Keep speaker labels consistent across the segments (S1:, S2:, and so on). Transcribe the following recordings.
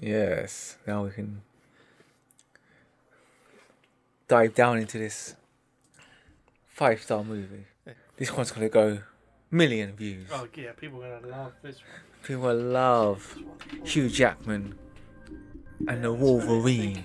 S1: Yes. Now we can dive down into this five star movie. This one's gonna go million views.
S2: Oh yeah, people are gonna love this one.
S1: People love Hugh Jackman and the Wolverine.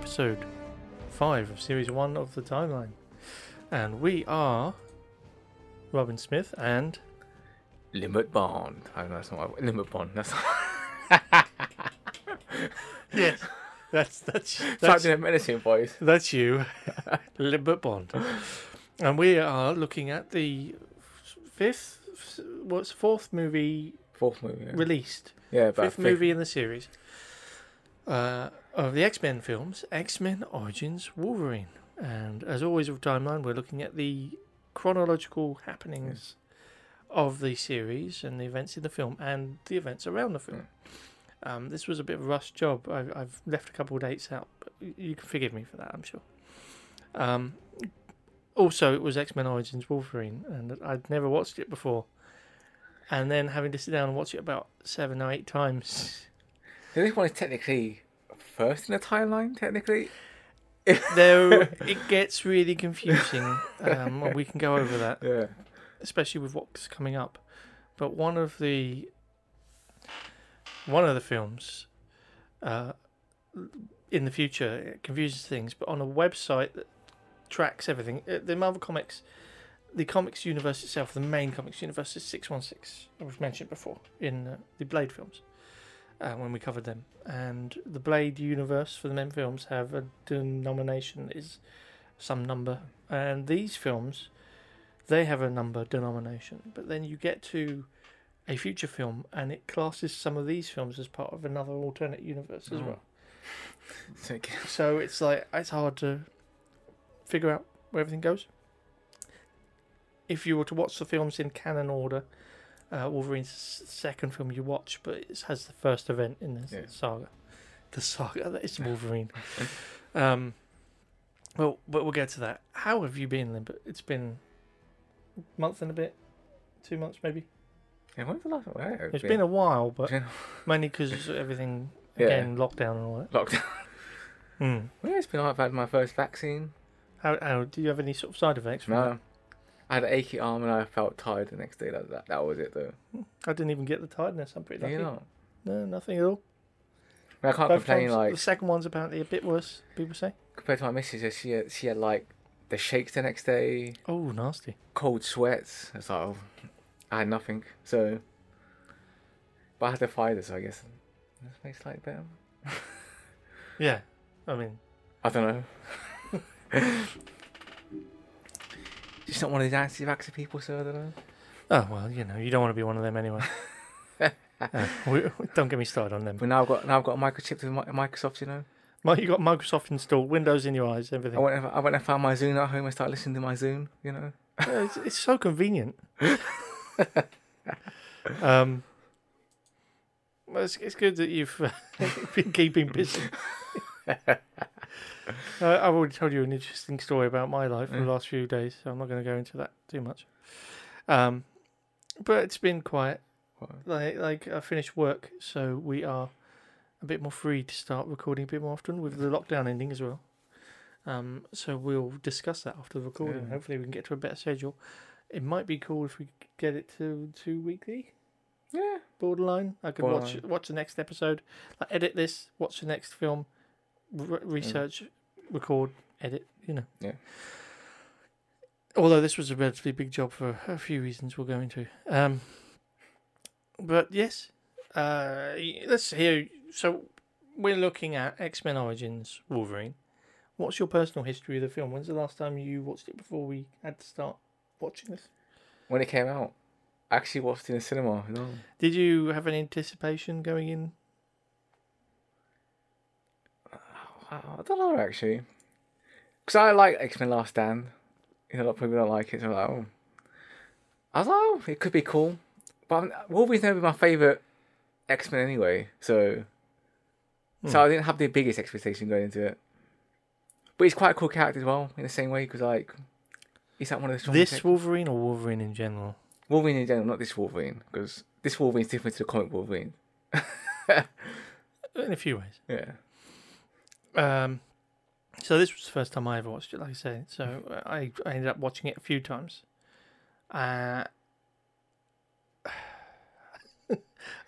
S2: Episode five of series one of the timeline, and we are Robin Smith and
S1: Limit Bond. I don't know, that's not Limit Bond. That's
S2: yes, that's that's
S1: that's
S2: that's,
S1: a menacing voice.
S2: that's you, Limbert Bond, and we are looking at the fifth, what's fourth movie
S1: Fourth movie. Yeah,
S2: released,
S1: yeah but
S2: fifth movie in the series uh, of the X Men films, X Men Origins Wolverine. And as always with Timeline, we're looking at the chronological happenings of the series and the events in the film and the events around the film. Um, this was a bit of a rush job. I've, I've left a couple of dates out, but you can forgive me for that, I'm sure. Um, also, it was X Men Origins Wolverine, and I'd never watched it before. And then having to sit down and watch it about seven or eight times.
S1: This one is technically first in the timeline, technically.
S2: though it gets really confusing. Um, and we can go over that,
S1: Yeah.
S2: especially with what's coming up. But one of the one of the films uh, in the future it confuses things, but on a website that tracks everything, uh, the Marvel Comics, the comics universe itself, the main comics universe is six one six. I was mentioned before in uh, the Blade films. Uh, when we covered them, and the Blade universe for the men films have a denomination that is some number, and these films they have a number denomination. But then you get to a future film, and it classes some of these films as part of another alternate universe as
S1: Oh.
S2: well.
S1: So
S2: it's like it's hard to figure out where everything goes. If you were to watch the films in canon order, uh, Wolverine's second film you watch, but it has the first event in the
S1: Yeah.
S2: saga. The saga that is Wolverine. um, well, but we'll get to that. How have you been, Limbert? It's been a month and a bit, two months maybe.
S1: Yeah, when's the last one? Yeah,
S2: It's been a while, but mainly because everything
S1: Yeah.
S2: again lockdown and all that.
S1: lockdown.
S2: Mm.
S1: Well, yeah, it's been. I've had my first vaccine.
S2: How, how do you have any sort of side effects? from that?
S1: I had an achy arm and I felt tired the next day. That that, that was it though.
S2: I didn't even get the tiredness. I'm pretty lucky.
S1: You know,
S2: No, nothing at all.
S1: I, mean, I can't
S2: Both
S1: complain.
S2: times-
S1: Like
S2: the second one's apparently a bit worse. People say.
S1: compared to my missus, she had, she had like the shakes the next day,
S2: Oh, nasty.
S1: cold sweats. It's like oh, I had nothing. So, but I had the Pfizer, so I guess this makes slightly better.
S2: Yeah, I mean,
S1: I don't know. Just not one of these anti-vaxxer people, so I don't know.
S2: oh well, you know, you don't want to be one of them anyway. Uh, we, don't get me started on them.
S1: But now I've got now I've got a microchip with Microsoft. You know,
S2: Well, you got Microsoft installed, Windows in your eyes, everything.
S1: I went and- I went and found my Zune at home and started listening to my Zune. You know.
S2: Yeah, it's, it's so convenient. um, well, it's, it's good that you've been keeping busy. uh, I've already told you an interesting story about my life for the last few days, so I'm not going to go into that too much. Um, but it's been quiet. Like, like I finished work, so we are a bit more free to start recording a bit more often with the lockdown ending as well. Um, so we'll discuss that after the recording.
S1: Yeah.
S2: Hopefully, we can get to a better schedule. It might be cool if we get it to two weekly.
S1: Yeah.
S2: Borderline. I could watch
S1: Borderline.
S2: watch the next episode, like edit this, watch the next film, re- research, record, edit. You know.
S1: Yeah.
S2: Although this was a relatively big job for a few reasons we'll go into. Um, but yes, uh, let's hear. So we're looking at X Men Origins Wolverine. What's your personal history of the film? When's the last time you watched it before we had to start watching this?
S1: when it came out. I actually watched it in the cinema. Know?
S2: Did you have any anticipation going in?
S1: I don't know actually, because I like X Men Last Stand. You know, a lot of people don't like it. So I'm like, oh, I was like, oh, it could be cool. But I'm- Wolverine's never been my favorite X Men anyway, so so
S2: Hmm.
S1: I didn't have the biggest expectation going into it. But he's quite a cool character as well, in the same way, because like he's like one of the strongest.
S2: This Wolverine or Wolverine in general?
S1: Wolverine in general, not this Wolverine, because this Wolverine's different to the comic Wolverine.
S2: In a few ways.
S1: Yeah.
S2: Um, so this was the first time I ever watched it, like I say. So uh, I, I ended up watching it a few times. Uh,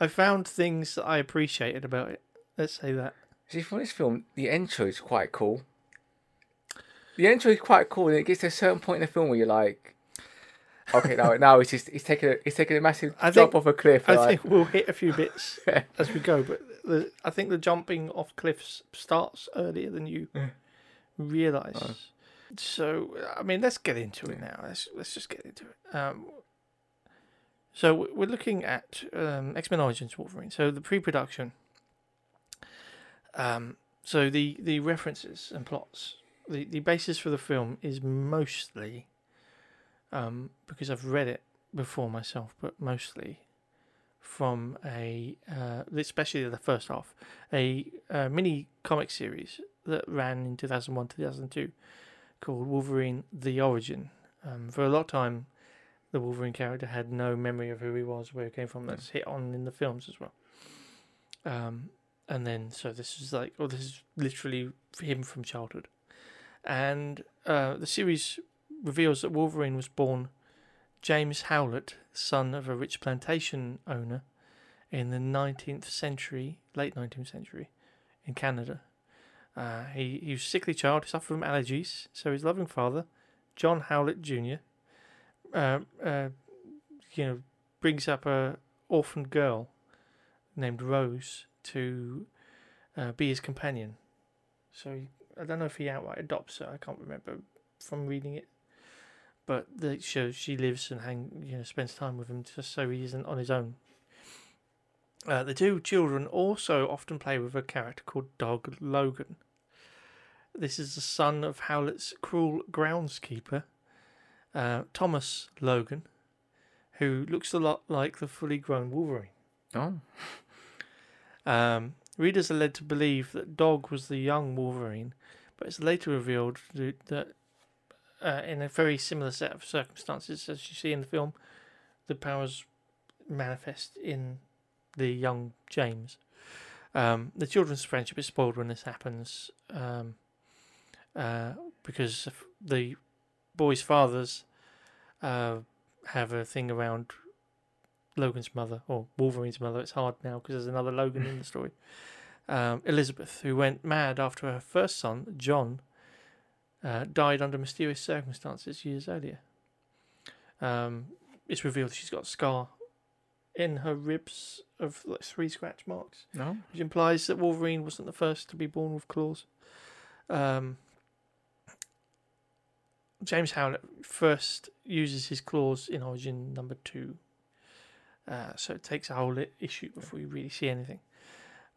S2: I found things that I appreciated about it. Let's say that.
S1: See, for this film, the intro is quite cool. The intro is quite cool, and it gets to a certain point in the film where you're like, okay, now now it's just it's taking a it's taking a massive
S2: I
S1: drop
S2: think-
S1: off a cliff.
S2: I
S1: like,
S2: think we'll hit a few bits as we go, but the, I think the jumping off cliffs starts earlier than you
S1: Yeah.
S2: realise.
S1: Oh.
S2: So, I mean, let's get into it now. Let's let's just get into it. Um, so we- we're looking at um, X Men Origins Wolverine. So the pre-production. Um, so the the references and plots, the the basis for the film is mostly, um, because I've read it before myself, but mostly from a, uh, especially the first half, a uh, mini comic series that ran in 2001 2002 called Wolverine The Origin. Um, for a of time, the Wolverine character had no memory of who he was, where he came from. That's hit on in the films as well. Um, and then, so this is like, oh, this is literally him from childhood. And uh, the series reveals that Wolverine was born James Howlett, son of a rich plantation owner in the 19th century, late 19th century, in Canada. Uh, he, he was a sickly child, suffered from allergies, so his loving father, John Howlett Jr., uh, uh, you know, brings up a orphaned girl named Rose to uh, be his companion. So he, I don't know if he outright adopts her. I can't remember from reading it but the shows she lives and hang you know spends time with him just so he isn't on his own. Uh, the two children also often play with a character called Dog Logan. This is the son of Howlett's cruel groundskeeper, uh, Thomas Logan, who looks a lot like the fully grown Wolverine.
S1: oh,
S2: Um, readers are led to believe that Dog was the young Wolverine, but it's later revealed that uh, in a very similar set of circumstances as you see in the film, the powers manifest in the young James. Um, the children's friendship is spoiled when this happens um, uh, because the boys' fathers uh, have a thing around Logan's mother or Wolverine's mother. It's hard now because there's another Logan in the story. Um, Elizabeth, who went mad after her first son, John, uh, died under mysterious circumstances years earlier. Um, it's revealed she's got a scar in her ribs of like three scratch marks,
S1: no,
S2: which implies that Wolverine wasn't the first to be born with claws. Um, James Howlett first uses his claws in Origin number two, uh, so it takes a whole issue before you really see anything.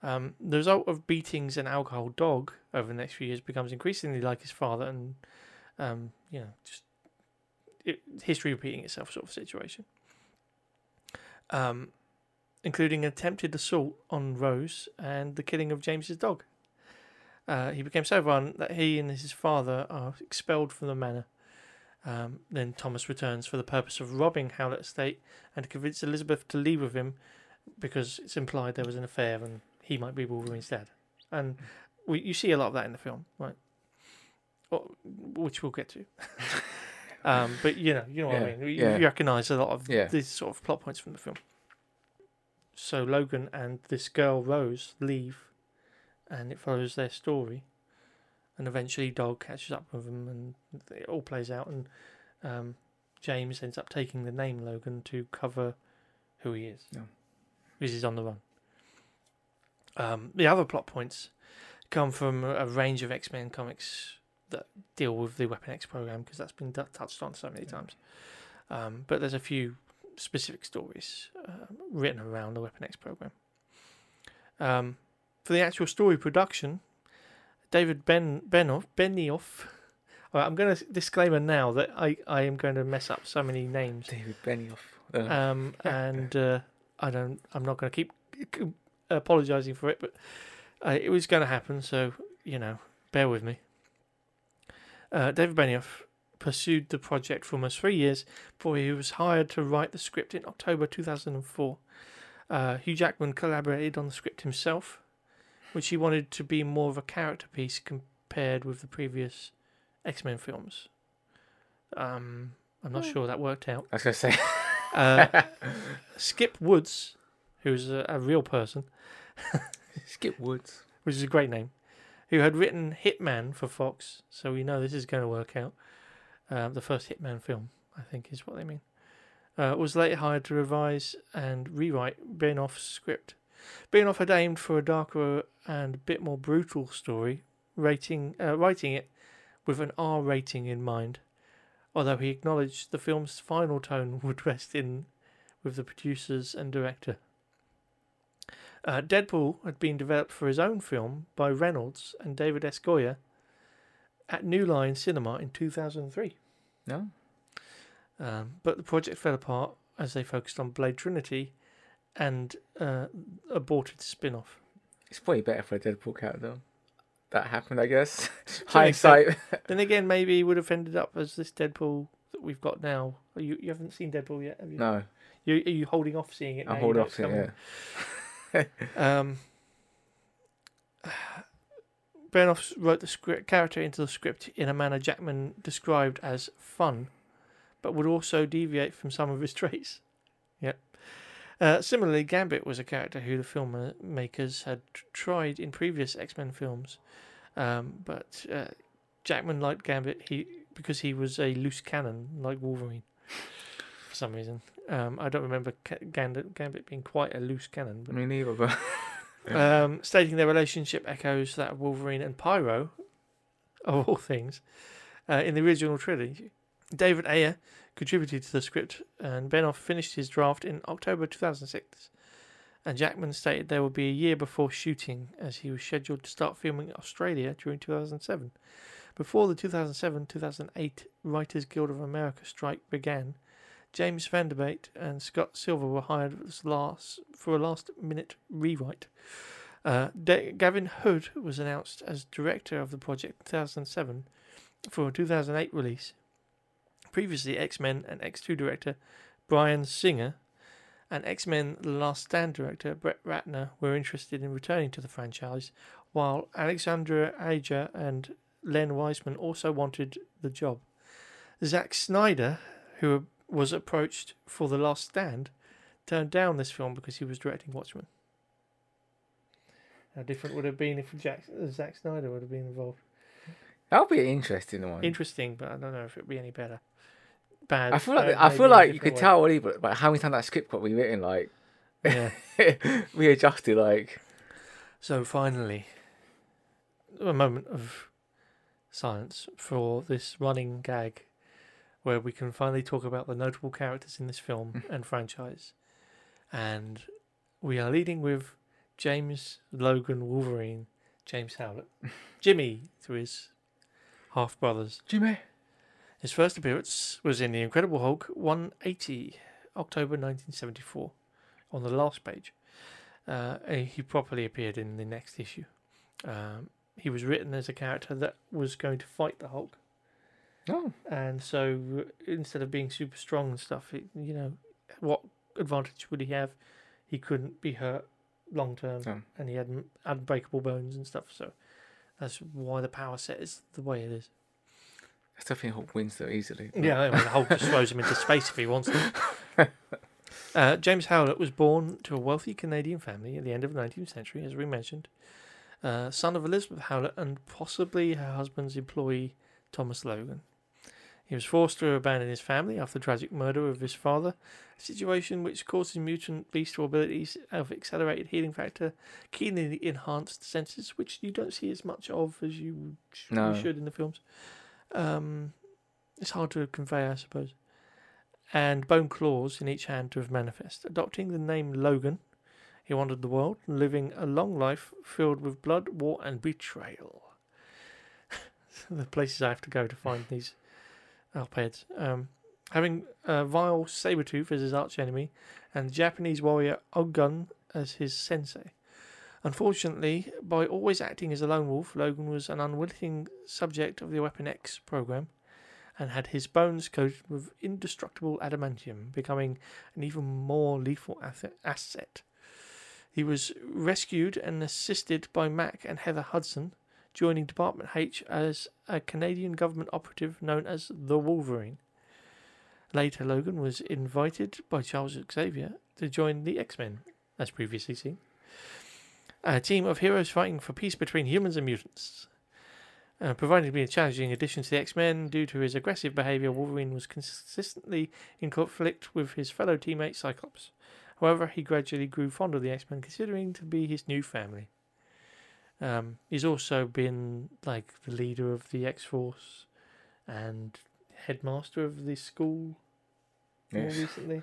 S2: Um, the result of beatings and alcohol, Dog, over the next few years becomes increasingly like his father, and um, you know, just it, history repeating itself sort of situation. Um, including an attempted assault on Rose and the killing of James's dog. Uh, he became so violent that he and his father are expelled from the manor. Um, then Thomas returns for the purpose of robbing Howlett Estate and to convince Elizabeth to leave with him because it's implied there was an affair and he might be Wolverine instead. And we, you see a lot of that in the film, right? Or, which we'll get to. um, but you know, you know what I mean. You,
S1: yeah.
S2: you recognise a lot of
S1: Yeah.
S2: these sort of plot points from the film. So Logan and this girl Rose leave, and it follows their story, and eventually Dog catches up with them, and it all plays out. And um, James ends up taking the name Logan to cover who he is,
S1: Yeah.
S2: because he's on the run. Um, the other plot points come from a, range of X Men comics that deal with the Weapon X program because that's been d- touched on so many
S1: Yeah.
S2: times. Um, but there's a few specific stories uh, written around the Weapon X program. Um, for the actual story production, David Ben Benoff Benioff. Right, I'm going to disclaimer now that I, I am going to mess up so many names.
S1: David Benioff. Uh,
S2: Um, and uh, I don't. I'm not going to keep apologizing for it, but uh, it was going to happen. So you know, bear with me. Uh, David Benioff pursued the project for almost three years before he was hired to write the script in October 2004. Uh, Hugh Jackman collaborated on the script himself, which he wanted to be more of a character piece compared with the previous X Men films. Um, I'm not
S1: Hmm.
S2: sure that worked out.
S1: I was gonna say.
S2: Uh, Skip Woods, who's a, a real person,
S1: Skip Woods.
S2: which is a great name, who had written Hitman for Fox, so we know this is going to work out. Uh, the first Hitman film, I think, is what they mean. Uh, was later hired to revise and rewrite Benoff's script. Benoff had aimed for a darker and a bit more brutal story, rating, uh, writing it with an R rating in mind, although he acknowledged the film's final tone would rest in with the producers and director. Uh, Deadpool had been developed for his own film by Reynolds and David S. Goyer at New Line Cinema in 2003.
S1: No.
S2: Um, but the project fell apart as they focused on Blade Trinity and uh, aborted the spin off.
S1: It's probably better for a Deadpool character. though. That happened, I guess. Hindsight.
S2: then again, maybe he would have ended up as this Deadpool that we've got now. You you haven't seen Deadpool yet, have you?
S1: no,
S2: You, are you holding off seeing it?
S1: I'm holding off to it.
S2: Um, wrote the script character into the script in a manner Jackman described as fun, but would also deviate from some of his traits. Yep. Uh, similarly, Gambit was a character who the filmmakers had tr- tried in previous X Men films, um, but uh, Jackman liked Gambit he because he was a loose cannon like Wolverine. For some reason, um, I don't remember Gambit, Gambit being quite a loose cannon. But
S1: Me neither, but
S2: um, stating their relationship echoes that of Wolverine and Pyro, of all things, uh, in the original trilogy. David Ayer contributed to the script, and Benoff finished his draft in October 2006. And Jackman stated there would be a year before shooting, as he was scheduled to start filming in Australia during 2007. Before the 2007 2008 Writers Guild of America strike began, James Vanderbilt and Scott Silver were hired as last for a last minute rewrite. Uh, Da- Gavin Hood was announced as director of the project in 2007 for a 2008 release. Previously, X Men and X2 director Bryan Singer and X Men The Last Stand director Brett Ratner were interested in returning to the franchise, while Alexandra Aja and Len Wiseman also wanted the job. Zack Snyder, who was approached for The Last Stand, turned down this film because he was directing Watchmen. How different would it have been if Jack, uh, Zack Snyder would have been involved?
S1: that'll be an interesting one.
S2: Interesting, but I don't know if it'd be any better. Bad.
S1: I feel like
S2: bad
S1: I feel like you could
S2: way.
S1: tell already, but like how many times that script got rewritten, like
S2: Yeah.
S1: readjusted, like
S2: So finally, a moment of silence for this running gag where we can finally talk about the notable characters in this film and franchise. And we are leading with James Logan Wolverine, James Howlett, Jimmy through his half brothers.
S1: Jimmy.
S2: His first appearance was in The Incredible Hulk 180, October 1974, on the last page. Uh, he properly appeared in the next issue. Um, he was written as a character that was going to fight the Hulk,
S1: Oh,
S2: and so instead of being super strong and stuff, it, you know, what advantage would he have? He couldn't be hurt long term,
S1: Oh.
S2: and he had unbreakable bones and stuff. So that's why the power set is the way it is.
S1: I still think Hulk wins though easily. but-
S2: Yeah, I mean, the Hulk just throws him into space if he wants to. Uh, James Howlett was born to a wealthy Canadian family at the end of the 19th century, as we mentioned. Uh, son of Elizabeth Howlett and possibly her husband's employee, Thomas Logan. He was forced to abandon his family after the tragic murder of his father, a situation which caused his mutant bestial abilities of accelerated healing factor, keenly enhanced senses, which you don't see as much of as you sh- you
S1: No.
S2: should in the films. Um, it's hard to convey, I suppose. and bone claws in each hand to have manifest. Adopting the name Logan, he wandered the world, living a long life filled with blood, war, and betrayal. the places I have to go to find these op-eds. Um, having uh, vile Sabretooth as his archenemy, and Japanese warrior Ogun as his sensei. Unfortunately, by always acting as a lone wolf, Logan was an unwitting subject of the Weapon X program and had his bones coated with indestructible adamantium, becoming an even more lethal asset. He was rescued and assisted by Mac and Heather Hudson, joining Department H as a Canadian government operative known as the Wolverine. Later, Logan was invited by Charles Xavier to join the X Men, as previously seen. A team of heroes fighting for peace between humans and mutants. Uh, providing to be a challenging addition to the X Men, due to his aggressive behavior, Wolverine was consistently in conflict with his fellow teammate Cyclops. However, he gradually grew fond of the X Men, considering to be his new family. Um, he's also been like the leader of the X Force and headmaster of the school more
S1: Yes.
S2: recently.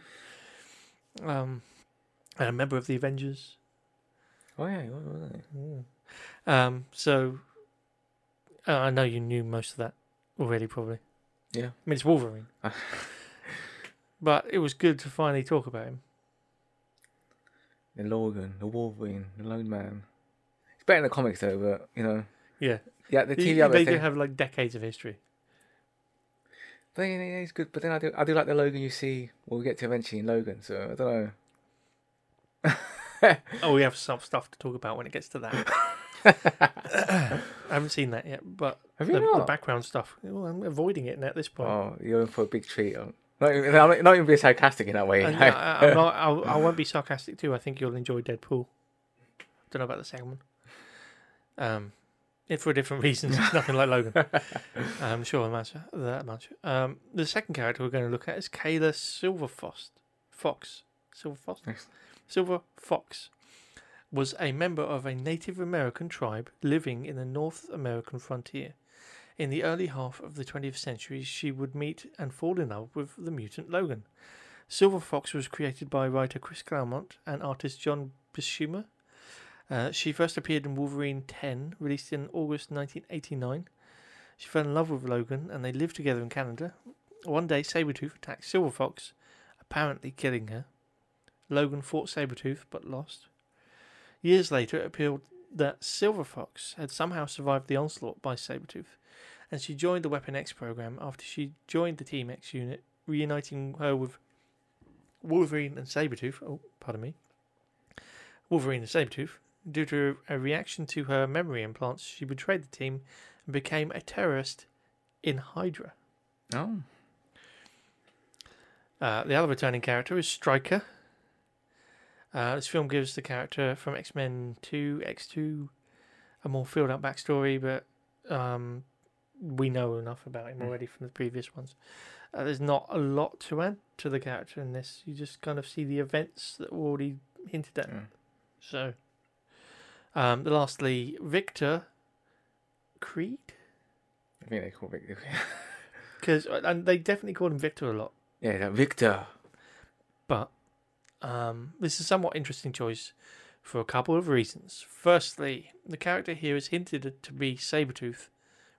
S2: Um, and a member of the Avengers.
S1: Oh yeah, what was it?
S2: Mm. Um, so uh, I know you knew most of that already, probably.
S1: Yeah.
S2: I mean, it's Wolverine, but it was good to finally talk about him.
S1: The Logan, the Wolverine, the Lone Man. It's better in the comics though, but you know,
S2: Yeah,
S1: yeah, the
S2: He-
S1: TV
S2: they
S1: they
S2: do have like decades of history.
S1: But yeah, yeah, he's good. But then I do, I do like the Logan you see. Well, we get to eventually in Logan, so I don't know.
S2: Oh, we have some stuff to talk about when it gets to that. I haven't seen that yet, but
S1: Have
S2: the,
S1: you
S2: the background stuff. Well, I'm avoiding it at this point.
S1: Oh, you're in for a big treat. I'm not, even- I'm not, even being sarcastic in that way.
S2: Uh, I, I'm not, I'll, I won't be sarcastic too. I think you'll enjoy Deadpool. Don't know about the second one. Um, it for different reasons. It's nothing like Logan. I'm sure that much. That much. Um, the second character we're going to look at is Kayla Silverfox. Fox. Silverfox.
S1: Yes.
S2: Silver Fox was a member of a Native American tribe living in the North American frontier. In the early half of the 20th century, she would meet and fall in love with the mutant Logan. Silver Fox was created by writer Chris Claremont and artist John Buscema. Uh, she first appeared in Wolverine 10, released in August 1989. She fell in love with Logan and they lived together in Canada. One day, Sabretooth attacked Silver Fox, apparently killing her. Logan fought Sabretooth but lost. Years later, it appeared that Silver Fox had somehow survived the onslaught by Sabretooth, and she joined the Weapon X program after she joined the Team X unit, reuniting her with Wolverine and Sabretooth. Oh, pardon me. Wolverine and Sabretooth. Due to a reaction to her memory implants, she betrayed the team and became a terrorist in Hydra.
S1: oh,
S2: Uh, the other returning character is Stryker. Uh, this film gives the character from X Men 2, X2 a more filled out backstory, but um, we know enough about him
S1: Mm.
S2: already from the previous ones. Uh, there's not a lot to add to the character in this. You just kind of see the events that were already hinted at. So, um, lastly, Victor Creed?
S1: I think they call Victor.
S2: Because and they definitely called him Victor a lot.
S1: yeah, that Victor.
S2: But um, this is a somewhat interesting choice for a couple of reasons. Firstly, the character here is hinted to be Sabretooth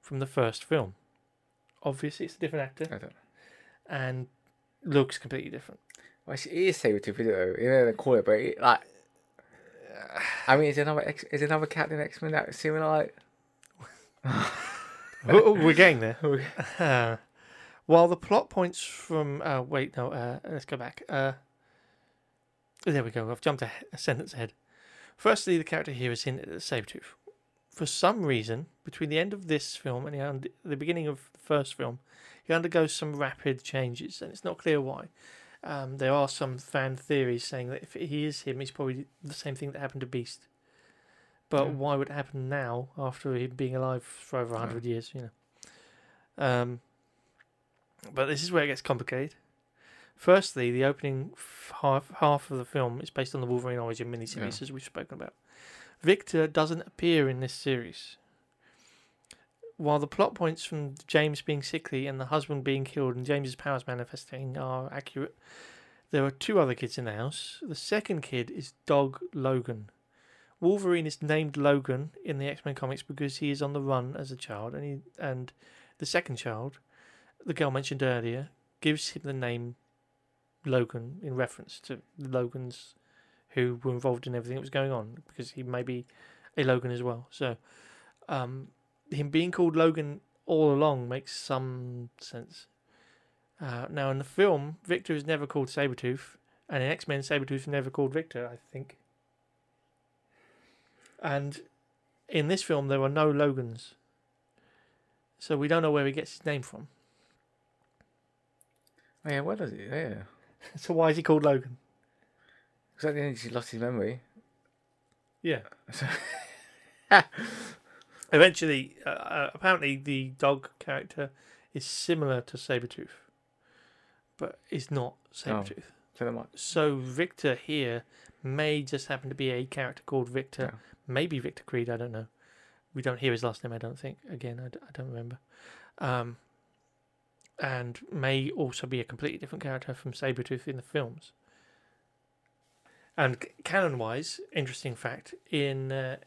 S2: from the first film. Obviously, it's a different actor
S1: I don't.
S2: and looks completely different.
S1: Well, it is Sabretooth, isn't it? You know they call it, but it, like, I mean, is there another X, is there another Captain X Men that similar like?
S2: We're getting there. Uh, while the plot points from. Uh, wait, no, uh, let's go back. Uh, there we go. I've jumped a, a sentence ahead. Firstly, the character here is in at Sabretooth. For some reason, between the end of this film and the, und- the beginning of the first film, he undergoes some rapid changes, and it's not clear why. Um, there are some fan theories saying that if he is him, he's probably the same thing that happened to Beast. But
S1: Yeah.
S2: why would it happen now after him being alive for over a
S1: Yeah.
S2: hundred years? You know. Um, but this is where it gets complicated. Firstly, the opening f- half half of the film is based on the Wolverine origin miniseries,
S1: Yeah.
S2: as we've spoken about. Victor doesn't appear in this series. While the plot points from James being sickly and the husband being killed and James's powers manifesting are accurate, there are two other kids in the house. The second kid is Dog Logan. Wolverine is named Logan in the X Men comics because he is on the run as a child, and he and the second child, the girl mentioned earlier, gives him the name Logan in reference to the Logans who were involved in everything that was going on because he may be a Logan as well. So, um, him being called Logan all along makes some sense. Uh, now, in the film, Victor is never called Sabretooth, and in X Men, Sabretooth is never called Victor, I think. And in this film, there are no Logans. So we don't know where he gets his name from.
S1: Oh, yeah, what does he? Yeah.
S2: So why is he called Logan?
S1: Because at the end he lost his memory.
S2: Yeah. Eventually, uh, uh, apparently, the dog character is similar to Sabretooth, but is not Sabretooth.
S1: So much.
S2: So Victor here may just happen to be a character called Victor.
S1: Yeah.
S2: Maybe Victor Creed, I don't know. We don't hear his last name, I don't think. Again, I, d- I don't remember. Um, and may also be a completely different character from Sabretooth in the films. And canon wise, interesting fact in uh,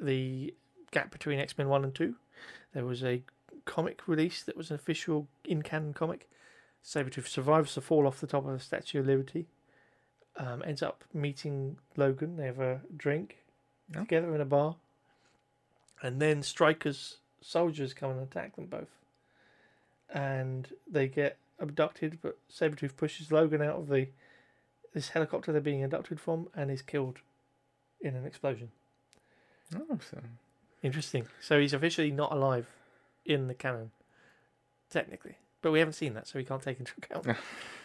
S2: the gap between X Men 1 and 2, there was a comic release that was an official in canon comic. Sabretooth survives the fall off the top of the Statue of Liberty, um, ends up meeting Logan. They have a drink
S1: Oh.
S2: together in a bar. And then Stryker's soldiers come and attack them both. And they get abducted, but Sabretooth pushes Logan out of the this helicopter they're being abducted from and is killed in an explosion.
S1: So.
S2: Interesting. So he's officially not alive in the canon, technically. But we haven't seen that, so we can't take into account.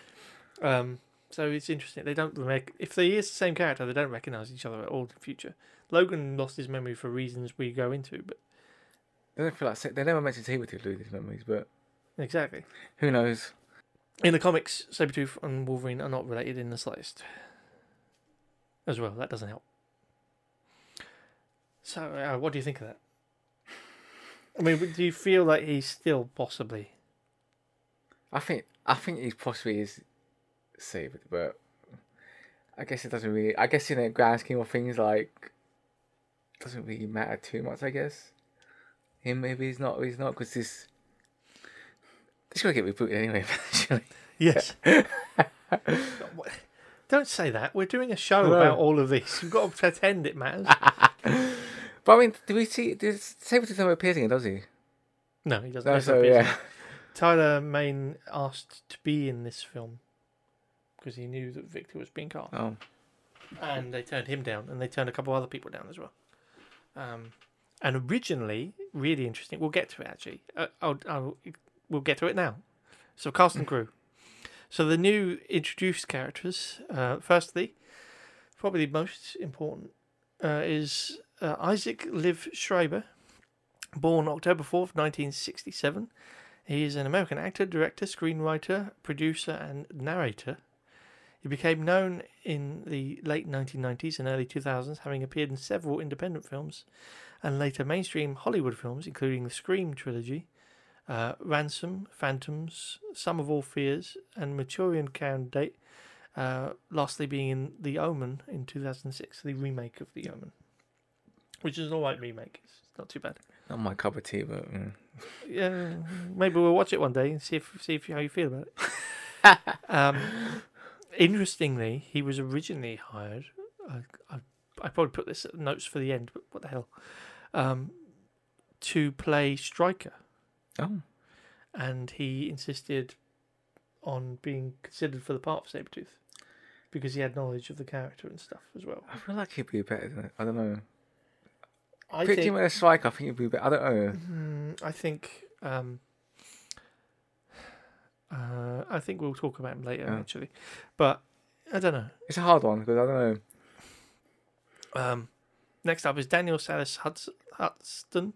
S2: um, so it's interesting. They don't rec- if they is the same character, they don't recognize each other at all in the future. Logan lost his memory for reasons we go into, but
S1: They don't feel like they never mentioned he would lose his memories, but
S2: exactly.
S1: who knows?
S2: In the comics, Sabretooth and Wolverine are not related in the slightest. As well, that doesn't help. So, uh, what do you think of that? I mean, do you feel like he's still possibly
S1: I think I think he possibly is saved, but I guess it doesn't really. I guess in the grand scheme of things, like doesn't really matter too much. I guess him maybe he's not. He's not because this. This gonna get rebooted anyway. Eventually.
S2: Yes. Don't say that. We're doing a show
S1: No.
S2: about all of this. We've got to pretend it matters.
S1: But I mean, do we see? Does Sabretooth never appears again? Does he?
S2: No, he doesn't.
S1: No, so
S2: appears
S1: yeah.
S2: Tyler Mane asked to be in this film because he knew that Victor was being cast,
S1: Oh,
S2: and they turned him down, and they turned a couple other people down as well. Um, and originally, really interesting. We'll get to it actually. Uh, I'll, I'll, we'll get to it now. So cast and crew. So the new introduced characters. Uh, firstly, probably the most important uh, is uh, Isaac Liev Schreiber, born October fourth, nineteen sixty-seven. He is an American actor, director, screenwriter, producer, and narrator. He became known in the late 1990s and early 2000s, having appeared in several independent films and later mainstream Hollywood films, including the Scream trilogy, uh, Ransom, Phantoms, Sum of All Fears, and Manchurian Candidate. Uh, lastly, being in The Omen in 2006, the remake of The Omen, which is an alright remake. It's not too bad.
S1: not my cup of tea, but mm.
S2: Yeah, maybe we'll watch it one day and see if see if how you feel about it. um, interestingly, he was originally hired. I, I I probably put this notes for the end, but what the hell? Um, to play Stryker,
S1: oh,
S2: and he insisted on being considered for the part of Sabretooth because he had knowledge of the character and stuff as well.
S1: I feel like he'd be better than I don't know.
S2: I
S1: Picture
S2: think
S1: him as a striker. I think he'd be better. I don't know.
S2: Hmm, I think um, uh, I think we'll talk about him later
S1: Yeah.
S2: actually, but I don't know.
S1: It's a hard one because I don't know.
S2: Um, next up is Daniel Salis Hudson,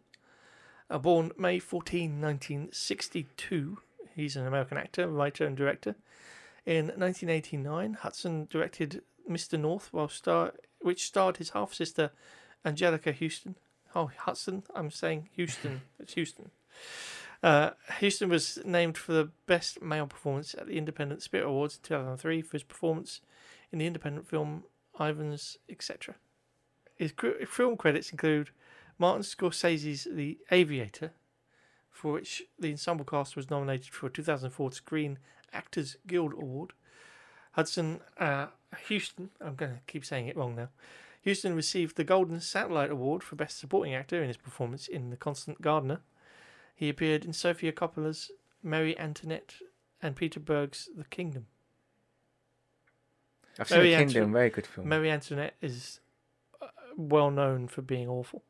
S2: uh, born May 14, 1962. He's an American actor, writer, and director. In 1989, Hudson directed Mr. North, while star which starred his half sister Angelica Houston, Oh, Hudson. I'm saying Houston. it's Houston. Uh, Houston was named for the best male performance at the Independent Spirit Awards in 2003 for his performance in the independent film Ivans, etc. His cr- film credits include Martin Scorsese's The Aviator, for which the ensemble cast was nominated for a 2004 Screen Actors Guild Award. Hudson uh, Houston, I'm going to keep saying it wrong now. Houston received the Golden Satellite Award for Best Supporting Actor in his performance in The Constant Gardener. He appeared in Sofia Coppola's Marie Antoinette and Peter Berg's The Kingdom.
S1: I've seen
S2: Very
S1: The Kingdom,
S2: excellent.
S1: very good film.
S2: Marie Antoinette is uh, well known for being awful.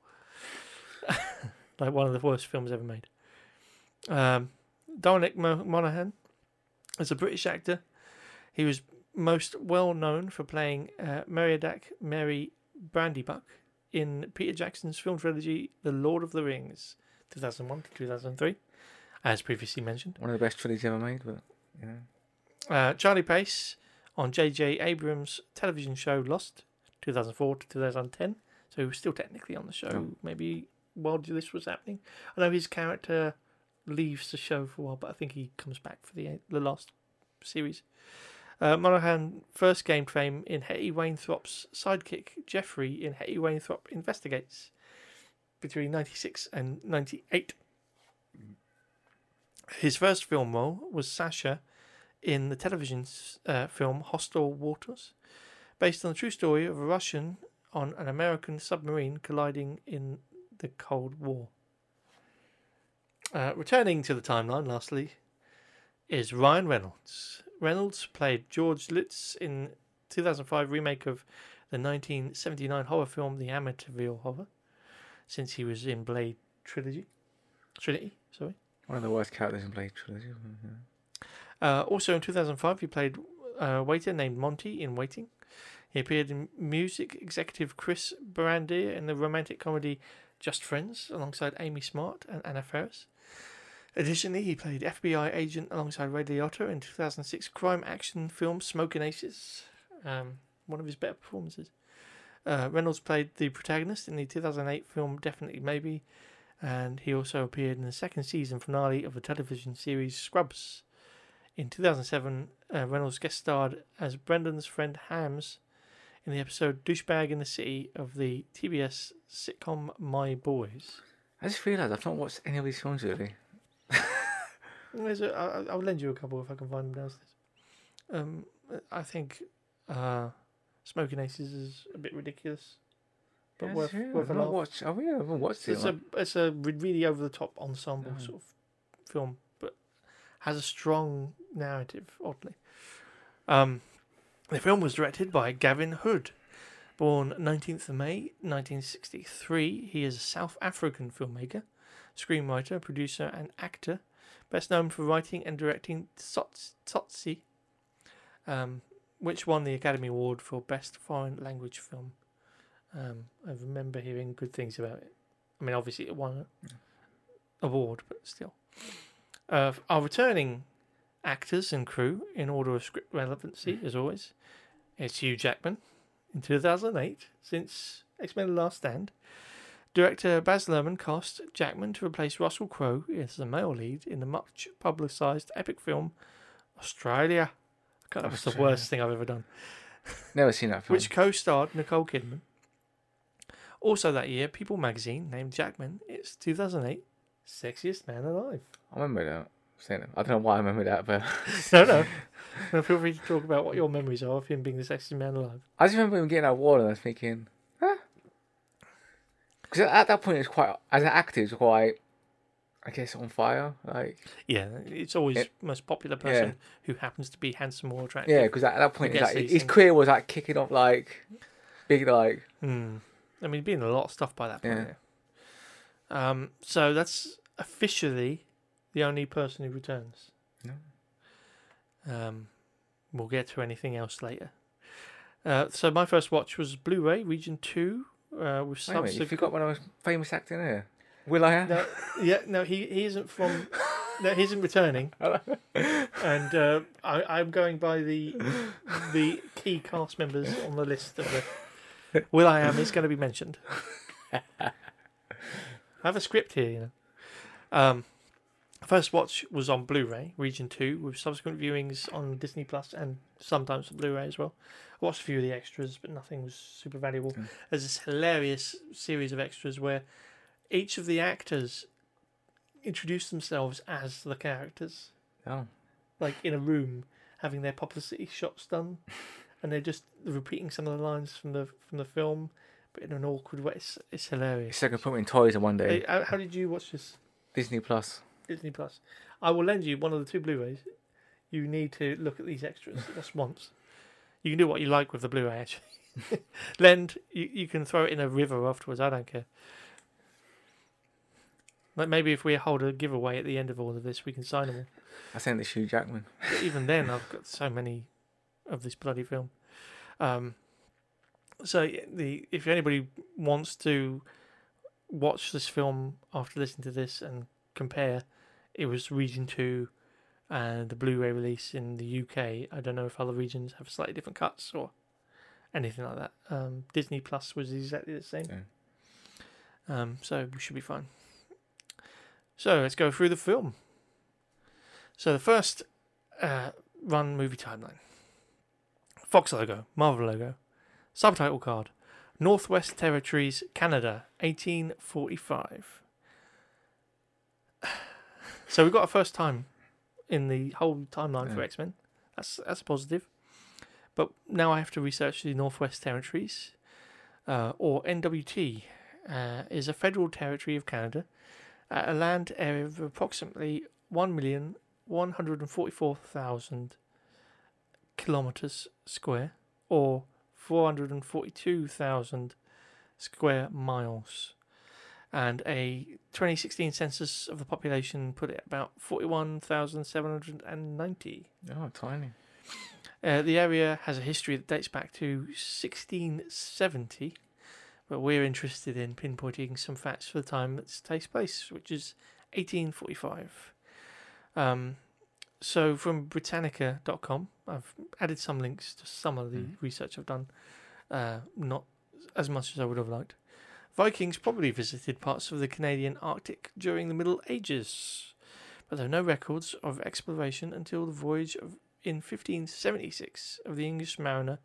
S2: like one of the worst films ever made. Um, Dominic Mo- Monaghan is a British actor. He was most well known for playing uh, Meriadoc Merry Brandybuck in Peter Jackson's film trilogy The Lord of the Rings, 2001 to 2003, as previously mentioned.
S1: One of the best trilogies ever made, but you know.
S2: Uh, Charlie Pace on J.J. Abrams' television show Lost, 2004 to 2010. So he was still technically on the show,
S1: Oh.
S2: maybe while this was happening. I know his character leaves the show for a while, but I think he comes back for the the last series. Uh, Monaghan first gained fame in Hetty Wainthropp's sidekick Geoffrey in Hetty Wainthropp Investigates between 96 and 98. His first film role was Sasha in the television uh, film Hostile Waters, based on the true story of a Russian on an American submarine colliding in the Cold War. Uh, returning to the timeline, lastly, is Ryan Reynolds. Reynolds played George Lutz in 2005 remake of the 1979 horror film The Amityville Horror, since he was in Blade Trilogy. Trinity, sorry.
S1: One of the worst characters in Blade trilogy. yeah.
S2: Uh, also in 2005, he played a waiter named Monty in Waiting. He appeared in music executive Chris Brander in the romantic comedy Just Friends alongside Amy Smart and Anna Faris. Additionally, he played FBI agent alongside Ray Liotta in 2006 crime action film Smoking Aces, um, one of his better performances. Uh, Reynolds played the protagonist in the 2008 film Definitely Maybe, and he also appeared in the second season finale of the television series Scrubs. In 2007, uh, Reynolds guest starred as Brendan's friend Hams in the episode Douchebag in the City of the TBS sitcom My Boys.
S1: I just realised I've not watched any of these films really.
S2: There's a, I, I'll lend you a couple if I can find them downstairs. Um, I think uh, Smoking Aces is a bit ridiculous, but
S1: Yeah,
S2: worth, worth a
S1: not
S2: laugh.
S1: watched. Oh haven't watched it.
S2: It's a it's a really over the top ensemble sort of film, but has a strong narrative. Oddly, um, the film was directed by Gavin Hood, born 19th of May 1963. He is a South African filmmaker, screenwriter, producer, and actor. Best known for writing and directing Tsotsi, um, which won the Academy Award for Best Foreign Language Film. Um, I remember hearing good things about it. I mean, obviously it won an award, but still. Uh, our returning actors and crew, in order of script relevancy, as always, it's Hugh Jackman in 2008, since X Men: The Last Stand. Director Baz Luhrmann cast Jackman to replace Russell Crowe as the male lead in the much publicised epic film Australia. That was the worst thing I've ever done
S1: Never seen that film.
S2: which co-starred Nicole Kidman. Also that year, People magazine named Jackman its 2008 sexiest man alive.
S1: I remember that. Saying it. I don't know why I remember that, but
S2: No, no. no. Feel free to talk about what your memories are of him being the sexiest man alive.
S1: I just remember him getting that award, and I was thinking? Because at that point, it's quite as an actor, it's quite, I guess, on fire. Like,
S2: Yeah, it's always
S1: Yeah.
S2: most popular person who happens to be handsome or attractive.
S1: yeah, because at that point, it's like, his
S2: things.
S1: career was like kicking off, like big, like
S2: Hmm. I mean, being a lot of stuff by that point.
S1: Yeah.
S2: Yeah. Um. So that's officially the only person who returns.
S1: No.
S2: Um, we'll get to anything else later. Uh, so my first watch was Blu-ray Region Two. Uh, with
S1: Wait minute, you
S2: subsequent.
S1: forgot one of those famous actor here. Will I have?
S2: No, yeah, no, he he isn't from. No, he isn't returning. and uh, I, I'm going by the the key cast members on the list of the. will.i.am is going to be mentioned. I have a script here, you know. Um, first watch was on Blu-ray, Region Two, with subsequent viewings on Disney Plus and sometimes on Blu-ray as well. I watched a few of the extras, but nothing was super valuable.
S1: Mm.
S2: There's this hilarious series of extras where each of the actors introduce themselves as the characters,
S1: Oh,
S2: like in a room, having their publicity shots done, and they're just repeating some of the lines from the from the film, but in an awkward way. It's, it's hilarious.
S1: it's like I put me in toys in one day.
S2: How, how did you watch this?
S1: Disney Plus.
S2: Disney Plus. I will lend you one of the two Blu-rays. You need to look at these extras just once. You can do what you like with the Blu-ray. Actually, lend you, you can throw it in a river afterwards. I don't care. Like maybe if we hold a giveaway at the end of all of this, we can sign them. all.
S1: I sent it to Hugh Jackman.
S2: But even then, I've got so many of this bloody film. Um, so the if anybody wants to watch this film after listening to this and compare, it was Region Two and the Blu-ray release in the UK. I don't know if other regions have slightly different cuts or anything like that. Um, Disney Plus was exactly the same. Um, so we should be fine. So let's go through the film. So the first uh, run movie timeline. Fox logo, Marvel logo, subtitle card, Northwest Territories, Canada, 1845. So we've got a first time in the whole timeline for X Men. That's that's positive. But now I have to research the Northwest Territories, uh, or NWT, uh, is a federal territory of Canada, at a land area of approximately one million one hundred and forty-four thousand kilometers square, or four hundred and forty-two thousand square miles, and a 2016 census of the population put it at about 41,790.
S1: Oh, tiny.
S2: Uh, the area has a history that dates back to 1670, but we're interested in pinpointing some facts for the time that takes place, which is 1845. Um, so from Britannica.com, I've added some links to some of the
S1: Mm.
S2: research I've done, uh, not as much as I would have liked. Vikings probably visited parts of the Canadian Arctic during the Middle Ages, but there are no records of exploration until the voyage of in 1576 of the English mariner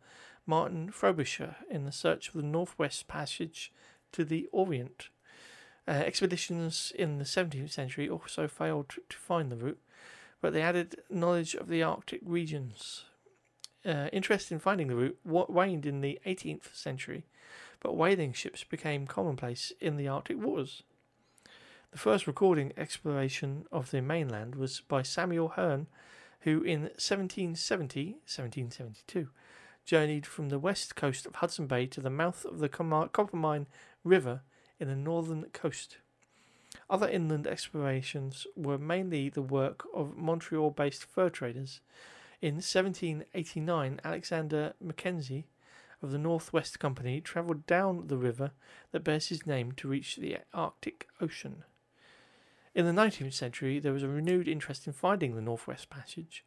S2: Martin Frobisher in the search for the Northwest Passage to the Orient. Uh, expeditions in the 17th century also failed to, to find the route, but they added knowledge of the Arctic regions. Uh, interest in finding the route waned in the 18th century, but whaling ships became commonplace in the Arctic waters. The first recording exploration of the mainland was by Samuel Hearne, who in 1770 1772 journeyed from the west coast of Hudson Bay to the mouth of the Coppermine River in the northern coast. Other inland explorations were mainly the work of Montreal based fur traders. In 1789, Alexander Mackenzie of the Northwest Company travelled down the river that bears his name to reach the Arctic Ocean. In the 19th century, there was a renewed interest in finding the Northwest Passage.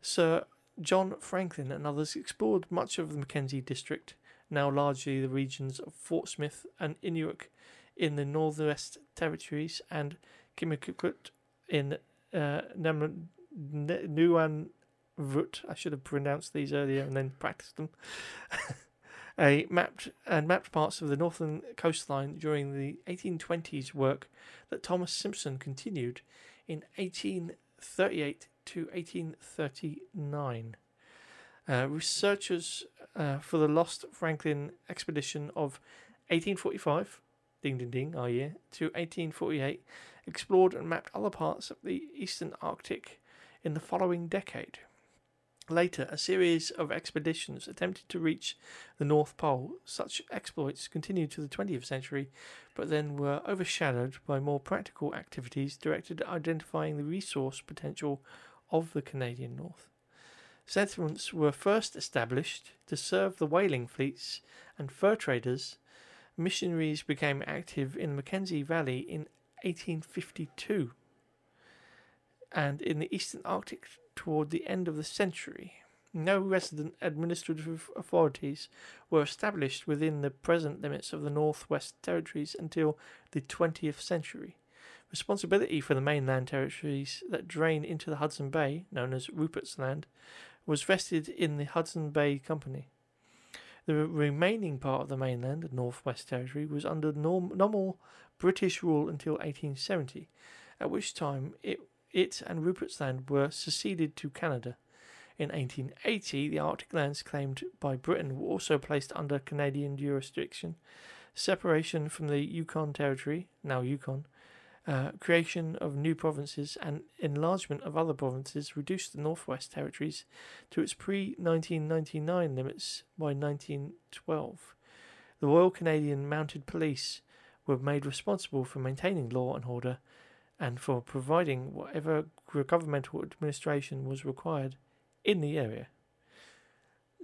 S2: Sir John Franklin and others explored much of the Mackenzie district, now largely the regions of Fort Smith and Inuvik in the Northwest Territories and Kimikukut in uh, Nam- N- Nunavut. I should have pronounced these earlier and then practiced them. a mapped and mapped parts of the northern coastline during the 1820s work that Thomas Simpson continued in 1838 to 1839. Uh, researchers uh, for the Lost Franklin expedition of 1845, ding ding ding, our year, to 1848, explored and mapped other parts of the eastern Arctic in the following decade. Later, a series of expeditions attempted to reach the North Pole. Such exploits continued to the 20th century, but then were overshadowed by more practical activities directed at identifying the resource potential of the Canadian North. Settlements were first established to serve the whaling fleets and fur traders. Missionaries became active in the Mackenzie Valley in 1852 and in the eastern Arctic toward the end of the century. No resident administrative authorities were established within the present limits of the Northwest Territories until the 20th century. Responsibility for the mainland territories that drain into the Hudson Bay, known as Rupert's Land, was vested in the Hudson Bay Company. The remaining part of the mainland, the Northwest Territory, was under norm- nominal British rule until 1870, at which time it, it and Rupert's Land were seceded to Canada. In 1880, the Arctic lands claimed by Britain were also placed under Canadian jurisdiction. Separation from the Yukon Territory, now Yukon, uh, creation of new provinces and enlargement of other provinces reduced the Northwest Territories to its pre 1999 limits by 1912. The Royal Canadian Mounted Police were made responsible for maintaining law and order and for providing whatever governmental administration was required in the area.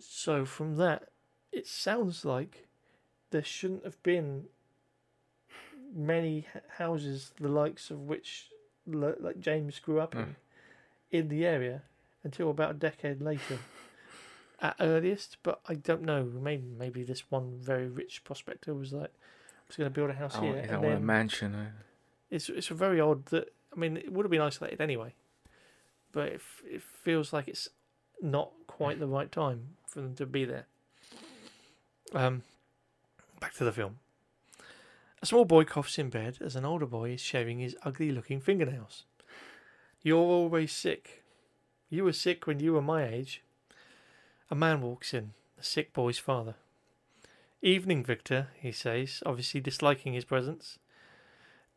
S2: So, from that, it sounds like there shouldn't have been many houses the likes of which like James grew up in
S1: Mm.
S2: in the area until about a decade later at earliest but I don't know maybe maybe this one very rich prospector was like I'm just going to build a house
S1: I
S2: here and
S1: want a mansion.
S2: It's it's very odd that I mean it would have been isolated anyway but it, it feels like it's not quite the right time for them to be there um back to the film a small boy coughs in bed as an older boy is shaving his ugly looking fingernails. You're always sick. You were sick when you were my age. A man walks in, the sick boy's father. Evening, Victor, he says, obviously disliking his presence.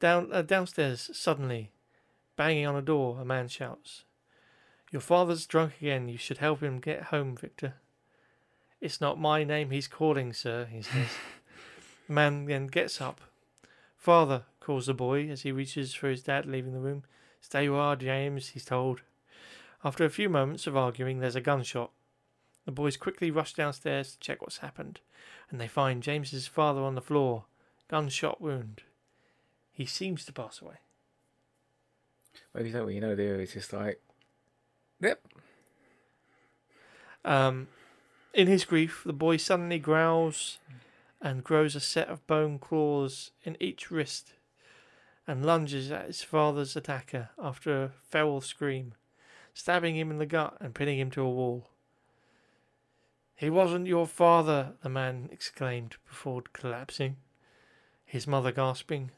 S2: Down uh, downstairs, suddenly, banging on a door, a man shouts, Your father's drunk again. You should help him get home, Victor. It's not my name he's calling, sir, he says. the man then gets up, Father, calls the boy as he reaches for his dad leaving the room. Stay you are, James, he's told. After a few moments of arguing, there's a gunshot. The boys quickly rush downstairs to check what's happened, and they find James's father on the floor, gunshot wound. He seems to pass away.
S1: Well, you don't really know, do you? It's just like, yep.
S2: Um, in his grief, the boy suddenly growls and grows a set of bone claws in each wrist and lunges at his father's attacker after a feral scream, stabbing him in the gut and pinning him to a wall. He wasn't your father, the man exclaimed before collapsing, his mother gasping,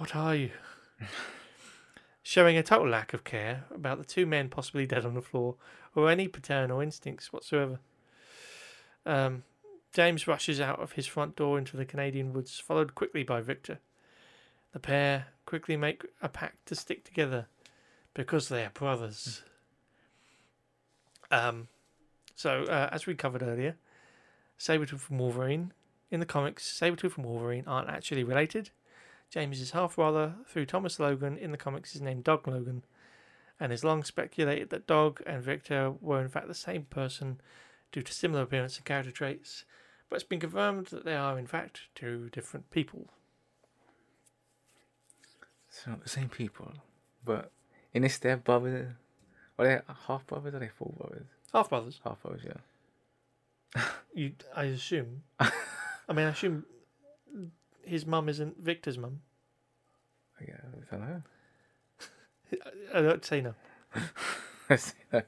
S2: What are you? Showing a total lack of care about the two men possibly dead on the floor or any paternal instincts whatsoever. Um, James rushes out of his front door into the Canadian woods, followed quickly by Victor. The pair quickly make a pact to stick together because they are brothers. Um, so, uh, as we covered earlier, Sabretooth and Wolverine, in the comics, Sabretooth and Wolverine aren't actually related. James's half brother, through Thomas Logan, in the comics is named Dog Logan, and is long speculated that Dog and Victor were in fact the same person due to similar appearance and character traits, but it's been confirmed that they are in fact two different people.
S1: So not the same people. But in this, they're brothers. Are they half brothers or are they full brothers?
S2: Half brothers,
S1: Half brothers, yeah.
S2: you I assume. I mean, I assume his mum isn't Victor's mum.
S1: Oh, yeah, I don't know.
S2: I don't say no.
S1: See that.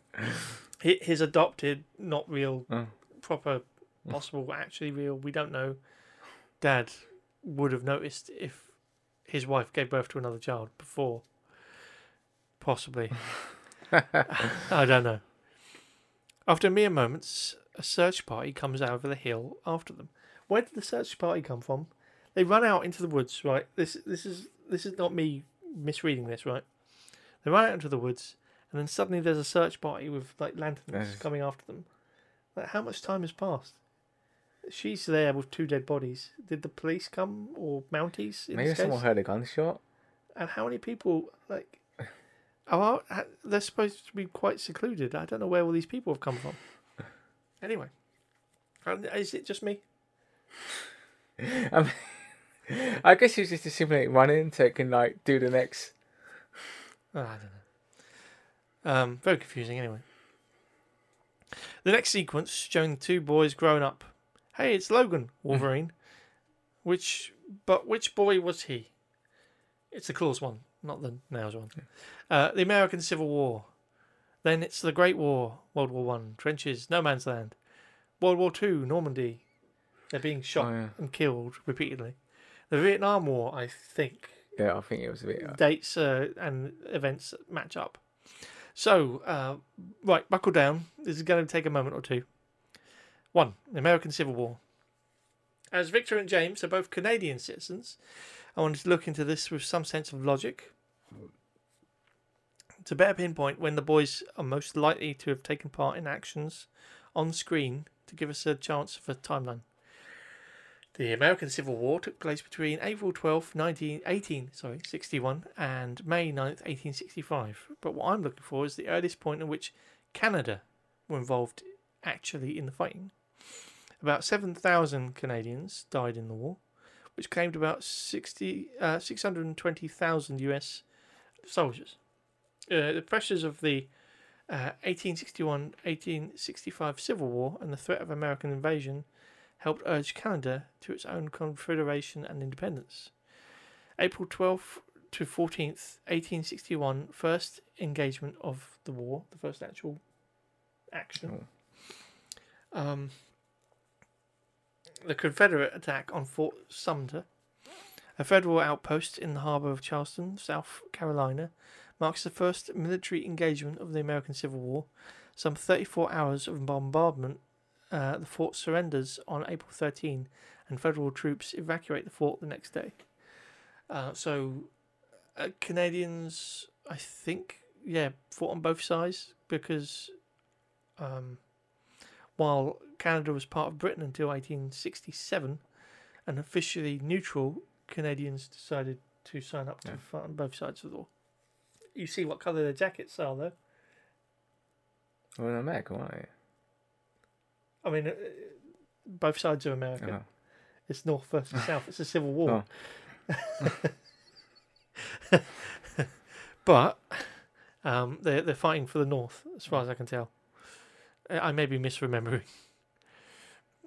S2: Hi- His adopted, not real,
S1: Oh.
S2: proper, possible, actually real. We don't know. Dad would have noticed if his wife gave birth to another child before. Possibly. I don't know. After mere moments, a search party comes out of the hill after them. Where did the search party come from? They run out into the woods, right? This this is this is not me misreading this, right? They run out into the woods, and then suddenly there's a search party with like lanterns coming after them. Like, how much time has passed? She's there with two dead bodies. Did the police come or Mounties? In
S1: Maybe
S2: this
S1: someone
S2: case?
S1: heard a gunshot.
S2: And how many people like? Oh, they're supposed to be quite secluded. I don't know where all these people have come from. Anyway, is it just me?
S1: I, mean, I guess it's just running so it can like do the next.
S2: Oh, I don't know. Um, very confusing. Anyway, The next sequence showing the two boys growing up. Hey, it's Logan, Wolverine. which, but which boy was he? It's the Claws one, not the Nails one. Uh, the American Civil War. Then it's the Great War, World War One, trenches, no man's land. World War Two, Normandy. They're being shot
S1: Oh, yeah.
S2: and killed repeatedly. The Vietnam War, I think,
S1: Yeah, I think it was bit. Uh,
S2: dates uh, and events match up. So, uh, right, buckle down. This is going to take a moment or two. One, the American Civil War. As Victor and James are both Canadian citizens, I wanted to look into this with some sense of logic. To better pinpoint when the boys are most likely to have taken part in actions on screen to give us a chance for a timeline. The American Civil War took place between April 12, 1918, sorry, 61 and May 9, 1865. But what I'm looking for is the earliest point at which Canada were involved actually in the fighting. About 7,000 Canadians died in the war, which claimed about 60, uh, 620,000 US soldiers. Uh, the pressures of the uh, 1861 1865 Civil War and the threat of American invasion helped urge Canada to its own confederation and independence. April 12th to 14th, 1861, first engagement of the war, the first actual action. Um, the Confederate attack on Fort Sumter, a federal outpost in the harbor of Charleston, South Carolina, marks the first military engagement of the American Civil War. Some 34 hours of bombardment uh, the fort surrenders on April 13, and federal troops evacuate the fort the next day. Uh, so, uh, Canadians, I think, yeah, fought on both sides because um, while Canada was part of Britain until 1867 and officially neutral, Canadians decided to sign up to
S1: Yeah.
S2: fight on both sides of the war. You see what colour their jackets are, though.
S1: well, in America, weren't they?
S2: I mean, uh, both sides of America.
S1: Oh.
S2: It's North versus South. It's a civil war. but um, they're they're fighting for the North, as far as I can tell. I I may be misremembering.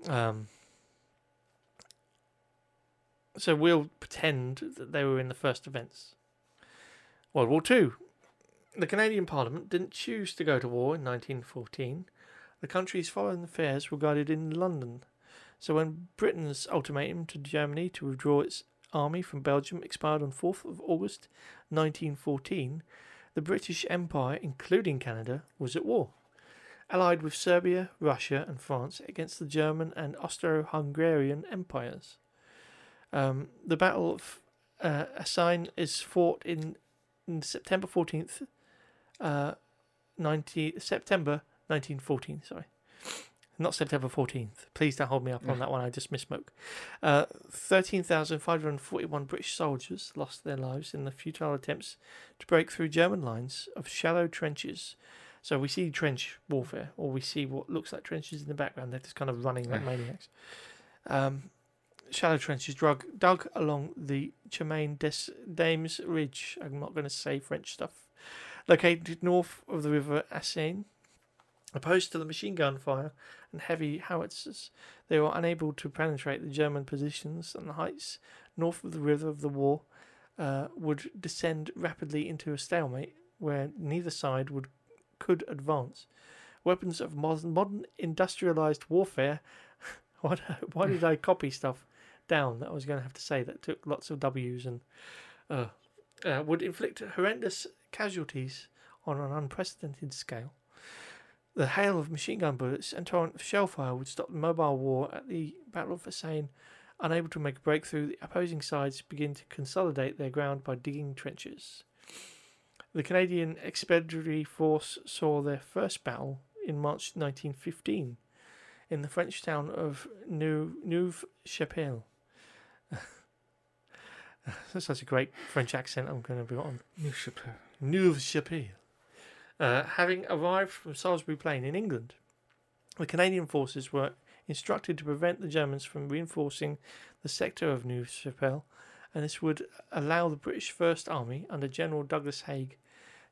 S2: Um, so we'll pretend that they were in the first events. World War Two. The Canadian Parliament didn't choose to go to war in 1914. The country's foreign affairs were guided in London. So when Britain's ultimatum to Germany to withdraw its army from Belgium expired on 4th of August 1914, the British Empire, including Canada, was at war, allied with Serbia, Russia, and France against the German and Austro-Hungarian empires. Um, the Battle of uh, is fought in, in September 14th, uh, 90, September 1914, sorry. Not September 14th. Please don't hold me up on that one. I just misspoke. Uh, 13,541 British soldiers lost their lives in the futile attempts to break through German lines of shallow trenches. So we see trench warfare, or we see what looks like trenches in the background. They're just kind of running like maniacs. Um, shallow trenches drug, dug along the Chemin des Dames Ridge. I'm not going to say French stuff. Located north of the River Assain. Opposed to the machine gun fire and heavy howitzers, they were unable to penetrate the German positions, and the heights north of the river of the war uh, would descend rapidly into a stalemate where neither side would could advance. Weapons of modern, modern industrialized warfare. why, why did I copy stuff down that I was going to have to say that took lots of W's and uh, uh, would inflict horrendous casualties on an unprecedented scale. The hail of machine gun bullets and torrent of shell fire would stop the mobile war at the Battle of Assain. Unable to make a breakthrough, the opposing sides begin to consolidate their ground by digging trenches. The Canadian Expeditionary Force saw their first battle in March 1915 in the French town of Neuve Chapelle. That's such a great French accent I'm going to be on.
S1: New Chappelle.
S2: Uh, having arrived from Salisbury Plain in England, the Canadian forces were instructed to prevent the Germans from reinforcing the sector of Neuve Chapelle, and this would allow the British First Army under General Douglas Haig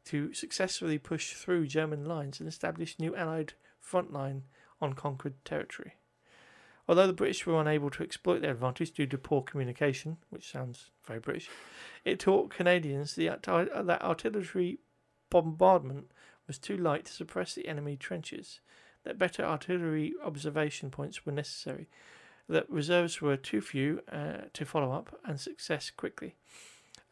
S2: to successfully push through German lines and establish new Allied front line on conquered territory. Although the British were unable to exploit their advantage due to poor communication, which sounds very British, it taught Canadians that artillery bombardment was too light to suppress the enemy trenches, that better artillery observation points were necessary, that reserves were too few uh, to follow up and success quickly.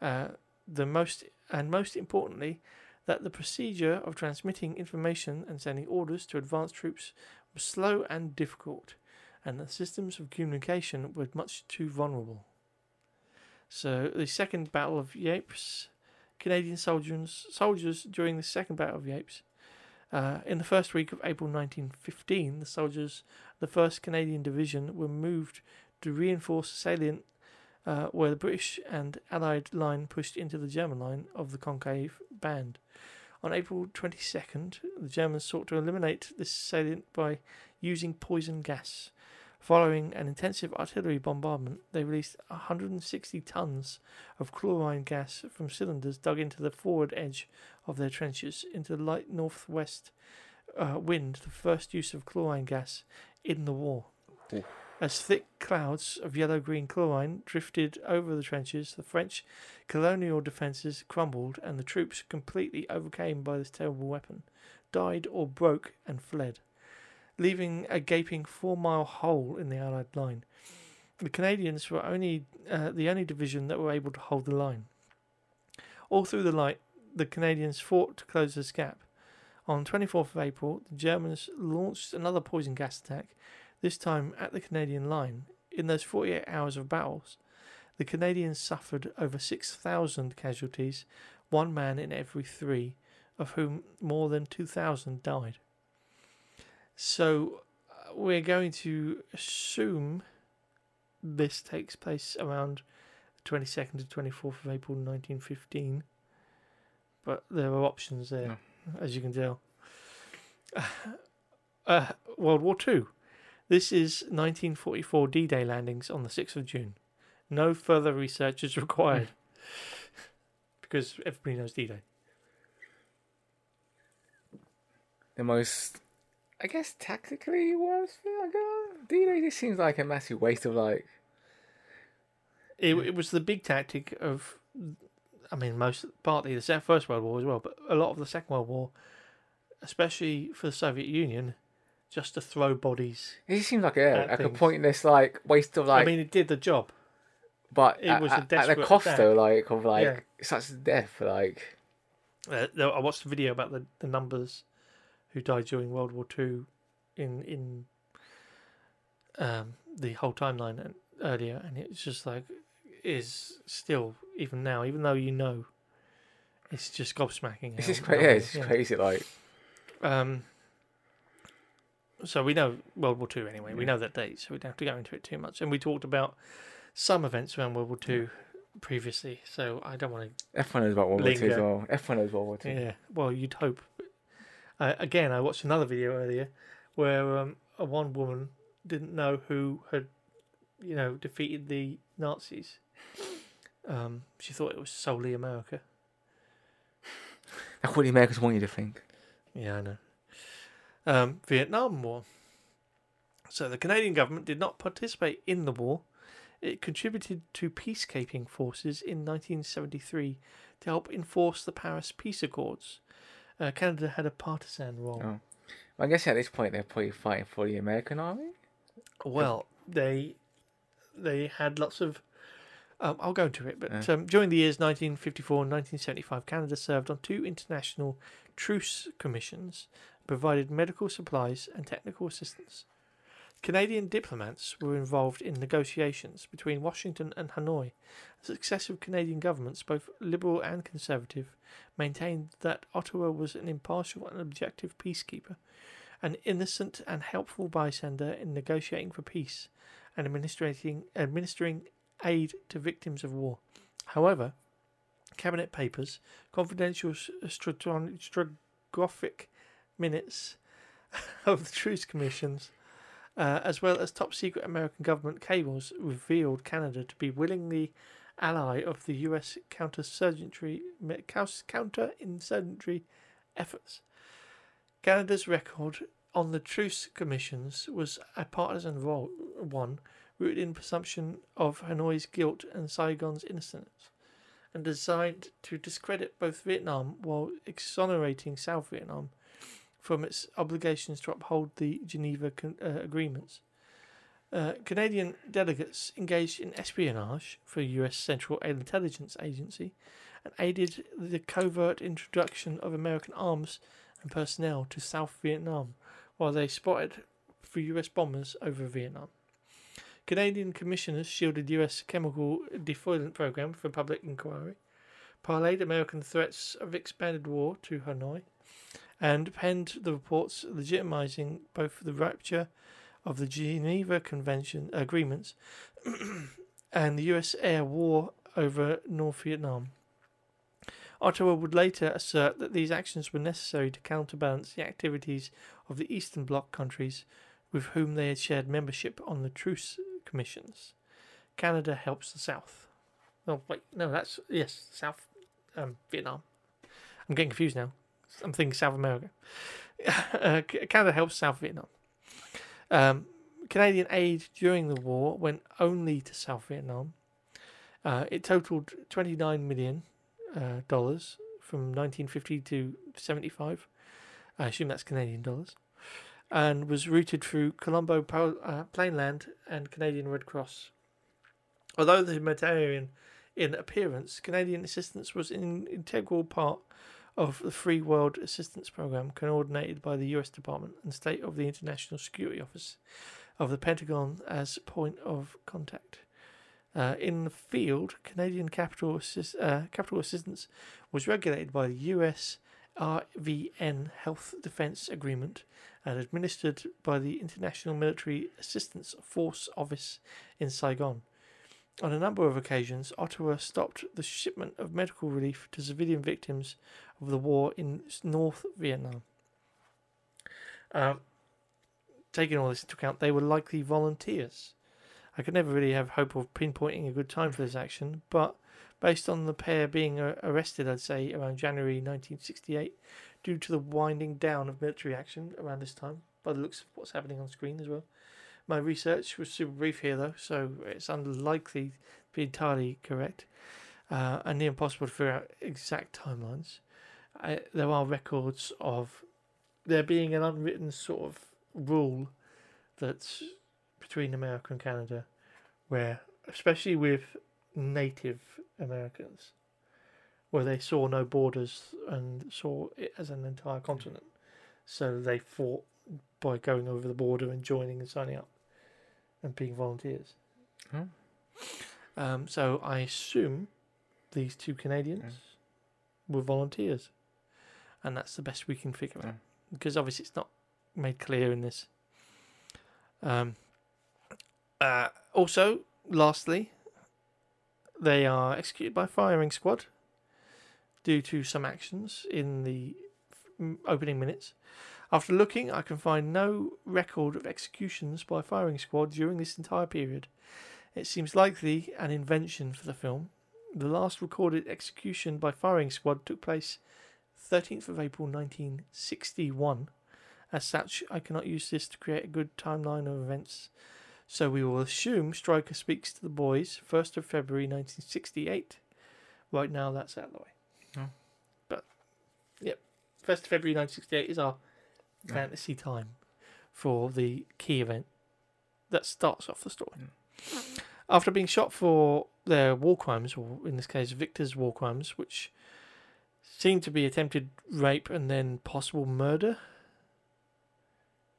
S2: Uh, the most and most importantly, that the procedure of transmitting information and sending orders to advance troops was slow and difficult, and the systems of communication were much too vulnerable. So, the Second Battle of Ypres, Canadian soldiers, soldiers during the Second Battle of Ypres. Uh, in the first week of April 1915, the soldiers the 1st Canadian Division were moved to reinforce the salient uh, where the British and Allied line pushed into the German line of the concave band. On April 22nd, the Germans sought to eliminate this salient by using poison gas. Following an intensive artillery bombardment, they released 160 tons of chlorine gas from cylinders dug into the forward edge of their trenches into the light northwest uh, wind, the first use of chlorine gas in the war. As thick clouds of yellow green chlorine drifted over the trenches, the French colonial defences crumbled, and the troops, completely overcome by this terrible weapon, died or broke and fled, leaving a gaping four mile hole in the Allied line. The Canadians were only uh, the only division that were able to hold the line. All through the night, the Canadians fought to close this gap. On 24th of April, the Germans launched another poison gas attack this time at the Canadian line. In those 48 hours of battles, the Canadians suffered over 6,000 casualties, one man in every three, of whom more than 2,000 died. So uh, we're going to assume this takes place around 22nd to 24th of April 1915. But there are options there,
S1: No.
S2: as you can tell. Uh, World War Two. This is 1944 D Day landings on the 6th of June. No further research is required because everybody knows D Day.
S1: The most, I guess, tactically worst was got. D-Day just seems like a massive waste of like.
S2: It, it was the big tactic of, I mean, most partly the First World War as well, but a lot of the Second World War, especially for the Soviet Union, just to throw bodies.
S1: It just seems like yeah, like a pointless like waste of like.
S2: I mean, it did the job.
S1: but
S2: it
S1: at,
S2: was a
S1: at- at the cost
S2: attack.
S1: though, like of like
S2: Yeah.
S1: such death, like
S2: Uh, I watched a video about the, the numbers who died during World War Two in in um, the whole timeline and earlier, and it's just like is still even now, even though you know, it's just gobsmacking.
S1: it's
S2: how
S1: just crazy. Yeah, it's just crazy. Like
S2: Um, so we know World War Two anyway. We know that date, so we don't have to go into it too much. And we talked about some events around World War Two previously, so I don't want to
S1: everyone knows about World War Two as well. Everyone knows World War Two.
S2: Yeah, well, you'd hope. Uh, again, I watched another video earlier where um, a one woman didn't know who had, you know, defeated the Nazis. Um, she thought it was solely America.
S1: That's what the Americans want you to think.
S2: Yeah, I know. Um, Vietnam War. So the Canadian government did not participate in the war. It contributed to peacekeeping forces in 1973 to help enforce the Paris Peace Accords. Uh, Canada had a partisan role.
S1: Oh. I guess at this point they're probably fighting for the American army.
S2: Well, they they had lots of. Um, I'll go into it, but um, during the years 1954 and 1975, Canada served on two international truce commissions, provided medical supplies and technical assistance. Canadian diplomats were involved in negotiations between Washington and Hanoi. Successive Canadian governments, both liberal and conservative, maintained that Ottawa was an impartial and objective peacekeeper, an innocent and helpful bystander in negotiating for peace and administrating administering aid to victims of war. However, cabinet papers, confidential s- uh, stratigraphic minutes of the truce commissions, uh, as well as top secret American government cables, revealed Canada to be willingly ally of the U.S. counterinsurgency counterinsurgency efforts. Canada's record on the truce commissions was a partisan one rooted in presumption of Hanoi's guilt and Saigon's innocence, and designed to discredit both Vietnam while exonerating South Vietnam from its obligations to uphold the Geneva con- uh, agreements. Uh, Canadian delegates engaged in espionage for U.S. Central Intelligence Agency and aided the covert introduction of American arms and personnel to South Vietnam while they spotted for US bombers over Vietnam. Canadian commissioners shielded US chemical defoliant program from public inquiry, parlayed American threats of expanded war to Hanoi, and penned the reports legitimizing both the rupture of the Geneva Convention agreements and the US air war over North Vietnam. Ottawa would later assert that these actions were necessary to counterbalance the activities of the Eastern Bloc countries with whom they had shared membership on the truce commissions. Canada helps the South. Oh, wait, no, that's, yes, South um, Vietnam. I'm getting confused now. I'm thinking South America. uh, Canada helped South Vietnam. Um, Canadian aid during the war went only to South Vietnam. Uh, it totaled 29 million uh, dollars from 1950 to 75. I assume that's Canadian dollars. And was routed through Colombo uh, Plan and Canadian Red Cross. Although the humanitarian in appearance, Canadian assistance was an integral part of the Free World Assistance Program coordinated by the US Department and State of the International Security Office of the Pentagon as point of contact. Uh, in the field, Canadian capital, assist, uh, capital assistance was regulated by the US RVN Health Defense Agreement and administered by the International Military Assistance Force Office in Saigon. On a number of occasions, Ottawa stopped the shipment of medical relief to civilian victims of the war in North Vietnam. Um, taking all this into account, they were likely volunteers. I could never really have hope of pinpointing a good time for this action, but based on the pair being uh, arrested, I'd say around January 1968, due to the winding down of military action around this time, by the looks of what's happening on screen as well. My research was super brief here, though, so it's unlikely to be entirely correct, uh, and near impossible to figure out exact timelines. There are records of there being an unwritten sort of rule that's between America and Canada, where, especially with Native Americans, where they saw no borders and saw it as an entire continent. So they fought by going over the border and joining and signing up and being volunteers. Um, so I assume these two Canadians were volunteers, and that's the best we can figure out because obviously it's not made clear in this. Um, uh, also, lastly, they are executed by firing squad due to some actions in the f- opening minutes. After looking, I can find no record of executions by firing squad during this entire period. It seems likely an invention for the film. The last recorded execution by firing squad took place 13th of April 1961. As such, I cannot use this to create a good timeline of events. So we will assume Stryker speaks to the boys 1st of February 1968. Right now, that's out of the way.
S1: Oh.
S2: But, yep, 1st of February 1968 is our
S1: Yeah.
S2: fantasy time for the key event that starts off the story. After being shot for their war crimes, or in this case, Victor's war crimes, which seem to be attempted rape and then possible murder,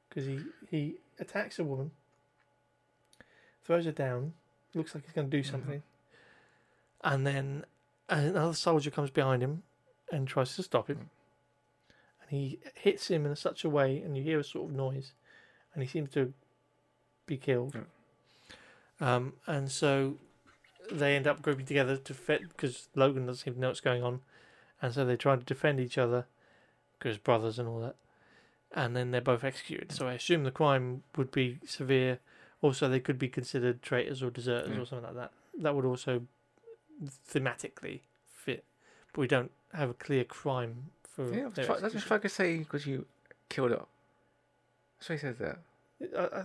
S2: because he he attacks a woman, throws her down, looks like he's going to do
S1: Mhm.
S2: something, and then another soldier comes behind him and tries to stop him, and he hits him in such a way, and you hear a sort of noise, and he seems to be killed.
S1: Yeah.
S2: Um, and so they end up grouping together to fit because Logan doesn't seem to know what's going on, and so they try to defend each other because brothers and all that, and then they're both executed. So I assume the crime would be severe. Also, they could be considered traitors or deserters
S1: Yeah.
S2: or something like that. That would also thematically fit, but we don't have a clear crime for
S1: Yeah, try, let's just focus say because you killed a So he says that.
S2: Uh, uh,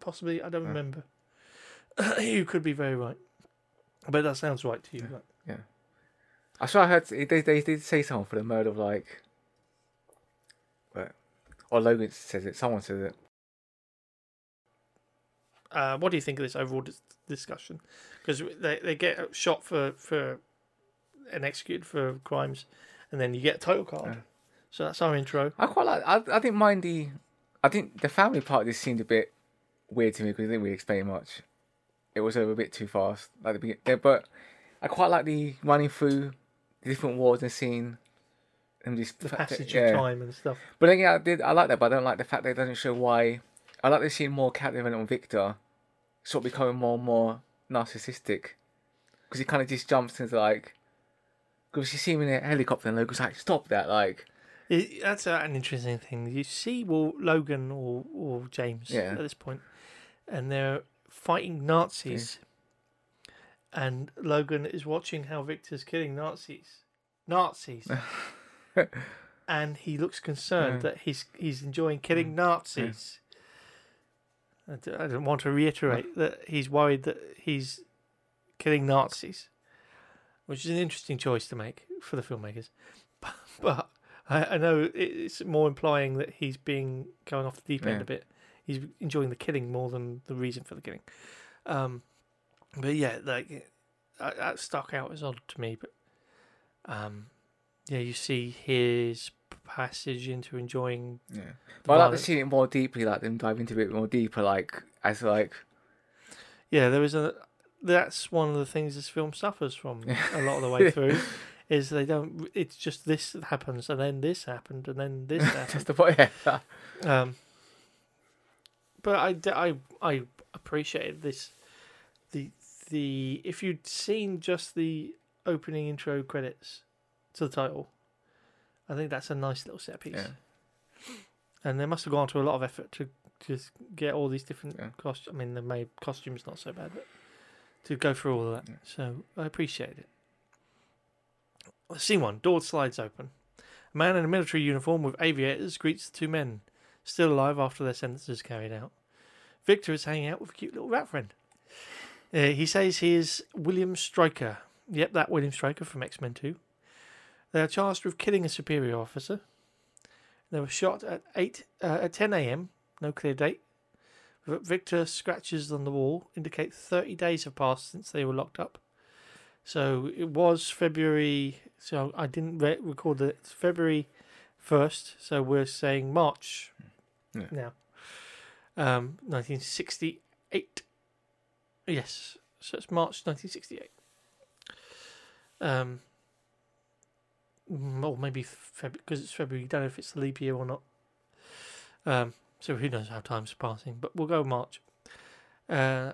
S2: possibly, I don't remember. you could be very right, but that sounds right to you.
S1: Yeah.
S2: right?
S1: I swear I heard they they did say something for the murder of like. What? Or Logan says it. Someone says it.
S2: Uh, what do you think of this overall dis- discussion? Because they they get shot for for and executed for crimes, and then you get a title card.
S1: Yeah.
S2: So that's our intro.
S1: I quite like. I I didn't mind the. I think the family part just seemed a bit weird to me because it didn't really explain much. It was a bit too fast like the beginning, but I quite like the running through the different wards and seeing and just
S2: The
S1: fact that-
S2: passage
S1: yeah.
S2: of time and stuff.
S1: But then yeah, I did. I like that, but I don't like the fact that it doesn't show why. I like to see more character and on Victor, sort of becoming more and more narcissistic, because he kind of just jumps into like, because you see him in a helicopter and Logan's like, stop that, like,
S2: It, that's uh, an interesting thing. You see, well, Logan or or James
S1: Yeah.
S2: at this point, and they're fighting Nazis, and Logan is watching how Victor's killing Nazis, Nazis, and he looks concerned
S1: Yeah.
S2: that he's he's enjoying killing Nazis. I don't want to reiterate that he's worried that he's killing Nazis, which is an interesting choice to make for the filmmakers. But I, I know it's more implying that he's being going off the deep end
S1: Yeah.
S2: a bit. He's enjoying the killing more than the reason for the killing. Um, but yeah, like that, that stuck out as odd to me. But um, yeah, you see his passage into enjoying.
S1: yeah. But I like to see it more deeply, like them dive into it a bit more deeper, like as like,
S2: Yeah, there was a. That's one of the things this film suffers from a lot of the way through. Is they don't. It's just this happens, and then this happened, and then this happened.
S1: just the point. Yeah.
S2: Um, but I appreciated this. The the if you'd seen just the opening intro credits to the title, I think that's a nice little set piece.
S1: Yeah.
S2: And they must have gone to a lot of effort to just get all these different
S1: Yeah.
S2: costumes. I mean, the made costumes not so bad, but to go through all of that. So I appreciate it. Scene one: door slides open. A man in a military uniform with aviators greets the two men, still alive after their sentences carried out. Victor is hanging out with a cute little rat friend. Uh, he says he is William Stryker. Yep, that William Stryker from X Men 2. They are charged with killing a superior officer. They were shot at eight uh, at 10 a.m. No clear date. Victor scratches on the wall indicate 30 days have passed since they were locked up. So it was February. So I didn't re- record it. It's February 1st. So we're saying March
S1: Yeah.
S2: now. Um, 1968. Yes. So it's March 1968. Um, or maybe February because it's February. You don't know if it's the leap year or not. Um, so who knows how time's passing? But we'll go March. Uh,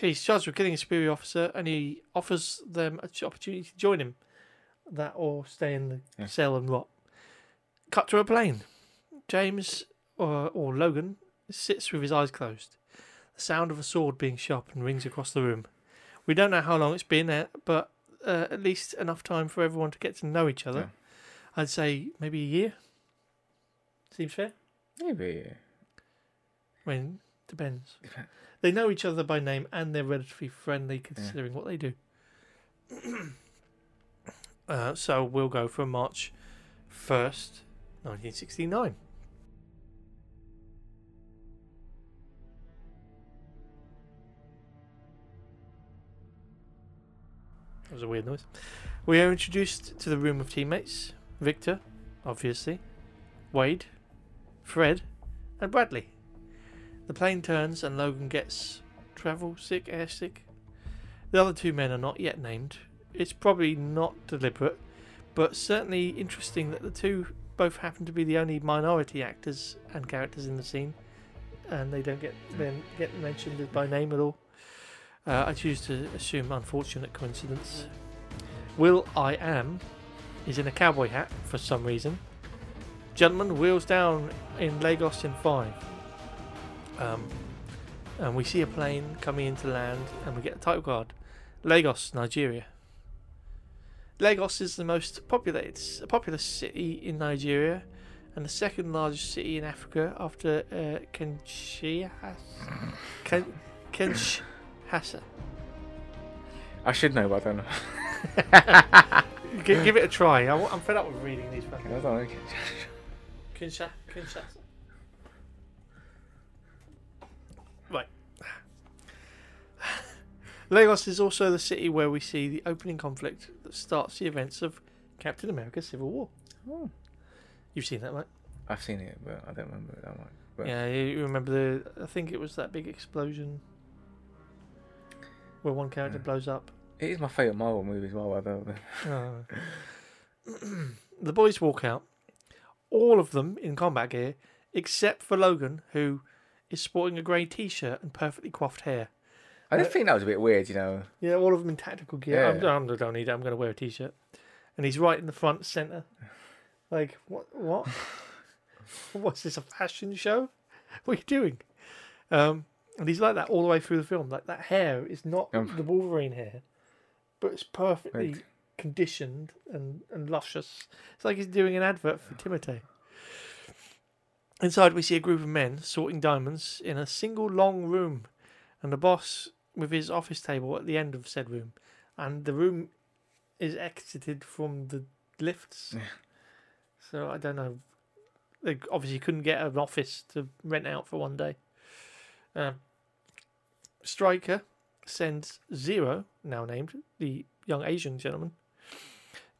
S2: he's charged with killing a superior officer, and he offers them an opportunity to join him. That or stay in the
S1: Yeah.
S2: cell and rot. Cut to a plane. James or or Logan sits with his eyes closed. The sound of a sword being sharpened rings across the room. We don't know how long it's been there, but uh, at least enough time for everyone to get to know each other. I'd say maybe a year. Seems fair.
S1: Maybe.
S2: I mean, depends. They know each other by name and they're relatively friendly considering what they do. uh, so we'll go for March 1st, 1969. That was a weird noise. We are introduced to the room of teammates Victor, obviously, Wade, Fred, and Bradley. The plane turns and Logan gets travel sick, air sick. The other two men are not yet named. It's probably not deliberate, but certainly interesting that the two both happen to be the only minority actors and characters in the scene, and they don't get then get mentioned by name at all. Uh, I choose to assume unfortunate coincidence. Will I am is in a cowboy hat for some reason. Gentleman wheels down in Lagos in five. Um, and we see a plane coming into land, and we get a title card Lagos, Nigeria. Lagos is the most populated, populous city in Nigeria, and the second largest city in Africa after uh, Kinshasa. Kin- Kinshasa.
S1: I should know, but I don't know.
S2: G- give it a try. I, am fed up with reading these. fucking-
S1: I don't know.
S2: Kinsha- Kinshasa. Right. Lagos is also the city where we see the opening conflict that starts the events of Captain America Civil War.
S1: Oh.
S2: You've seen that, right?
S1: I've seen it, but I don't remember it that much. But
S2: Yeah, you you remember the. I think it was that big explosion where one character
S1: Yeah.
S2: blows up.
S1: it is my favourite Marvel movie as well. I don't know.
S2: Oh. the boys walk out, all of them in combat gear, except for Logan, who is sporting a grey t-shirt and perfectly coiffed hair.
S1: I
S2: Uh,
S1: did think that was a bit weird, you know.
S2: Yeah, all of them in tactical gear. I'm,
S1: Yeah.
S2: I'm, I don't need it. I'm going to wear a t-shirt, and he's right in the front center. Like what? What? What's this? A fashion show? What are you doing? Um, and he's like that all the way through the film. Like that hair is not
S1: Um.
S2: the Wolverine hair, but it's perfectly
S1: Right.
S2: Conditioned and, and luscious. It's like he's doing an advert for Timotei. Inside, we see a group of men sorting diamonds in a single long room, and the boss with his office table at the end of said room. And the room is exited from the lifts.
S1: Yeah.
S2: So I don't know. They obviously couldn't get an office to rent out for one day. Um, Stryker sends Zero, now named the young Asian gentleman,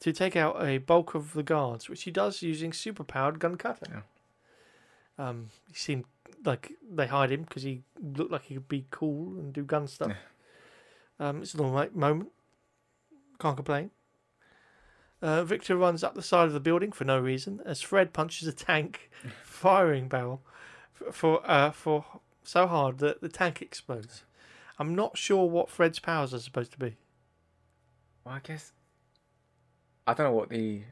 S2: to take out a bulk of the guards, which he does using superpowered gun cutter. Um, he seemed like they hired him because he looked like he could be cool and do gun stuff. Um, it's an alright moment. Can't complain. Uh, Victor runs up the side of the building for no reason as Fred punches a tank firing barrel f- for uh, for so hard that the tank explodes. I'm not sure what Fred's powers are supposed to be.
S1: Well, I guess I don't know what the.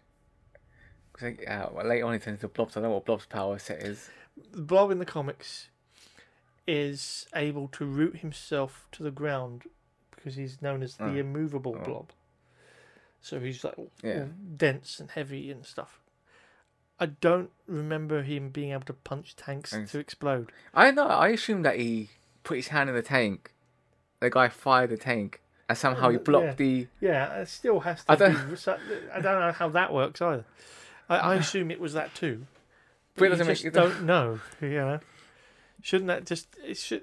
S1: Cause I, uh, later on, he turns into Blob. So I don't know what Blob's power set is.
S2: The Blob in the comics is able to root himself to the ground because he's known as the
S1: Oh.
S2: immovable
S1: Oh.
S2: Blob. So he's like all,
S1: Yeah.
S2: dense and heavy and stuff. I don't remember him being able to punch tanks
S1: Thanks.
S2: to explode.
S1: I know. I assumed that he put his hand in the tank. The guy fired the tank, and somehow he blocked
S2: yeah.
S1: the.
S2: Yeah, it still has to
S1: I don't-
S2: be. I don't know how that works either. I, I assume it was that too.
S1: But it
S2: you
S1: doesn't make
S2: just
S1: it-
S2: don't know. You know, shouldn't that just? It should.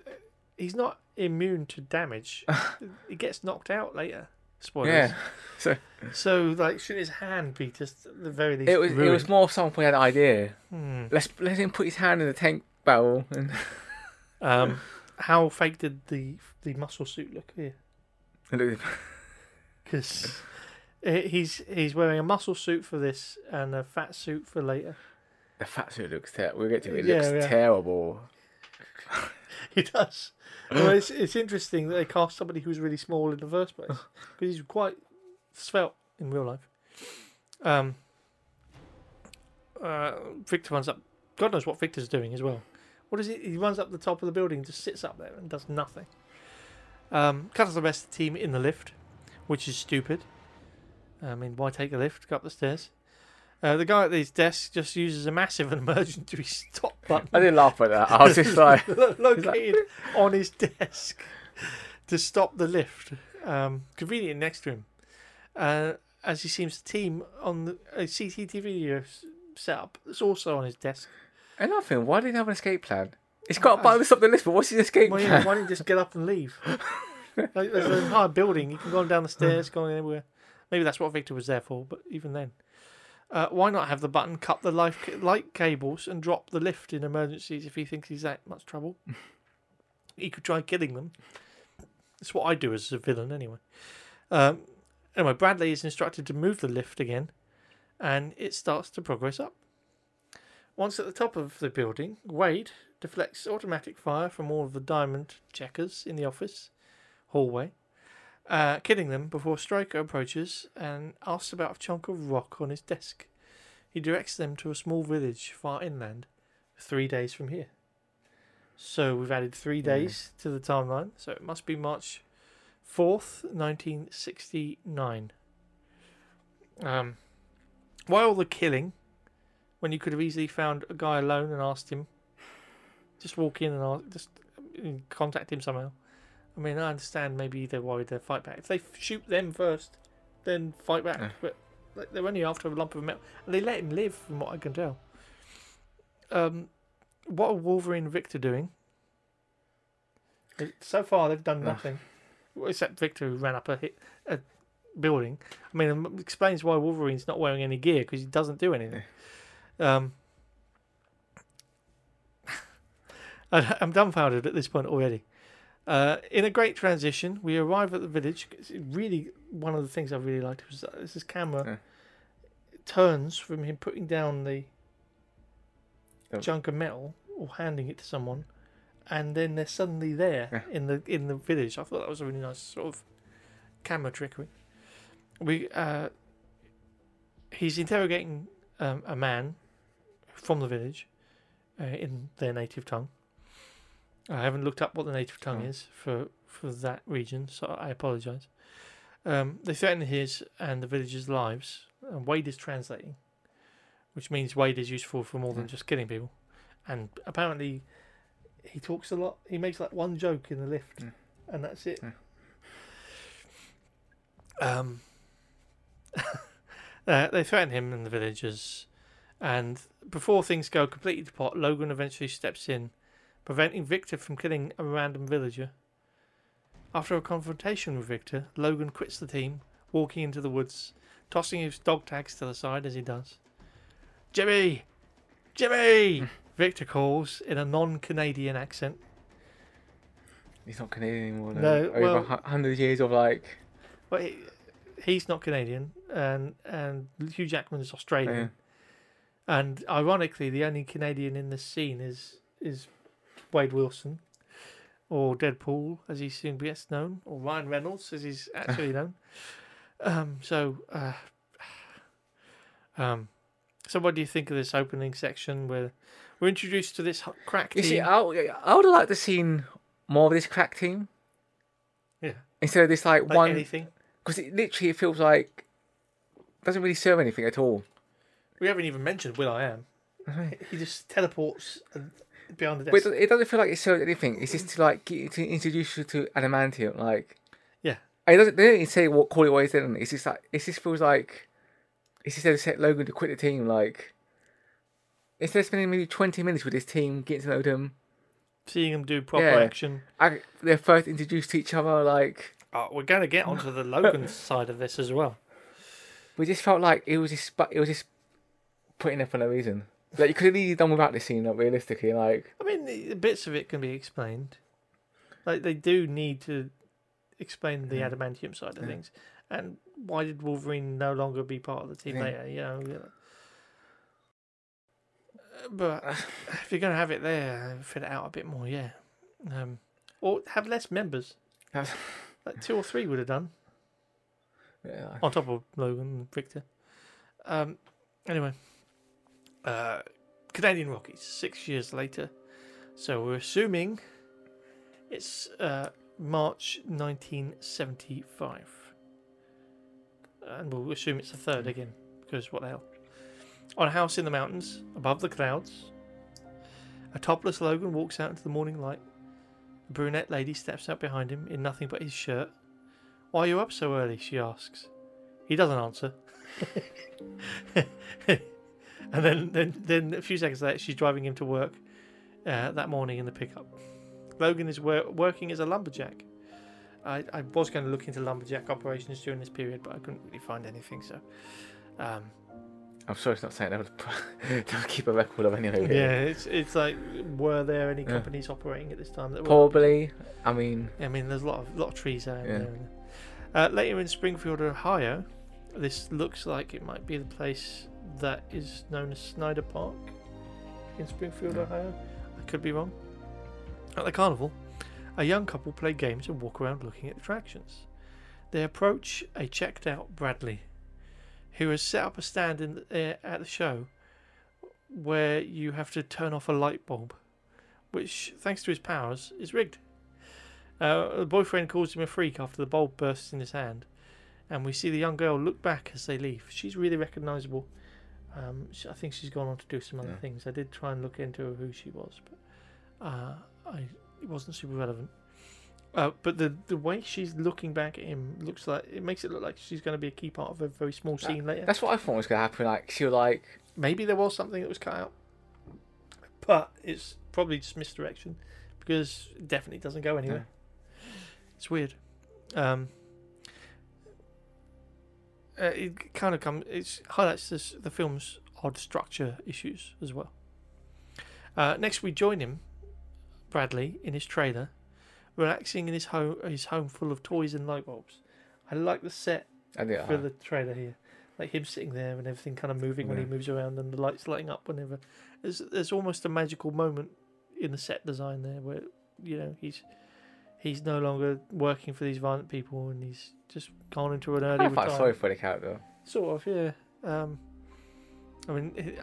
S2: He's not immune to damage. he gets knocked out later. Spoilers.
S1: Yeah. So
S2: So like, should his hand be just the very least?
S1: it was. It was more someone had an idea.
S2: Hmm.
S1: Let's let him put his hand in the tank barrel and.
S2: Um, how fake did the the muscle suit look here? Because he's he's wearing a muscle suit for this and a fat suit for later.
S1: the fat suit looks terrible. We'll get to it. It
S2: Yeah,
S1: looks
S2: yeah.
S1: terrible.
S2: He does. well, it's, it's interesting that they cast somebody who's really small in the first place because he's quite svelte in real life. Um, uh, Victor runs up. God knows what Victor's doing as well. What is it? He runs up the top of the building, just sits up there and does nothing. Um, cuts the rest of the team in the lift, which is stupid. I mean, why take a lift? Go up the stairs. Uh, the guy at his desk just uses a massive emergency stop button
S1: I didn't laugh at that. I was just like,
S2: located on his desk to stop the lift, um, convenient next to him. Uh, as he seems to team on the a CCTV setup that's also on his desk.
S1: another thing. Why did he have an escape plan? He's got to stop the list, but what's his escape
S2: Well,
S1: plan?
S2: yeah, why don't you just get up and leave? Like, there's an entire building. You can go down the stairs, go anywhere. Maybe that's what Victor was there for, but even then. Uh, why not have the button cut the life ca- light cables and drop the lift in emergencies if he thinks he's that much trouble? he could try killing them. That's what I do as a villain, anyway. Um, anyway, Bradley is instructed to move the lift again, and it starts to progress up. Once at the top of the building, Wade deflects automatic fire from all of the diamond checkers in the office hallway, uh, killing them before Stryker approaches and asks about a chunk of rock on his desk. He directs them to a small village far inland, three days from here. So we've added three days to the timeline, so it must be March 4th, 1969. Um, while the killing when you could have easily found a guy alone and asked him. Just walk in and ask, just contact him somehow. I mean, I understand maybe they're worried they'll fight back. If they shoot them first, then fight back.
S1: Yeah.
S2: But like, they're only after a lump of metal, and they let him live, from what I can tell. Um, what are Wolverine and Victor doing? So far, they've done nothing, except Victor who ran up a hit, a building. I mean, it explains why Wolverine's not wearing any gear because he doesn't do anything. Um, I- I'm dumbfounded at this point already. Uh, in a great transition, we arrive at the village. It's really one of the things I really liked was that this camera
S1: Yeah.
S2: turns from him putting down the
S1: Oh.
S2: chunk of metal or handing it to someone, and then they're suddenly there
S1: Yeah.
S2: in the in the village. I thought that was a really nice sort of camera trickery. We uh, he's interrogating um, a man from the village uh, in their native tongue. I haven't looked up what the native tongue
S1: Oh.
S2: is for for that region, so I apologise. Um, they threaten his and the villagers' lives. And Wade is translating, which means Wade is useful for more than just killing people. And apparently, he talks a lot. He makes like one joke in the lift,
S1: Yeah.
S2: and that's it.
S1: Yeah.
S2: Um, uh, they threaten him and the villagers, and before things go completely to pot, Logan eventually steps in, preventing Victor from killing a random villager. After a confrontation with Victor, Logan quits the team, walking into the woods, tossing his dog tags to the side as he does. Jimmy! Jimmy! Victor calls in a non Canadian accent.
S1: He's not Canadian anymore.
S2: No,
S1: Over
S2: well-
S1: a hundred years of like.
S2: But he, he's not Canadian, and, and Hugh Jackman is Australian.
S1: Yeah.
S2: And ironically, the only Canadian in the scene is is Wade Wilson, or Deadpool, as he's soon best known, or Ryan Reynolds, as he's actually known. Um, so, uh, um, so what do you think of this opening section where we're introduced to this crack
S1: You
S2: team?
S1: see, I, I would have liked to seen more of this crack team
S2: yeah,
S1: instead of this like,
S2: like
S1: one
S2: anything.
S1: because it literally it feels like doesn't really serve anything at all.
S2: We haven't even mentioned will.i.am. He just teleports behind the desk.
S1: it, it doesn't feel like it serves anything. It's just to like to introduce you to adamantium. Like
S2: Yeah.
S1: It doesn't. They don't even say what call it what it. It's just like it just feels like it's just to set Logan to quit the team. Like instead of spending maybe twenty minutes with this team, getting to know them,
S2: Seeing him do proper
S1: Yeah.
S2: action.
S1: I, they're first introduced to each other. Like
S2: Oh, we're going to get onto the Logan side of this as well.
S1: we just felt like it was just it was just put in there for no reason. Like you could have easily done without this scene. Like realistically, like
S2: I mean, the, the bits of it can be explained. Like they do need to explain the
S1: Yeah.
S2: adamantium side of
S1: Yeah.
S2: things, and why did Wolverine no longer be part of the team
S1: Yeah.
S2: later? You know, you know. Uh, but if you're going to have it there, fit it out a bit more, yeah. Um, or have less members.
S1: That's-
S2: Like two or three would have done
S1: yeah,
S2: on top of Logan and Victor. Um, anyway, uh, Canadian Rockies, six years later. So we're assuming it's uh, March 1975. And we'll assume it's the third again, because what the hell? On a house in the mountains, above the clouds, a topless Logan walks out into the morning light. A brunette lady steps out behind him in nothing but his shirt. Why are you up so early? she asks. He doesn't answer. and then, then, then a few seconds later, she's driving him to work uh, that morning in the pickup. Logan is wor- working as a lumberjack. I, I was going to look into lumberjack operations during this period, but I couldn't really find anything. So, um,
S1: I'm sorry, it's not saying that would keep a record of anyway.
S2: yeah, it's it's like, were there any
S1: Yeah.
S2: companies operating at this time that were?
S1: Probably. I mean,
S2: I mean, there's a lot of lot of trees out
S1: Yeah.
S2: there. Uh, later in Springfield, Ohio, this looks like it might be the place that is known as Snyder Park in Springfield. Ohio. I could be wrong. At the carnival, a young couple play games and walk around looking at attractions. They approach a checked out Bradley, who has set up a stand in the, uh, at the show where you have to turn off a light bulb, which, thanks to his powers, is rigged. Uh, the boyfriend calls him a freak after the bulb bursts in his hand, and we see the young girl look back as they leave. She's really recognisable. Um, she, I think she's gone on to do some other
S1: Yeah.
S2: things. I did try and look into who she was, but uh, I it wasn't super relevant. Uh, but the the way she's looking back at him looks like it makes it look like she's going to be a key part of a very small scene later.
S1: That's what I thought was gonna happen. Like she'll like
S2: Maybe there was something that was cut out, but it's probably just misdirection because it definitely doesn't go anywhere. It's weird. Um, uh, it kind of comes. It highlights this, the film's odd structure issues as well. Uh, next, we join him, Bradley, in his trailer, relaxing in his home, his home full of toys and light bulbs. I like the set for the trailer here. Like him sitting there and everything kind of moving when he moves around and the lights lighting up whenever. There's there's almost a magical moment in the set design there where you know he's he's no longer working for these violent people and he's just gone into an early
S1: I felt sorry for the character.
S2: Sort of, yeah. Um, I mean,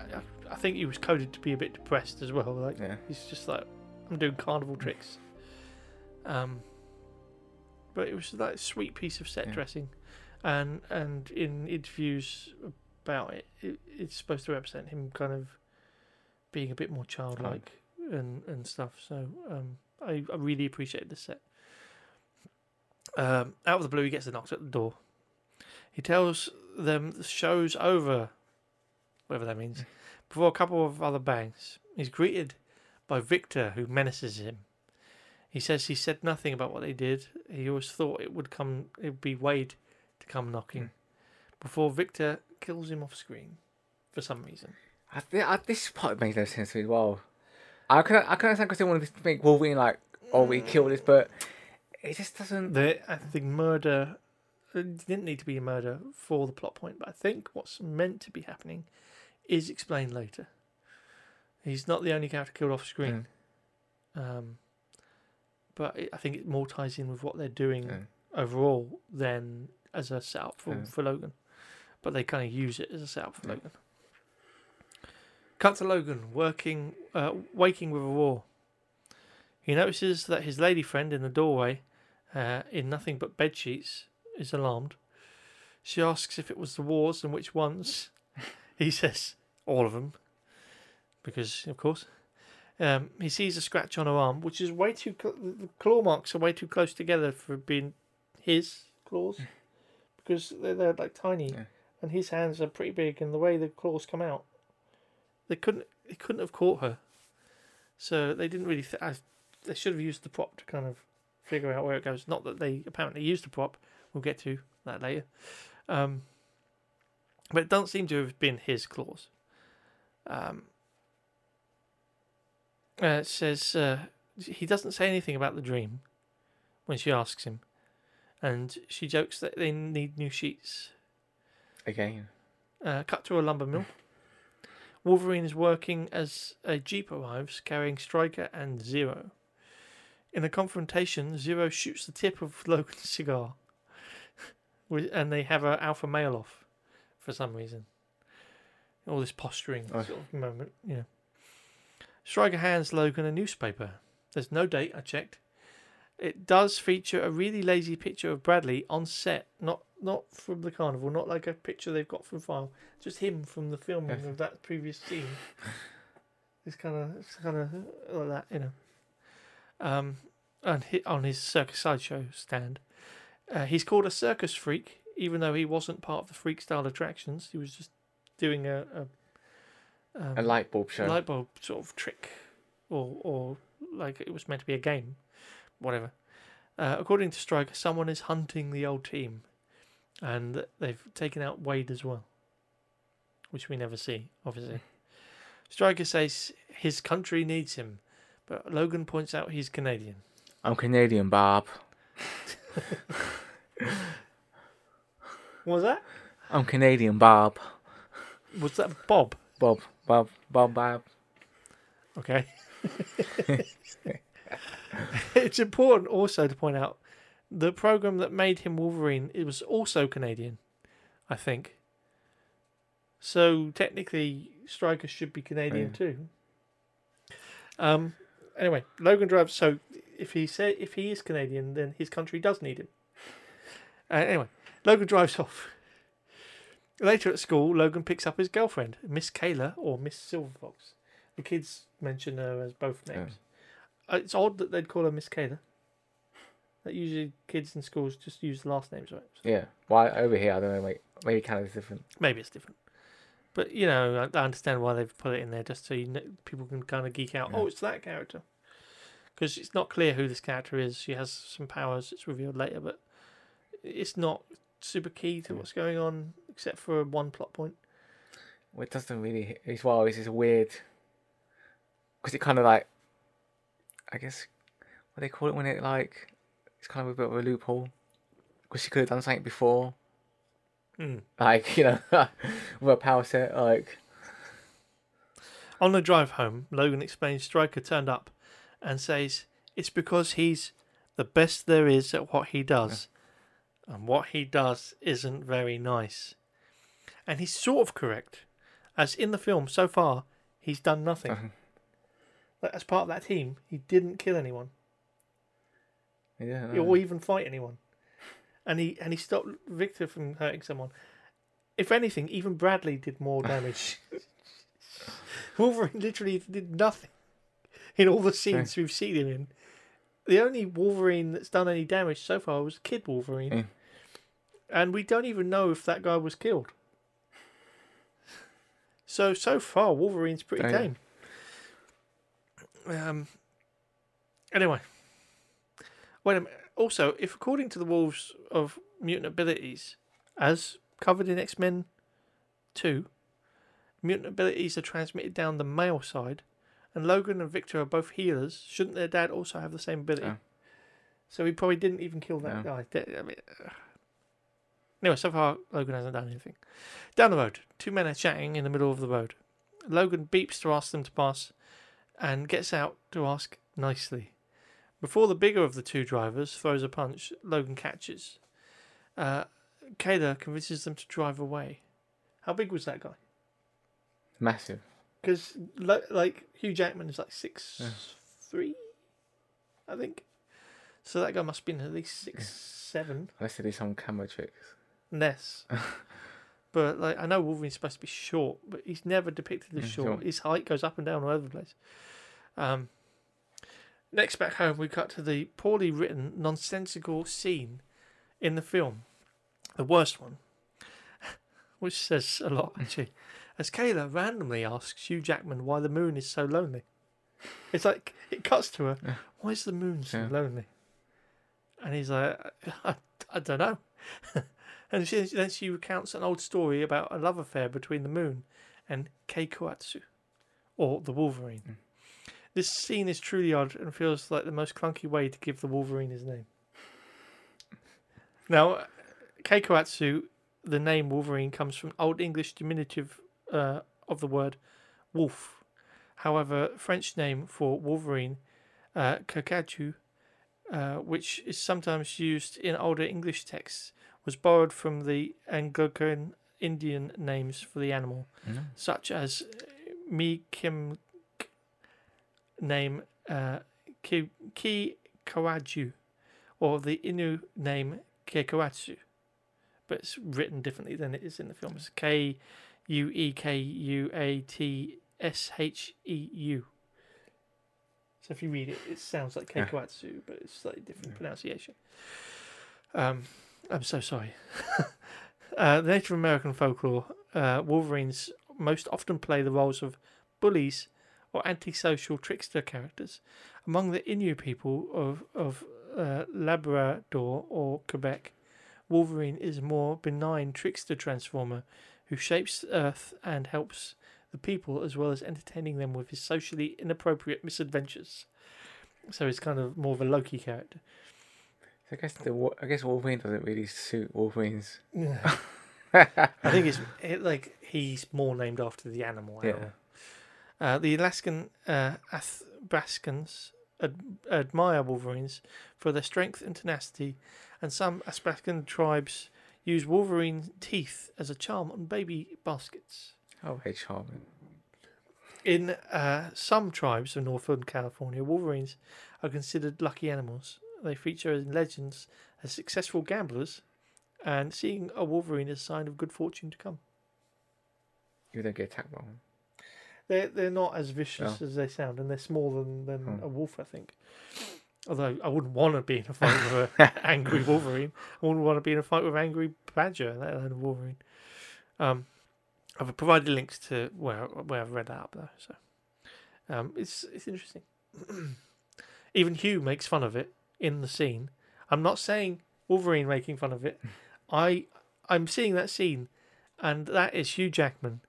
S2: I- think he was coded to be a bit depressed as well. Like
S1: Yeah.
S2: he's just like, I'm doing carnival tricks. Um, but it was like a sweet piece of set
S1: Yeah.
S2: dressing, and and in interviews about it, it, it's supposed to represent him kind of being a bit more childlike and and stuff. So um, I, I really appreciate the set. Um, out of the blue, he gets a knock at the door. He tells them the show's over, whatever that means. Before a couple of other bangs, he's greeted by Victor, who menaces him. He says he said nothing about what they did. He always thought it would come, it would be Wade to come knocking. Before Victor kills him off screen, for some reason.
S1: I, th- I, this part makes no sense to me as well. I can I can understand because they wanted to make Wolverine like, oh, we killed this, but it just doesn't.
S2: The I think murder it didn't need to be a murder for the plot point, but I think what's meant to be happening is explained later. He's not the only character killed off screen, um, but it, I think it more ties in with what they're doing
S1: Yeah.
S2: overall than as a setup for,
S1: Yeah.
S2: for Logan. But they kind of use it as a setup for
S1: Yeah.
S2: Logan. Cut to Logan working, uh, waking with a roar. He notices that his lady friend in the doorway, uh, in nothing but bed sheets, is alarmed. She asks if it was the wars and which ones. he says all of them, because of course. Um, he sees a scratch on her arm, which is way too. Cl- the claw marks are way too close together for being his claws, because they're, they're like tiny,
S1: Yeah.
S2: and his hands are pretty big, and the way the claws come out, they couldn't. They couldn't have caught her, so they didn't really. Th- I, they should have used the prop to kind of figure out where it goes. Not that they apparently used the prop. We'll get to that later. Um, but it doesn't seem to have been his claws. Um, uh, it says uh, he doesn't say anything about the dream when she asks him, and she jokes that they need new sheets.
S1: Again,
S2: Uh, cut to a lumber mill. Wolverine is working as a jeep arrives, carrying Stryker and Zero. In a confrontation, Zero shoots the tip of Logan's cigar, and they have a alpha male off for some reason. All this posturing
S1: Oh.
S2: sort of moment, you know. Stryker hands Logan a newspaper. There's no date. I checked. It does feature a really lazy picture of Bradley on set, not not from the carnival, not like a picture they've got from file, just him from the filming of that previous scene. It's kind of it's kind of like that, you know. Um, on his circus sideshow stand, uh, he's called a circus freak, even though he wasn't part of the freak style attractions. He was just doing a a, um,
S1: a light bulb show.
S2: light bulb sort of trick, or or like it was meant to be a game, whatever. Uh, according to Stryker, someone is hunting the old team, and they've taken out Wade as well, which we never see, obviously. Stryker says his country needs him, but Logan points out he's Canadian.
S1: I'm Canadian, Bob.
S2: What was that?
S1: I'm Canadian, Bob.
S2: Was that Bob?
S1: Bob, Bob, Bob, Bob.
S2: Okay. it's important also to point out the program that made him Wolverine it was also Canadian, I think. So technically, Stryker should be Canadian
S1: Yeah.
S2: too. Um. Anyway, Logan drives. So if he said if he is Canadian, then his country does need him. Uh, anyway, Logan drives off. Later at school, Logan picks up his girlfriend, Miss Kayla or Miss Silverfox. The kids mention her as both names. Uh, It's odd that they'd call her Miss Kayla. That usually kids in schools just use the last names, right?
S1: Yeah. Why over here? I don't know. Like maybe Canada's different.
S2: Maybe it's different. But, you know, I, I understand why they've put it in there just so you kn- people can kind of geek out.
S1: Yeah.
S2: Oh, it's that character. Because it's not clear who this character is. She has some powers, it's revealed later, but it's not super key to
S1: Yeah.
S2: what's going on except for one plot point.
S1: Well, it doesn't really. It's well. It's just weird. Because it kind of like. I guess. What they call it when it like. It's kind of a bit of a loophole. Because she could have done something before.
S2: Hmm.
S1: Like you know, with a power set. Like
S2: On the drive home, Logan explains Stryker turned up and says it's because he's the best there is at what he does. And what he does isn't very nice. And he's sort of correct, as in the film so far, he's done nothing.
S1: Uh-huh.
S2: As part of that team, he didn't kill anyone
S1: yeah.
S2: or even fight anyone. And he and he stopped Victor from hurting someone. If anything, even Bradley did more damage. Wolverine literally did nothing in all the scenes we've seen him in. The only Wolverine that's done any damage so far was Kid Wolverine.
S1: Yeah.
S2: And we don't even know if that guy was killed. So so far Wolverine's pretty
S1: Oh,
S2: tame. Um anyway. Wait a minute. Also, if according to the Wolves of Mutant Abilities, as covered in X Men 2, mutant abilities are transmitted down the male side, and Logan and Victor are both healers, shouldn't their dad also have the same ability?
S1: Yeah.
S2: So he probably didn't even kill that
S1: No.
S2: guy. I mean, uh. Anyway, so far, Logan hasn't done anything. Down the road, two men are chatting in the middle of the road. Logan beeps to ask them to pass and gets out to ask nicely. Before the bigger of the two drivers throws a punch, Logan catches. Uh, Kayla convinces them to drive away. How big was that guy?
S1: Massive.
S2: Because like Hugh Jackman is like six
S1: Yeah.
S2: three, I think. So that guy must have been at least six seven,
S1: Unless they do some camera tricks.
S2: less. but like I know Wolverine's supposed to be short, but he's never depicted as
S1: Mm,
S2: short.
S1: sure.
S2: His height goes up and down all over the place. Um, next back home, we cut to the poorly written, nonsensical scene in the film, the worst one, which says a lot actually. As Kayla randomly asks Hugh Jackman why the moon is so lonely. It's like it cuts to her.
S1: Yeah.
S2: Why is the moon so
S1: Yeah.
S2: lonely? And he's like, I, I don't know. and she, then she recounts an old story about a love affair between the moon and Kuekuatsu, or the Wolverine.
S1: Mm.
S2: This scene is truly odd and feels like the most clunky way to give the Wolverine his name. Now, Kuekuatsu, the name Wolverine, comes from Old English diminutive uh, of the word wolf. However, French name for Wolverine, uh, uh, which is sometimes used in older English texts, was borrowed from the Algonquian Indian names for the animal,
S1: Mm.
S2: such as Mi'kmaq name uh, Ki, Ki Kawaju, or the Innu name Keikoatsu. But it's written differently than it is in the film. It's K U E K U A T S H E U. So if you read it, it sounds like
S1: Yeah.
S2: But it's slightly different pronunciation. Um, I'm so sorry. uh, the Native American folklore, uh, Wolverines most often play the roles of bullies or antisocial trickster characters. Among the Innu people of, of uh, Labrador or Quebec, Wolverine is a more benign trickster transformer who shapes earth and helps the people as well as entertaining them with his socially inappropriate misadventures. So he's kind of more of a Loki character.
S1: So I guess the I guess Wolverine doesn't really suit Wolverines.
S2: I think it's it, like he's more named after the animal.
S1: Yeah.
S2: animal. Uh, the Alaskan uh, Athabascans ad- admire Wolverines for their strength and tenacity, and some Athabascan tribes use Wolverine teeth as a charm on baby baskets.
S1: Oh, very charming.
S2: In uh, some tribes of northern California, Wolverines are considered lucky animals. They feature in legends as successful gamblers and seeing a Wolverine is a sign of good fortune to come.
S1: You don't get attacked by one.
S2: They're they're not as vicious
S1: Oh.
S2: as they sound, and they're smaller than, than
S1: Hmm.
S2: a wolf, I think. Although I wouldn't want to be in a fight with an angry Wolverine. I wouldn't want to be in a fight with an angry Badger, let alone a Wolverine. Um, I've provided links to where where I've read that up though, so um, it's it's interesting. Even Hugh makes fun of it in the scene. I'm not saying Wolverine making fun of it. I I'm seeing that scene, and that is Hugh Jackman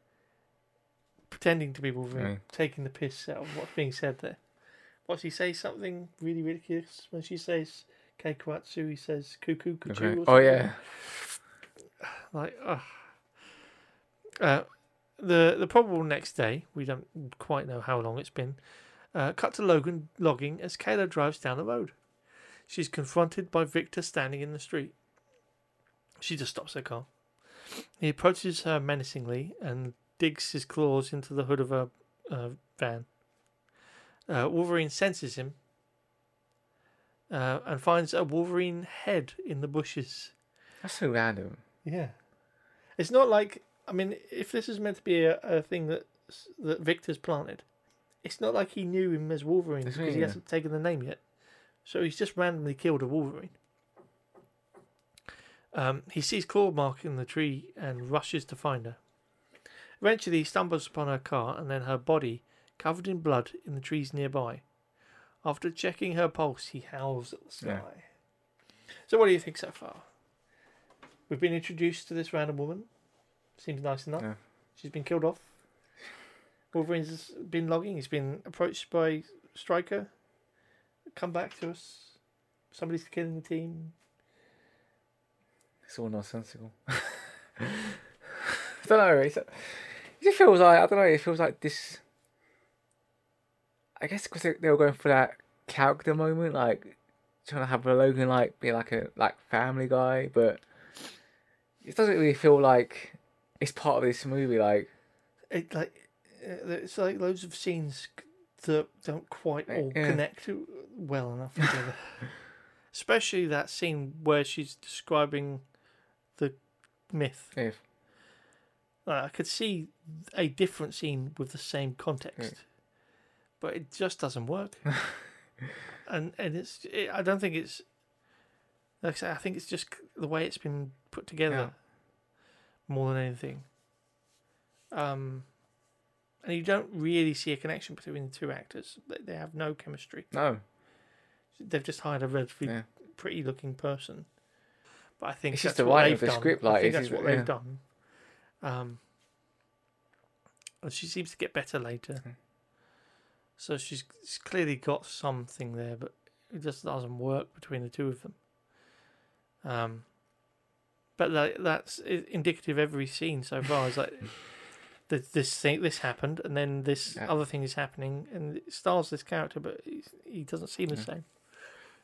S2: pretending to be Wolverine, taking the piss out of what's being said there. What's he say? Something really ridiculous when she says Kuekuatsu. He says cuckoo cuckoo.
S1: Okay. Oh yeah.
S2: Like, ugh. Uh, the the probable next day, we don't quite know how long it's been. Uh, cut to Logan logging as Kayla drives down the road. She's confronted by Victor standing in the street. She just stops her car. He approaches her menacingly and digs his claws into the hood of a, uh, van. Uh, Wolverine senses him uh, and finds a Wolverine head in the bushes.
S1: That's so random.
S2: Yeah, it's not like I mean, if this is meant to be a, a thing that that Victor's planted, it's not like he knew him as Wolverine
S1: That's
S2: because
S1: right,
S2: he
S1: yeah.
S2: hasn't taken the name yet. So he's just randomly killed a Wolverine. Um, he sees claw mark in the tree and rushes to find her. Eventually, he stumbles upon her car and then her body covered in blood in the trees nearby. After checking her pulse, he howls at the sky.
S1: Yeah.
S2: So, what do you think so far? We've been introduced to this random woman. Seems nice enough.
S1: Yeah.
S2: She's been killed off. Wolverine's been logging. He's been approached by Stryker. Come back to us. Somebody's killing the team.
S1: It's all nonsensical. I don't know. It's, it feels like I don't know. It feels like this. I guess because they, they were going for that character moment, like trying to have a Logan like be like a like family guy, but it doesn't really feel like it's part of this movie. Like
S2: It like uh, it's like loads of scenes that don't quite all
S1: Yeah.
S2: connect well enough together. Especially that scene where she's describing the myth.
S1: if
S2: I could see a different scene with the same context, but it just doesn't work. and and it's it, I don't think it's like I say, I think it's just the way it's been put together
S1: Yeah.
S2: more than anything. Um, and you don't really see a connection between the two actors. They, have no chemistry.
S1: no,
S2: They've just hired a relatively
S1: Yeah.
S2: pretty looking person. But I think
S1: It's just the
S2: what
S1: writing of the
S2: done.
S1: script,
S2: I
S1: like,
S2: that's what they've done. Um, and she seems to get better later. So she's, she's clearly got something there, but it just doesn't work between the two of them. Um, but that, that's indicative of every scene so far. Is like th- this thing, this happened, and then this
S1: Yeah.
S2: other thing is happening, and it stars this character, but he's, he doesn't seem the
S1: Yeah.
S2: same.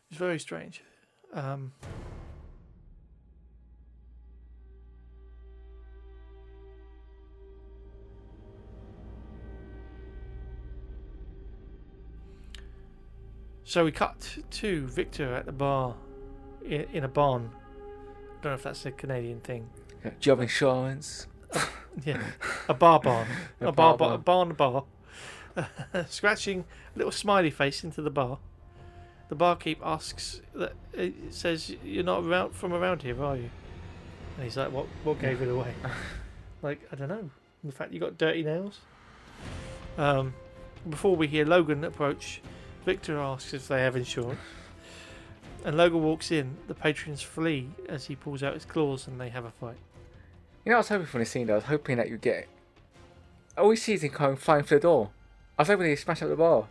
S2: It's very strange. Um, so we cut to Victor at the bar in, in a barn. I don't know if that's a Canadian thing.
S1: have insurance?
S2: Yeah, a bar barn, a,
S1: A
S2: bar,
S1: bar
S2: bar, barn bar. Scratching a little smiley face into the bar. The barkeep asks that it says you're not around from around here, are you? And he's like, "What? What gave it away?" like I don't know. The fact you got dirty nails. Um, before we hear Logan approach, Victor asks if they have insurance. And Logan walks in. The patrons flee as he pulls out his claws, and they have a fight.
S1: You know, I was hoping for this scene. though? I was hoping that you'd get. I we see is him coming flying through the door. I was hoping he'd smash up the bar.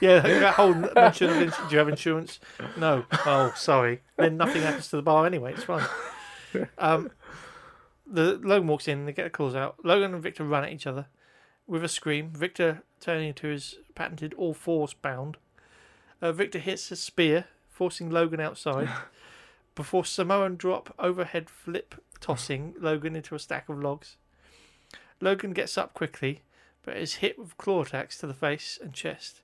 S2: Yeah, that whole mention of ins- do you have insurance? No. Oh, sorry. Then nothing happens to the bar anyway. It's fine. Um, the Logan walks in. They get the claws out. Logan and Victor run at each other with a scream. Victor turning to his patented all fours bound. Uh, Victor hits a spear, forcing Logan outside. Before Samoan drop overhead flip, tossing Logan into a stack of logs. Logan gets up quickly, but is hit with claw attacks to the face and chest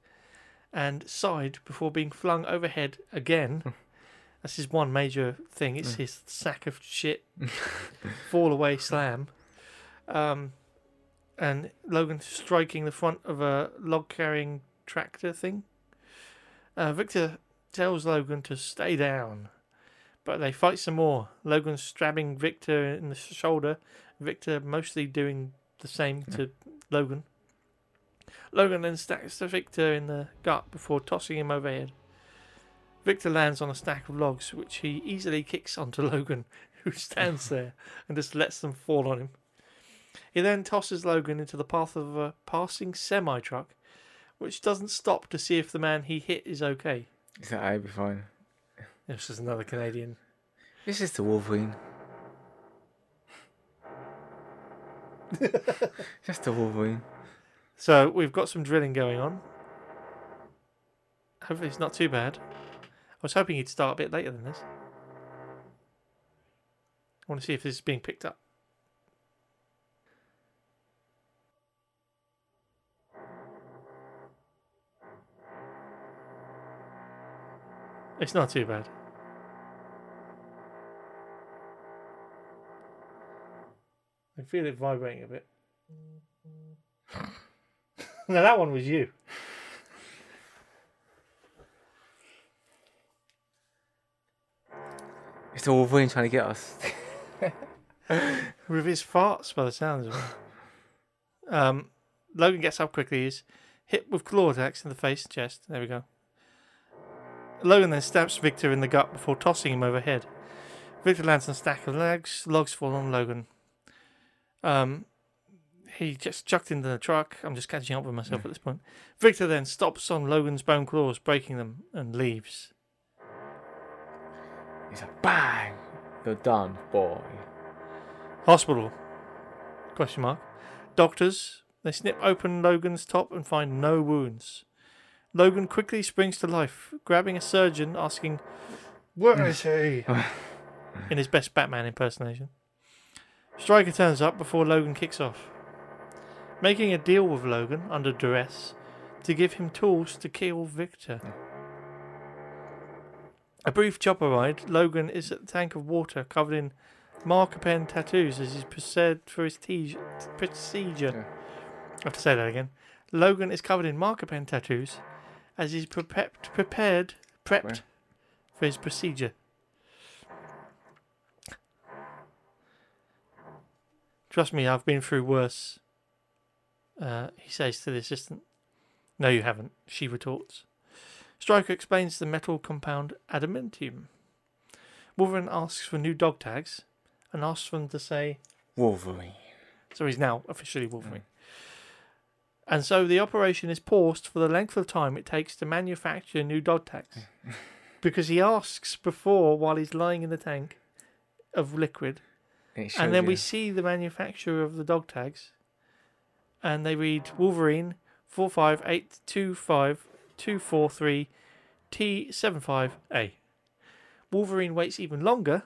S2: and side before being flung overhead again That's his one major thing. It's his sack of shit, fall away slam. Um, and Logan striking the front of a log carrying tractor thing. Uh, Victor tells Logan to stay down, but they fight some more. Logan stabbing Victor in the shoulder, Victor mostly doing the same to Logan. Logan then stacks the Victor in the gut before tossing him overhead. Victor lands on a stack of logs, which he easily kicks onto Logan, who stands there and just lets them fall on him. He then tosses Logan into the path of a passing semi truck, which doesn't stop to see if the man he hit is okay.
S1: Is that I'll be fine?
S2: This is another Canadian.
S1: This is the Wolverine. Just the Wolverine.
S2: So we've got some drilling going on. Hopefully, it's not too bad. I was hoping he'd start a bit later than this. I want to see if this is being picked up. It's not too bad. I feel it vibrating a bit. now that one was you.
S1: It's the Wolverine trying to get us.
S2: With his farts, by the sounds of it. Um, Logan gets up quickly. He's hit with claw attacks in the face and chest. There we go. Logan then stabs Victor in the gut before tossing him overhead. Victor lands on a stack of legs. Logs fall on Logan. Um, he gets chucked into the truck. I'm just catching up with myself at this point. Victor then stops on Logan's bone claws, breaking them, and leaves.
S1: He's like, bang! You're done, boy.
S2: Hospital? Question mark. Doctors. They snip open Logan's top and find no wounds. Logan quickly springs to life, grabbing a surgeon, asking, "Where is he?" in his best Batman impersonation. Stryker turns up before Logan kicks off, making a deal with Logan under duress to give him tools to kill Victor. A brief chopper ride, Logan is at the tank of water covered in marker pen tattoos as he's prepared for his te- procedure. I have to say that again. Logan is covered in marker pen tattoos as he's prepared, prepared, prepped
S1: Where?
S2: for his procedure. Trust me, I've been through worse. Uh, he says to the assistant. No, you haven't, she retorts. Stryker explains the metal compound adamantium. Wolverine asks for new dog tags and asks them to say,
S1: Wolverine.
S2: so he's now officially Wolverine. And so the operation is paused for the length of time it takes to manufacture new dog tags. because he asks before, while he's lying in the tank of liquid,
S1: And,
S2: and then
S1: shows
S2: we see the manufacturer of the dog tags, and they read Wolverine four five eight two five two four three T seven five A. Wolverine waits even longer,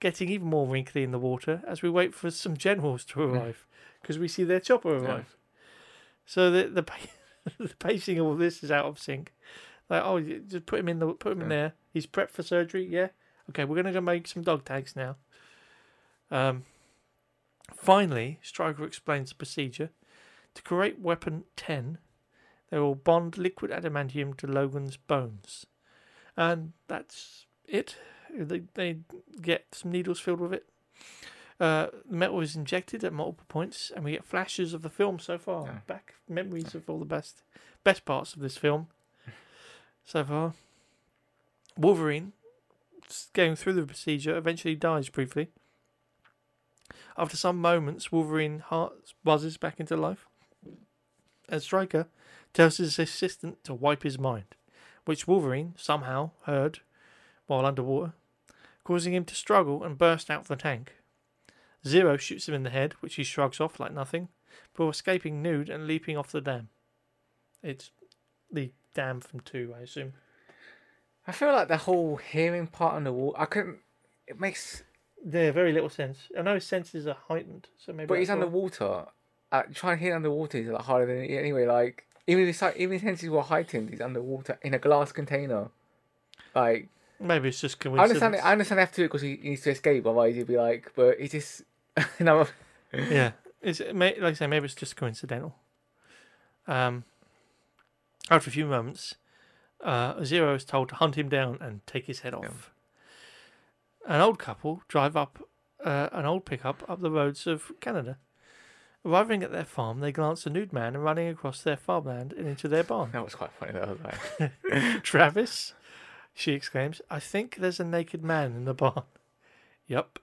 S2: getting even more wrinkly in the water as we wait for some generals to arrive, because we see their chopper arrive. So the the, the pacing of all this is out of sync. Like, oh, just put him in the put him in there. He's prepped for surgery. Yeah. Okay, we're gonna go make some dog tags now. Um, finally, Stryker explains the procedure. To create weapon 10, they will bond liquid adamantium to Logan's bones. And that's it. They, they get some needles filled with it. Uh, the metal is injected at multiple points, and we get flashes of the film so far.
S1: Yeah.
S2: Back memories of all the best, best parts of this film so far. Wolverine, going through the procedure, eventually dies briefly. After some moments, Wolverine heart buzzes back into life. And Stryker tells his assistant to wipe his mind, which Wolverine somehow heard while underwater, causing him to struggle and burst out of the tank. Zero shoots him in the head, which he shrugs off like nothing, before escaping nude and leaping off the dam. It's the dam from two, I assume.
S1: I feel like the whole hearing part on the wall. I couldn't. It makes.
S2: There, very little sense. I know his senses are heightened, so maybe.
S1: But he's underwater. Uh, trying to hear underwater is like harder than it anyway. Like even if his, even his senses were heightened, he's underwater in a glass container. Like
S2: Maybe it's just
S1: I
S2: coincidence.
S1: understand. I understand they have to because he needs to escape. Otherwise, he'd be like, but he just no.
S2: yeah, it's like I say, maybe it's just coincidental. Um, after a few moments, uh, Zero is told to hunt him down and take his head off. An old couple drive up uh, an old pickup up the roads of Canada. Arriving at their farm, they glance a nude man running across their farmland and into their barn.
S1: That was quite funny. That was like,
S2: Travis, she exclaims, I think there's a naked man in the barn. Yup.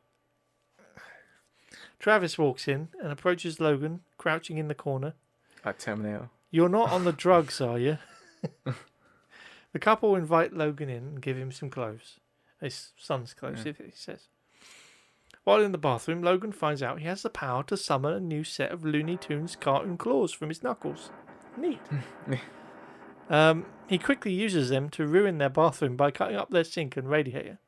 S2: Travis walks in and approaches Logan, crouching in the corner.
S1: like Terminator.
S2: You're not on the drugs, are you? the couple invite Logan in and give him some clothes. His son's clothes,
S1: Yeah.
S2: he says. While in the bathroom, Logan finds out he has the power to summon a new set of Looney Tunes cartoon claws from his knuckles. Neat. um, he quickly uses them to ruin their bathroom by cutting up their sink and radiator.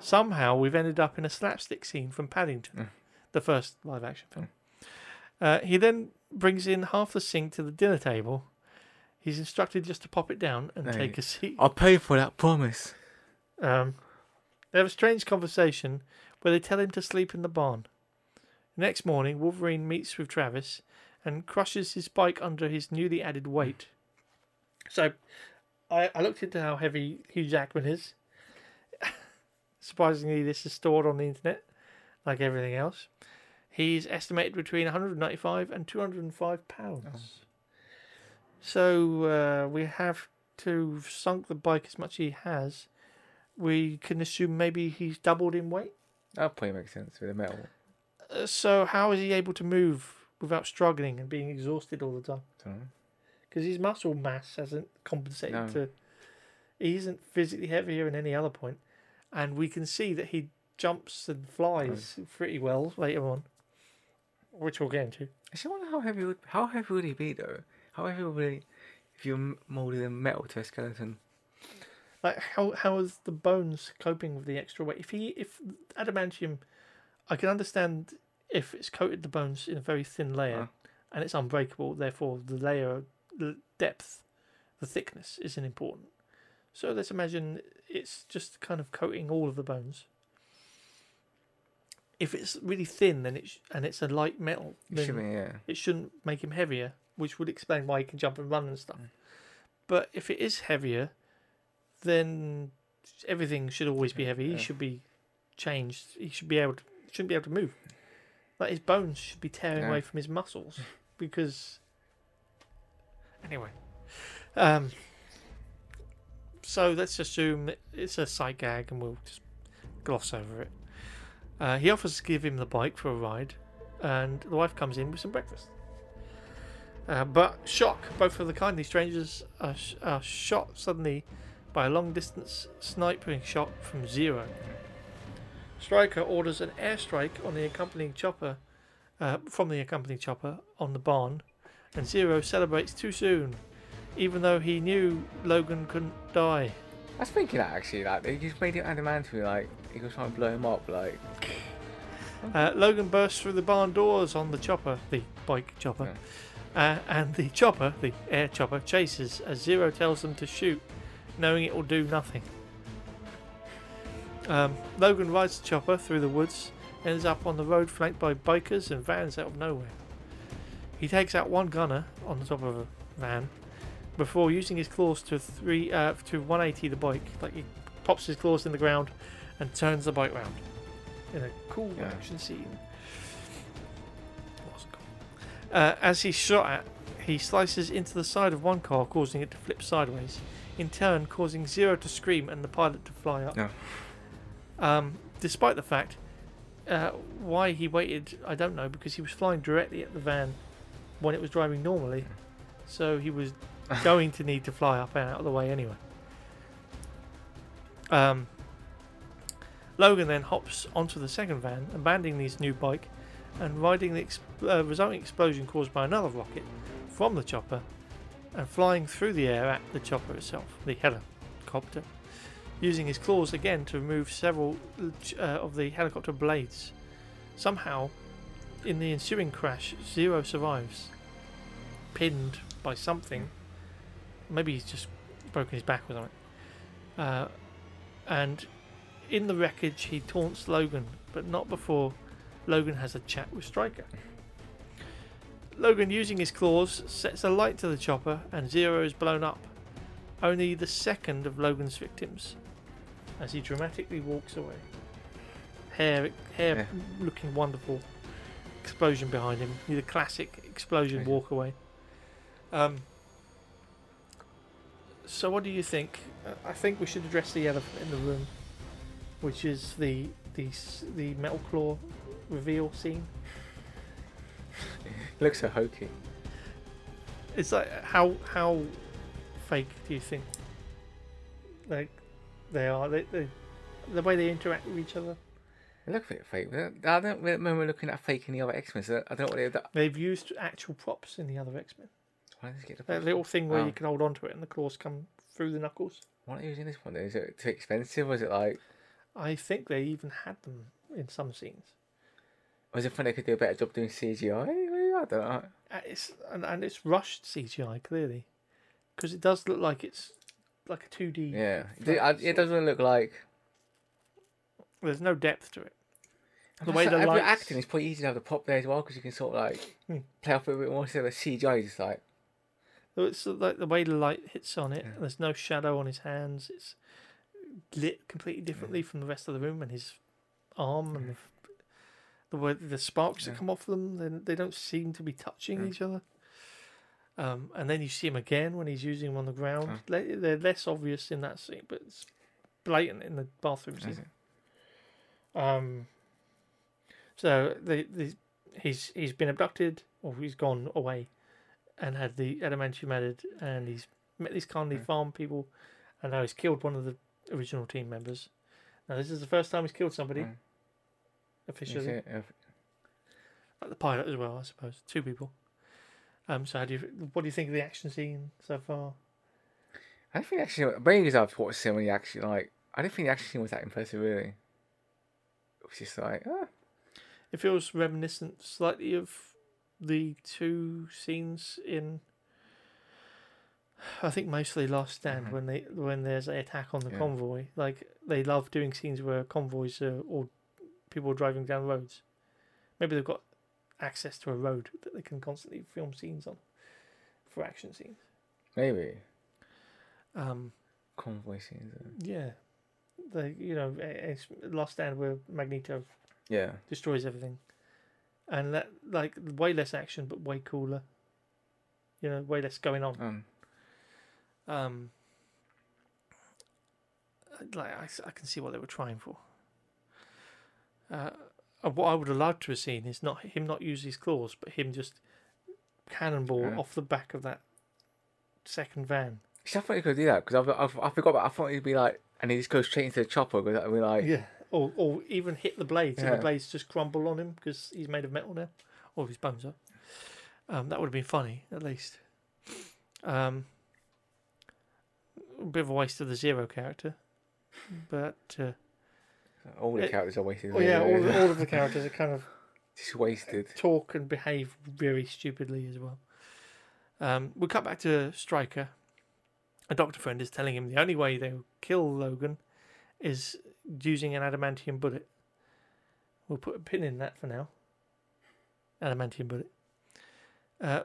S2: Somehow, we've ended up in a slapstick scene from Paddington,
S1: Mm.
S2: the first live action film. Uh, he then brings in half the sink to the dinner table. He's instructed just to pop it down and
S1: Hey.
S2: take a seat.
S1: I'll pay for that. Promise.
S2: Um, they have a strange conversation where they tell him to sleep in the barn. Next morning, Wolverine meets with Travis and crushes his bike under his newly added weight. So, I, I looked into how heavy Hugh Jackman is. Surprisingly, this is stored on the internet, like everything else. He's estimated between 195 and 205 pounds. So uh, we have to have sunk the bike as much as he has. We can assume maybe he's doubled in weight.
S1: That probably makes sense with the metal.
S2: Uh, so how is he able to move without struggling and being exhausted all the time? Because his muscle mass hasn't compensated
S1: No.
S2: to. He isn't physically heavier in any other point, and we can see that he jumps and flies pretty well later on, which we'll get into.
S1: I just wonder how heavy would how heavy would he be though? How heavy would he if you molded in metal to a skeleton?
S2: Like how how is the bones coping with the extra weight? If he if adamantium, I can understand if it's coated the bones in a very thin layer
S1: Huh.
S2: and it's unbreakable. Therefore, the layer, the depth, the thickness isn't important. So let's imagine it's just kind of coating all of the bones. If it's really thin, then it's and it's a light metal,
S1: It
S2: then
S1: should be, yeah.
S2: it shouldn't make him heavier, which would explain why he can jump and run and stuff. Mm. But if it is heavier, then everything should always be heavy. He
S1: Yeah.
S2: should be changed. He should be able to shouldn't be able to move. Like his bones should be tearing away from his muscles because anyway. Um so let's assume it's a sight gag and we'll just gloss over it. Uh, he offers to give him the bike for a ride, and the wife comes in with some breakfast. Uh, but shock, both of the kindly strangers are, sh- are shot suddenly by a long distance sniping shot from Zero. Stryker orders an airstrike on the accompanying chopper, uh, from the accompanying chopper on the barn, and Zero celebrates too soon, even though he knew Logan couldn't die.
S1: I was thinking that actually, like they just made it adamantium, like he was trying to blow him up, like
S2: Uh, Logan bursts through the barn doors on the chopper, the bike chopper, uh, and the chopper, the air chopper, chases as Zero tells them to shoot, knowing it will do nothing. Um, Logan rides the chopper through the woods, ends up on the road flanked by bikers and vans out of nowhere. He takes out one gunner on the top of a van before using his claws to three uh, to 180 the bike, like he pops his claws in the ground and turns the bike round in a cool
S1: Yeah.
S2: action scene. Uh, as he's shot at, he slices into the side of one car, causing it to flip sideways, in turn causing Zero to scream and the pilot to fly up.
S1: No.
S2: Um, despite the fact, uh, why he waited, I don't know, because he was flying directly at the van when it was driving normally, so he was going to need to fly up and out of the way anyway. Um, Logan then hops onto the second van, abandoning his new bike and riding the ex- uh, resulting explosion caused by another rocket from the chopper and flying through the air at the chopper itself, the helicopter, using his claws again to remove several uh, of the helicopter blades. Somehow, in the ensuing crash, Zero survives, pinned by something. Maybe he's just broken his back or something. Uh, and in the wreckage he taunts Logan, but not before Logan has a chat with Stryker. Logan, using his claws, sets a light to the chopper, and Zero is blown up. Only the second of Logan's victims, as he dramatically walks away. Hair, hair
S1: Yeah.
S2: looking wonderful. Explosion behind him. The classic explosion walk away. Um, so, what do you think? Uh, I think we should address the elephant in the room, which is the the the metal claw reveal scene.
S1: It looks so hokey.
S2: It's like how how fake do you think? Like they are they, they the way they interact with each other.
S1: They look a bit fake. I don't remember looking at fake in the other X Men. So I don't know what they.
S2: They've used actual props in the other X Men.
S1: Why they get the
S2: That little thing where
S1: Oh.
S2: you can hold onto it and the claws come through the knuckles.
S1: Why aren't you using this one? Is it too expensive? Was it like?
S2: I think they even had them in some scenes.
S1: Was it fun they could do a better job doing CGI? I don't know.
S2: Uh, It's and, and it's rushed CGI clearly, because it does look like it's like a two D.
S1: Yeah, it, do- I- it doesn't look like.
S2: There's no depth to it. The way the
S1: every
S2: lights-
S1: acting is quite easy to have the pop there as well because you can sort of like
S2: Hmm.
S1: play off it a bit more. Of CGI, is just like
S2: So It's like the way the light hits on it.
S1: Yeah.
S2: There's no shadow on his hands. It's lit completely differently from the rest of the room, and his arm and the, the way the sparks that come off them. They, they don't seem to be touching each other. Um, and then you see him again when he's using them on the ground. Le- They're less obvious in that scene, but it's blatant in the bathroom scene. Um, so the, the he's he's been abducted or he's gone away, and had the adamantium added, and he's met these kindly
S1: Mm.
S2: farm people, and now he's killed one of the original team members. Now this is the first time he's killed somebody
S1: Mm.
S2: Officially,
S1: it? Yeah.
S2: like the pilot as well, I suppose. Two people. Um. So how do you what do you think of the action scene so far?
S1: I don't think actually, maybe because I've watched so many action, like, I don't think the action scene was that impressive, really. It was just like, ah,
S2: It feels reminiscent slightly of the two scenes in. I think mostly Last Stand
S1: Mhm.
S2: when they when there's an attack on the
S1: Yeah.
S2: convoy. Like they love doing scenes where convoys are, or people are driving down roads. Maybe they've got access to a road that they can constantly film scenes on for action scenes.
S1: maybe.
S2: Um,
S1: Convoy scenes.
S2: yeah, they you know a- it's Last Stand where Magneto
S1: Yeah.
S2: destroys everything, and that like way less action but way cooler. You know, way less going on.
S1: Um,
S2: Um, like I, I can see what they were trying for. Uh, what I would have loved to have seen is not him not use his claws, but him just cannonball
S1: Yeah.
S2: off the back of that second van.
S1: see, I thought he could do that because I, I, I forgot about I thought he'd be like, and he just goes straight into the chopper would be like,
S2: Yeah, or or even hit the blades, and the
S1: Yeah.
S2: blades just crumble on him because he's made of metal now, or his bones are. Um, that would have been funny, at least. Um, a bit of a waste of the zero character, but uh,
S1: all the
S2: It-
S1: characters are wasted.
S2: oh yeah, all, the, all of the characters are kind of
S1: just wasted.
S2: talk and behave very stupidly as well. Um, we cut back to Stryker. A doctor friend is telling him the only way they'll kill Logan is using an adamantium bullet. We'll put a pin in that for now. Adamantium bullet. Uh,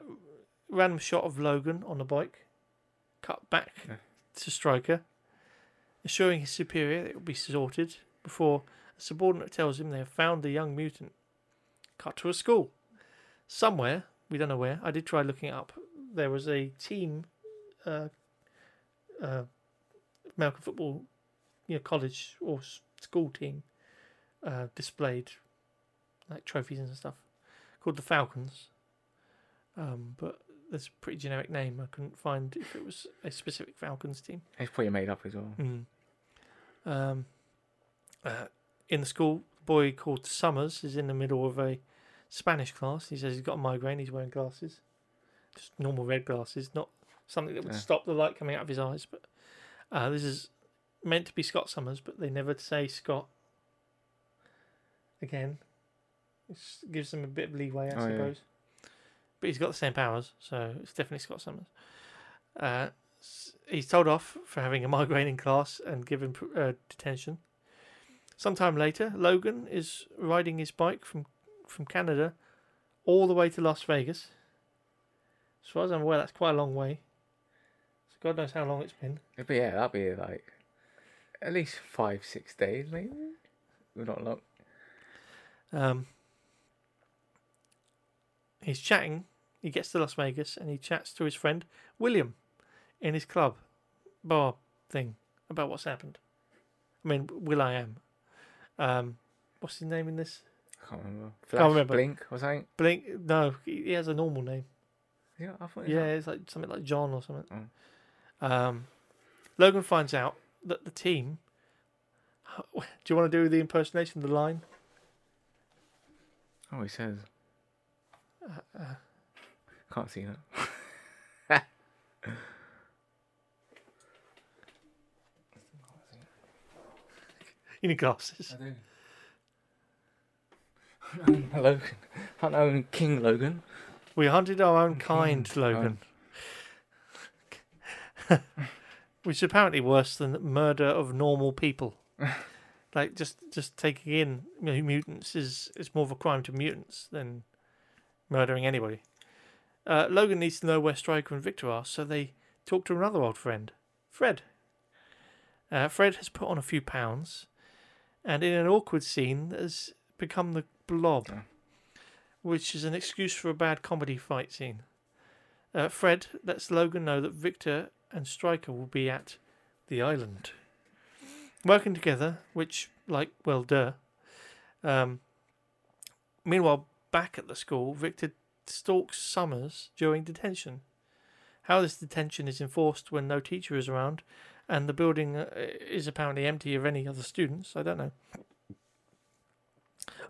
S2: random shot of Logan on the bike. Cut back
S1: Yeah.
S2: to Stryker, assuring his superior that it will be sorted before a subordinate tells him they have found the young mutant cut to a school somewhere. We don't know where. I did try looking it up. There was a team, uh, uh, American football, you know, college or school team, uh, displayed like trophies and stuff, called the Falcons. Um, but there's a pretty generic name. I couldn't find if it was a specific Falcons team.
S1: It's probably made up as well.
S2: Mm. Um, uh, in the school, a boy called Summers is in the middle of a Spanish class. He says he's got a migraine. He's wearing glasses, just normal red glasses, not something that would
S1: Yeah.
S2: stop the light coming out of his eyes. But uh, this is meant to be Scott Summers, but they never say Scott. Again, it gives them a bit of leeway, I
S1: Oh, yeah.
S2: suppose. But he's got the same powers, so it's definitely Scott Summers. Uh, he's told off for having a migraine in class and given uh, detention. Sometime later, Logan is riding his bike from from Canada all the way to Las Vegas. As far as I'm aware, that's quite a long way. So God knows how long it's been.
S1: But yeah, that'd be like at least five, six days, maybe. We're not long.
S2: Um, he's chatting. He gets to Las Vegas and he chats to his friend William in his club bar thing about what's happened. I mean, will.i.am. Um, what's his name in this?
S1: I can't remember. Flash,
S2: remember.
S1: Blink or something.
S2: Blink. No, he has a normal name.
S1: Yeah, I thought. was
S2: Yeah,
S1: like-
S2: it's like something like John or something. Um, Logan finds out that the team. Do you want to do the impersonation of the line?
S1: Oh, he says.
S2: Uh, uh,
S1: Can't see that.
S2: you need glasses.
S1: I do. Logan. Hunt our own King Logan.
S2: We hunted our own kind, Logan. Which is apparently worse than murder of normal people. like just just taking in you know, mutants is is more of a crime to mutants than murdering anybody. Uh, Logan needs to know where Stryker and Victor are, so they talk to another old friend, Fred. Uh, Fred has put on a few pounds, and in an awkward scene has become the blob
S1: Oh.
S2: which is an excuse for a bad comedy fight scene. Uh, Fred lets Logan know that Victor and Stryker will be at the island, working together. Which, like, well, duh. Um, meanwhile, back at the school, Victor stalks Summers during detention. How this detention is enforced when no teacher is around, and the building uh, is apparently empty of any other students, I don't know.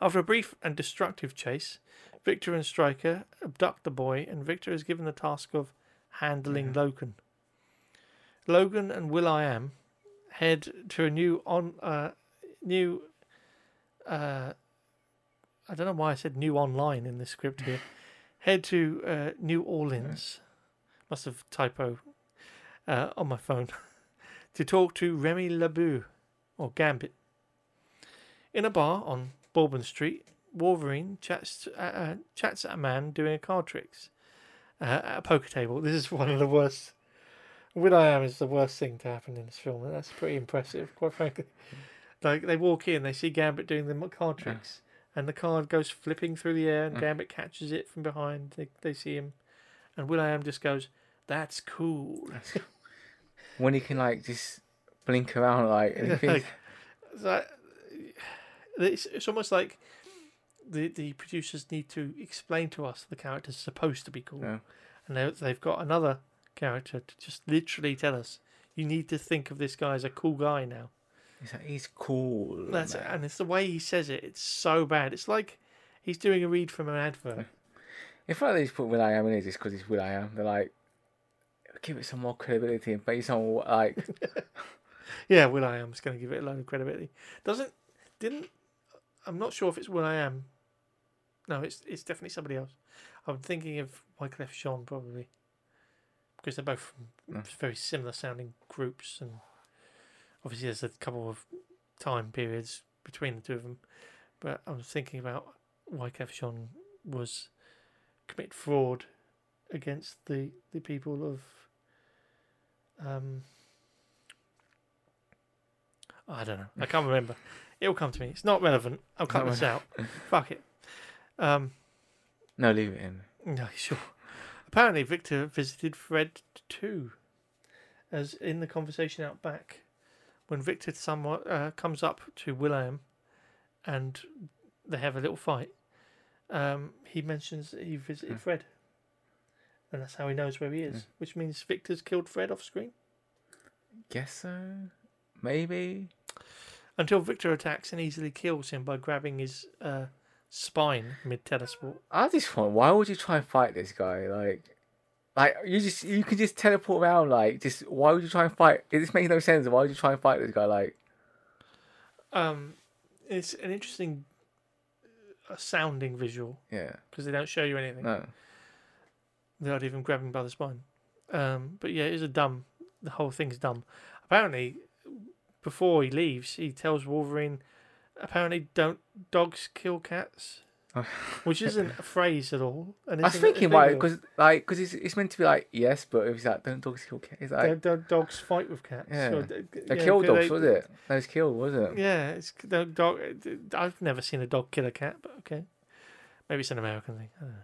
S2: After a brief and destructive chase, Victor and Stryker abduct the boy, and Victor is given the task of handling Logan. Logan and will.i.am head to a new on uh, new. Uh, I don't know why I said new online in this script here. head to uh, New Orleans. Must have typo uh, on my phone to talk to Remy LeBeau or Gambit. In a bar on Bourbon Street, Wolverine chats uh, uh, chats at a man doing a card tricks uh, at a poker table. This is one of the worst. will.i.am is the worst thing to happen in this film, and that's pretty impressive, quite frankly. Like they walk in, they see Gambit doing the card tricks, and the card goes flipping through the air, and
S1: Mm.
S2: Gambit catches it from behind. They they see him, and will.i.am just goes, "That's cool."
S1: When he can like just blink around like.
S2: Like, it's like- it's, it's almost like the the producers need to explain to us the character's supposed to be cool,
S1: Yeah.
S2: and they, they've got another character to just literally tell us you need to think of this guy as a cool guy now.
S1: He's like, he's cool.
S2: That's
S1: man.
S2: and it's the way he says it. It's so bad. It's like he's doing a read from an advert.
S1: If like they just put will.i.am in it just because he's will.i.am, they're like, give it some more credibility and based on what, like,
S2: Yeah, will.i.am Am's going to give it a load of credibility. Doesn't didn't I'm not sure if it's will.i.am. No, it's it's definitely somebody else. I'm thinking of Wyclef Jean probably because they're both
S1: Hmm.
S2: very similar sounding groups, and obviously there's a couple of time periods between the two of them. But I was thinking about Wyclef Jean was commit fraud against the the people of um I don't know. I can't remember. It'll come to me. It's not relevant. I'll cut
S1: Not
S2: this out. Fuck it. Um,
S1: no, leave it in.
S2: no, sure. Apparently, Victor visited Fred too, as in the conversation out back, when Victor somewhat uh, comes up to William, and they have a little fight. Um, he mentions that he visited
S1: Hmm.
S2: Fred, and that's how he knows where he is.
S1: Hmm.
S2: Which means Victor's killed Fred off screen.
S1: Guess so. Maybe.
S2: Until Victor attacks and easily kills him by grabbing his uh, spine mid teleport.
S1: I just want. Why would you try and fight this guy? Like, like you just you can just teleport around. Like, just why would you try and fight? It just makes no sense. Why would you try and fight this guy? Like,
S2: Um, it's an interesting uh, sounding visual
S1: yeah,
S2: because they don't show you anything.
S1: no.
S2: They're not even grabbing by the spine. Um, but yeah, it is a dumb, the whole thing's dumb. Apparently, before he leaves, he tells Wolverine, apparently, don't dogs kill cats, which isn't a phrase at all. And
S1: I was thinking why, because like, because it's, it's meant to be like yes, but it was like don't dogs kill cats. It's like
S2: Don't- don't dogs fight with cats.
S1: Yeah.
S2: Or, uh,
S1: they
S2: yeah,
S1: killed dogs,
S2: they-
S1: was it? They was killed, was it?
S2: Yeah, it's the dog. I've never seen a dog kill a cat, but okay, maybe it's an American thing. I don't know.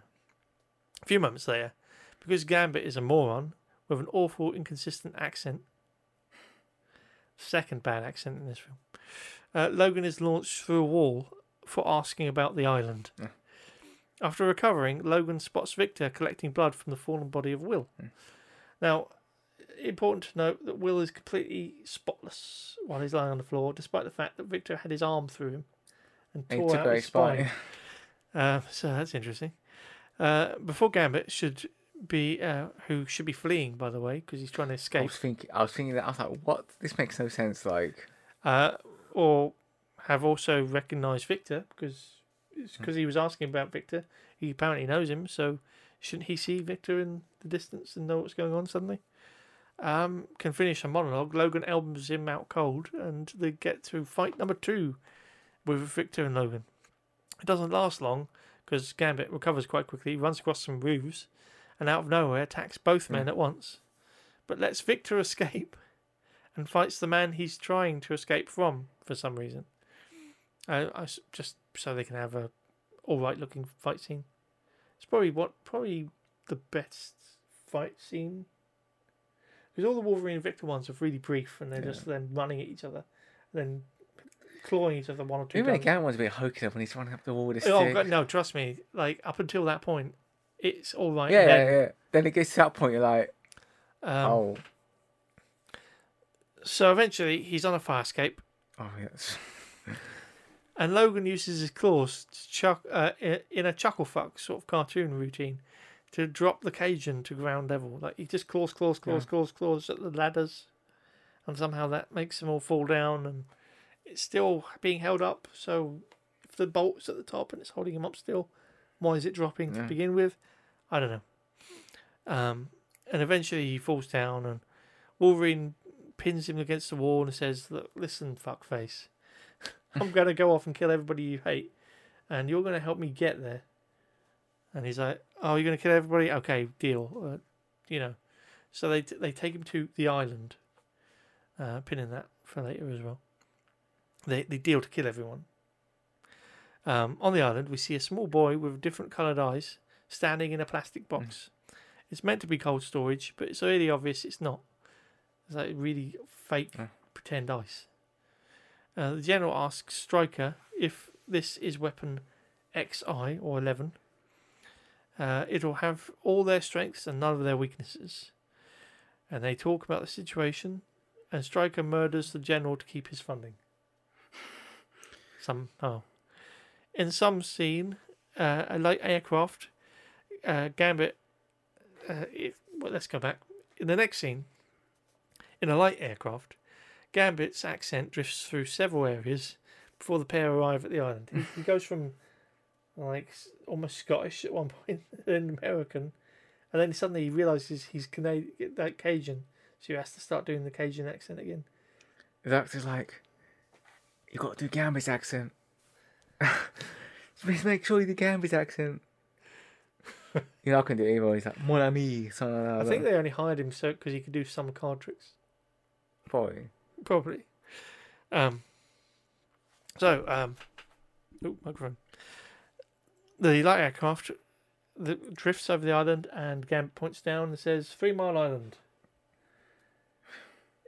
S2: A few moments later, because Gambit is a moron with an awful, inconsistent accent, second bad accent in this film, uh, Logan is launched through a wall for asking about the island.
S1: Yeah.
S2: After recovering, Logan spots Victor collecting blood from the fallen body of Will.
S1: Hmm.
S2: Now, important to note that Will is completely spotless while he's lying on the floor, despite the fact that Victor had his arm through him and
S1: he
S2: tore out his
S1: spine.
S2: Uh, so that's interesting. Uh, before Gambit should be, uh, who should be fleeing, by the way, because he's trying to escape.
S1: I was thinking, I was thinking that I was like, what? This makes no sense. Like,
S2: uh, or have also recognised Victor because it's because he was asking about Victor. He apparently knows him, so shouldn't he see Victor in the distance and know what's going on suddenly? Um, can finish a monologue. Logan elbows him out cold, and they get to fight number two with Victor and Logan. It doesn't last long because Gambit recovers quite quickly, runs across some roofs, and out of nowhere attacks both men at once, but lets Victor escape and fights the man he's trying to escape from for some reason. Uh, I just so they can have a all right looking fight scene. It's probably what probably the best fight scene because all the Wolverine and Victor ones are really brief and they're
S1: Yeah.
S2: just them running at each other, and then clawing each other one or two
S1: even again one's a bit hokey up when he's running up the wall with a
S2: Oh
S1: stick.
S2: God, no! Trust me. Like up until that point, it's all right.
S1: yeah,
S2: and
S1: yeah, yeah. Then it gets to that point, you're like,
S2: Um,
S1: oh,
S2: So eventually, he's on a fire escape,
S1: oh yes.
S2: and Logan uses his claws to chuck uh, in a chuckle fuck sort of cartoon routine to drop the Cajun to ground level. Like he just claws, claws, claws,
S1: Yeah.
S2: claws, claws at the ladders, and somehow that makes them all fall down, and it's still being held up. So if the bolt's at the top and it's holding him up still, why is it dropping to begin with? I don't know. Um, and eventually he falls down, and Wolverine pins him against the wall and says, "Look, listen, fuckface." I'm going to go off and kill everybody you hate, and you're going to help me get there. And he's like, "Oh, you're going to kill everybody? Okay, deal." Uh, you know, so they they take him to the island, uh, pinning that for later as well. They they deal to kill everyone. Um, on the island, we see a small boy with different coloured eyes standing in a plastic box. It's meant to be cold storage, but it's really obvious it's not. It's like really fake
S1: Yeah.
S2: pretend ice. Uh, the general asks Stryker if this is weapon XI or 11. Uh, it'll have all their strengths and none of their weaknesses. And they talk about the situation, and Stryker murders the general to keep his funding. Somehow. In some scene, uh, a light aircraft, uh, Gambit. Uh, it, well, let's go back. In the next scene, in a light aircraft, Gambit's accent drifts through several areas before the pair arrive at the island. He, he goes from like almost Scottish at one point, then American, and then suddenly he realizes he's Canadian, like Cajun, so he has to start doing the Cajun accent again.
S1: The doctor's like, "You've got to do Gambit's accent. Just make sure you do Gambit's accent. you know, I can do it either. He's like, mon ami, something like
S2: I think they only hired him so because he could do some card tricks.
S1: Probably.
S2: Probably. Um. So, um. Oh, microphone. The light aircraft that drifts over the island, and Gamp points down and says, Three Mile Island.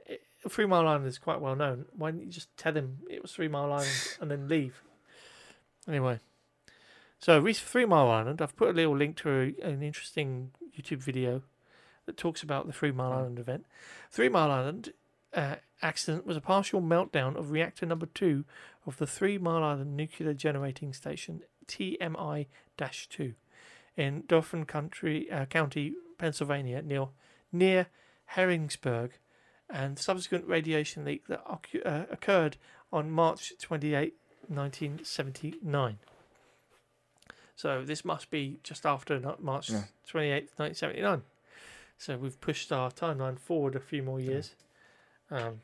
S2: It- Three Mile Island is quite well known. Why didn't you just tell him it was Three Mile Island and then leave? Anyway. So, Three Mile Island. I've put a little link to a, an interesting YouTube video that talks about the Three Mile Island event. Three Mile Island uh, accident was a partial meltdown of reactor number two of the Three Mile Island Nuclear Generating Station TMI 2 in Dauphin Country, uh, County, Pennsylvania, near, near Harrisburg, and subsequent radiation leak that uh, occurred on March 28, 1979. So this must be just after March
S1: Yeah.
S2: 28, 1979. So we've pushed our timeline forward a few more years. Um,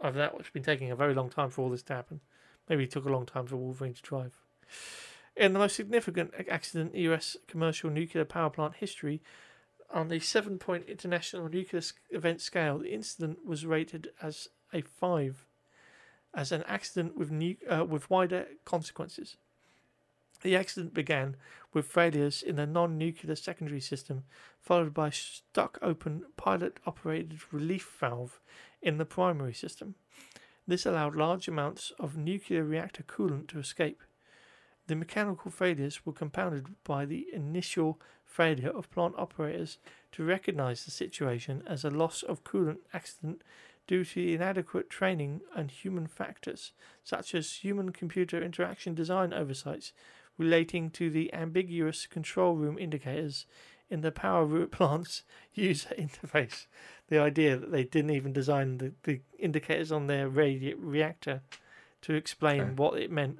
S2: of that, it's been taking a very long time for all this to happen. Maybe it took a long time for Wolverine to drive. In the most significant accident in US commercial nuclear power plant history, on the seven point international nuclear event scale, the incident was rated as a five, as an accident with, nu- uh, with wider consequences. The accident began with failures in the non nuclear secondary system, followed by stuck open pilot operated relief valve in the primary system. This allowed large amounts of nuclear reactor coolant to escape. The mechanical failures were compounded by the initial failure of plant operators to recognize the situation as a loss of coolant accident due to inadequate training and human factors, such as human computer interaction design oversights relating to the ambiguous control room indicators in the power root plant's user interface. The idea that they didn't even design the, the indicators on their radi- reactor to explain
S1: Okay.
S2: what it meant.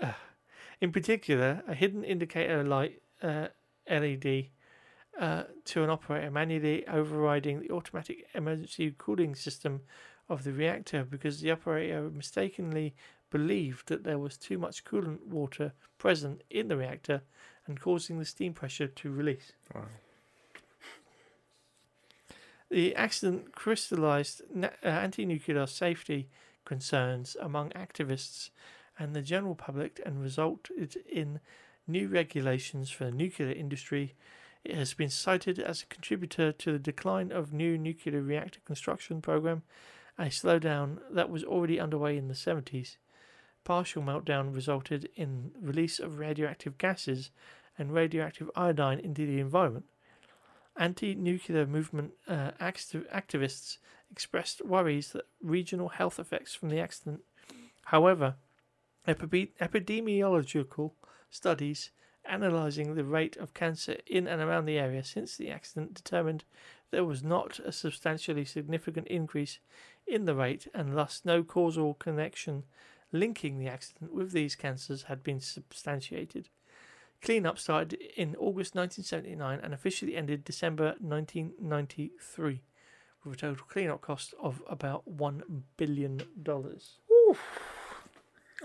S2: Uh, in particular, a hidden indicator light uh, LED uh, to an operator manually overriding the automatic emergency cooling system of the reactor because the operator mistakenly believed that there was too much coolant water present in the reactor and causing the steam pressure to release.
S1: Wow.
S2: The accident crystallized na- uh, anti nuclear safety concerns among activists and the general public and resulted in new regulations for the nuclear industry. It has been cited as a contributor to the decline of new nuclear reactor construction program, a slowdown that was already underway in the 70s. Partial meltdown resulted in release of radioactive gases and radioactive iodine into the environment. Anti-nuclear movement uh, acti- activists expressed worries that regional health effects from the accident. However, epi- epidemiological studies analyzing the rate of cancer in and around the area since the accident determined there was not a substantially significant increase in the rate and thus no causal connection linking the accident with these cancers had been substantiated. Cleanup started in August 1979 and officially ended December 1993, with a total cleanup cost of about $1 billion.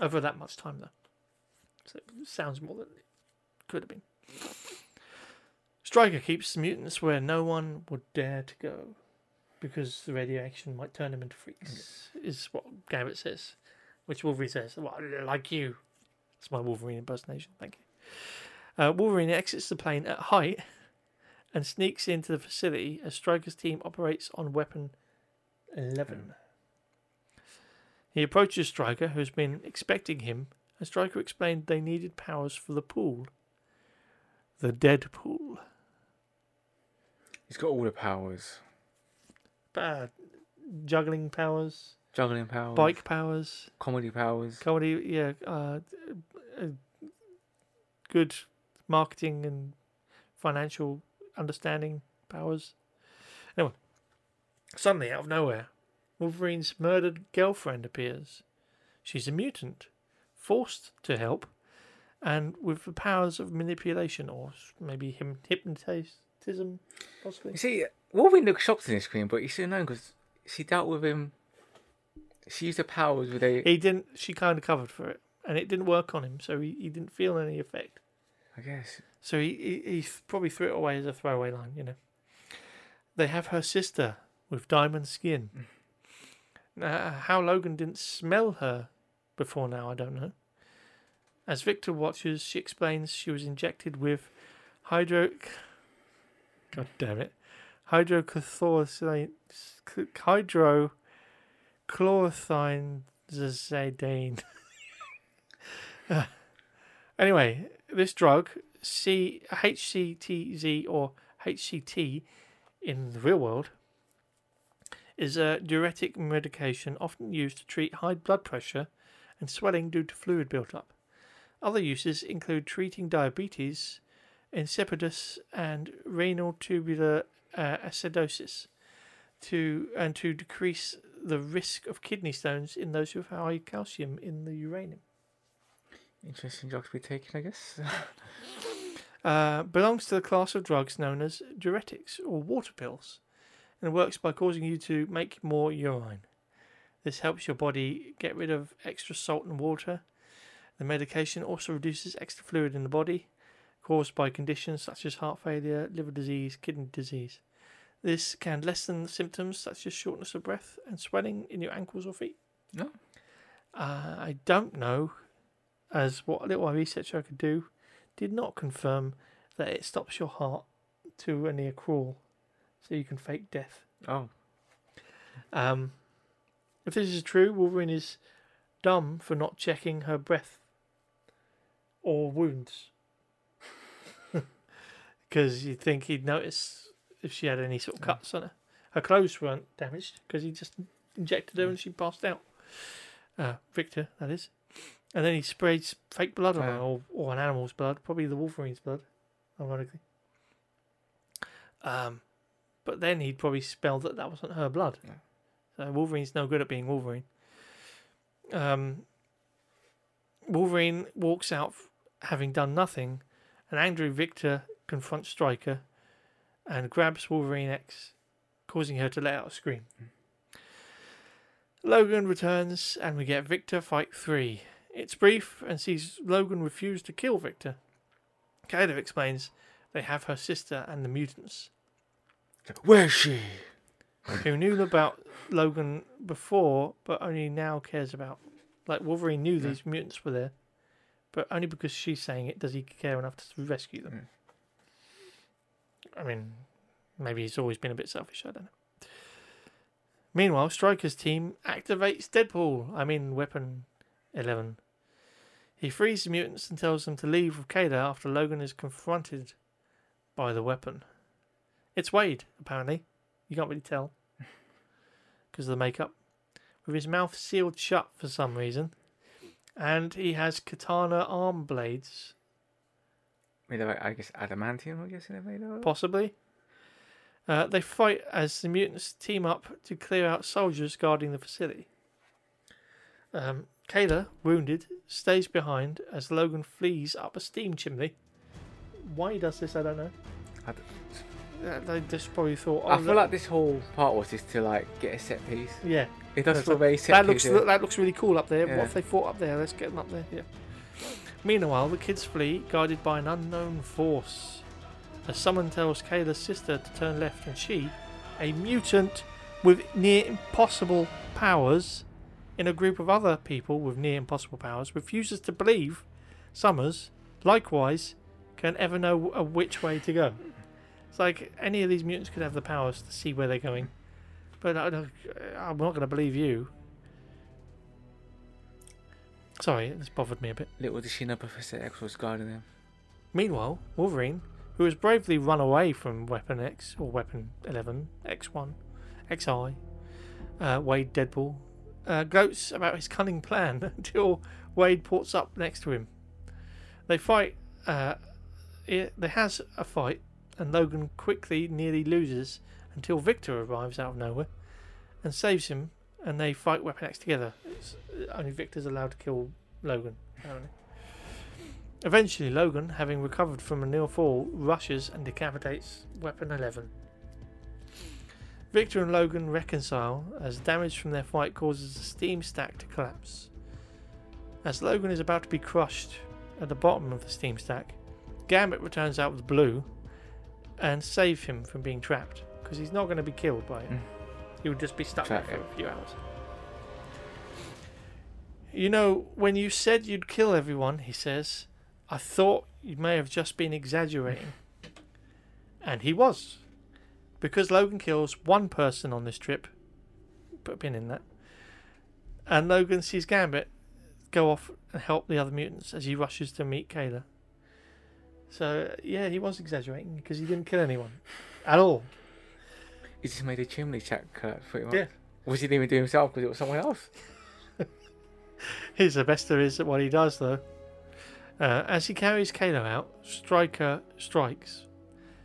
S2: Over that much time, though. So it sounds more than it could have been. Stryker keeps mutants where no one would dare to go because the radiation might turn them into freaks, mm. is what Garrett says. Which Wolverine says, well, like you. That's my Wolverine impersonation. Thank you. Uh, Wolverine exits the plane at height and sneaks into the facility as Stryker's team operates on Weapon 11. He approaches Stryker, who's been expecting him, and Stryker explained they needed powers for the pool. The dead pool.
S1: He's got all the powers.
S2: Uh, juggling powers,
S1: Juggling powers.
S2: bike powers,
S1: Comedy powers.
S2: comedy, yeah, uh, uh, good marketing and financial understanding powers. Anyway, suddenly out of nowhere, Wolverine's murdered girlfriend appears. She's a mutant, forced to help, and with the powers of manipulation or maybe hypnotism, possibly.
S1: You see, Wolverine looks shocked in this screen, but you should know because she dealt with him. She used her powers with a.
S2: He didn't. She kind of covered for it, and it didn't work on him, so he, he didn't feel any effect.
S1: I guess.
S2: So he, he he probably threw it away as a throwaway line, you know. They have her sister with diamond skin. Uh, how Logan didn't smell her before now, I don't know. As Victor watches, she explains she was injected with hydro. God damn it. Hydrochlorothiazidane. Hydrochlorothiazidane. Uh, anyway, this drug, C HCTZ or HCT, in the real world, is a diuretic medication often used to treat high blood pressure and swelling due to fluid buildup. Other uses include treating diabetes, insipidus, and renal tubular uh, acidosis, to and to decrease the risk of kidney stones in those with high calcium in the uranium.
S1: Interesting drugs to be taken, I guess.
S2: Uh, belongs to the class of drugs known as diuretics or water pills, and works by causing you to make more urine. This helps your body get rid of extra salt and water. The medication also reduces extra fluid in the body caused by conditions such as heart failure, liver disease, kidney disease. This can lessen symptoms such as shortness of breath and swelling in your ankles or feet.
S1: No.
S2: Uh, I don't know, as what little research I could do did not confirm that it stops your heart to a near crawl, so you can fake death.
S1: Oh,
S2: Um, if this is true, Wolverine is dumb for not checking her breath or wounds. Because you'd think he'd notice if she had any sort of cuts on her. Her clothes weren't damaged because he just injected her and she passed out. Uh, Victor, that is. And then he sprayed fake blood on her, or, or an animal's blood, probably the Wolverine's blood, ironically. Um, but then he'd probably spell that that wasn't her blood.
S1: Yeah.
S2: So Wolverine's no good at being Wolverine. Um, Wolverine walks out having done nothing, and angry Victor confronts Stryker and grabs Wolverine X, causing her to let out a scream. Logan returns, and we get Victor Fight 3. It's brief and sees Logan refuse to kill Victor. Caleb explains they have her sister and the mutants
S1: where's she?
S2: who knew about Logan before, but only now cares about. Like Wolverine knew
S1: Yeah.
S2: these mutants were there, but only because she's saying it does he care enough to rescue them. Mm. I mean, maybe he's always been a bit selfish. I don't know. Meanwhile, Stryker's team activates Deadpool. I mean, Weapon Eleven. He frees the mutants and tells them to leave with Kayla after Logan is confronted by the weapon. It's Wade, apparently. You can't really tell because of the makeup. With his mouth sealed shut for some reason. And he has katana arm blades,
S1: Made of, I guess, adamantium. I'm guessing they're made of.
S2: possibly. Uh, they fight as the mutants team up to clear out soldiers guarding the facility. Um, Kayla, wounded, stays behind as Logan flees up a steam chimney. Why he does this, I don't know.
S1: I d-
S2: Uh, they just probably thought. Oh,
S1: I feel
S2: look-
S1: like this whole part was just to like get a set piece.
S2: yeah,
S1: It does feel very set
S2: that
S1: piece.
S2: looks that looks really cool up there.
S1: Yeah.
S2: What if they fought up there? Let's get them up there. Yeah. Meanwhile, the kids flee, guided by an unknown force. As someone tells Kayla's sister to turn left, and she, a mutant with near impossible powers, in a group of other people with near impossible powers, refuses to believe Summers, likewise, can ever know which way to go. It's like any of these mutants could have the powers to see where they're going, but uh, I don't, uh, I'm not going to believe you. Sorry, this bothered me a bit.
S1: Little did she know Professor X was guarding them.
S2: Meanwhile, Wolverine, who has bravely run away from Weapon X or Weapon 11, X1, XI, uh, Wade Deadpool, uh, gloats about his cunning plan until Wade ports up next to him. They fight. Uh, it, there has a fight, and Logan quickly nearly loses until Victor arrives out of nowhere and saves him, and they fight Weapon X together. It's, only Victor's allowed to kill Logan, apparently. Eventually, Logan, having recovered from a near fall, rushes and decapitates Weapon 11. Victor and Logan reconcile as damage from their fight causes the steam stack to collapse. As Logan is about to be crushed at the bottom of the steam stack, Gambit returns out with Blue and save him from being trapped because he's not going to be killed by it.
S1: Mm.
S2: He would just be stuck
S1: Trap,
S2: there for a few hours. You know, when you said you'd kill everyone, he says, I thought you may have just been exaggerating. and he was. Because Logan kills one person on this trip, put a pin in that, and Logan sees Gambit go off and help the other mutants as he rushes to meet Kayla. So, yeah, he was exaggerating because he didn't kill anyone at all.
S1: He just made a chimney check collapse pretty much.
S2: Yeah.
S1: Was he didn't even do himself because it was someone else?
S2: He's the best there is at what he does, though. Uh, as he carries Kalo out, Stryker strikes,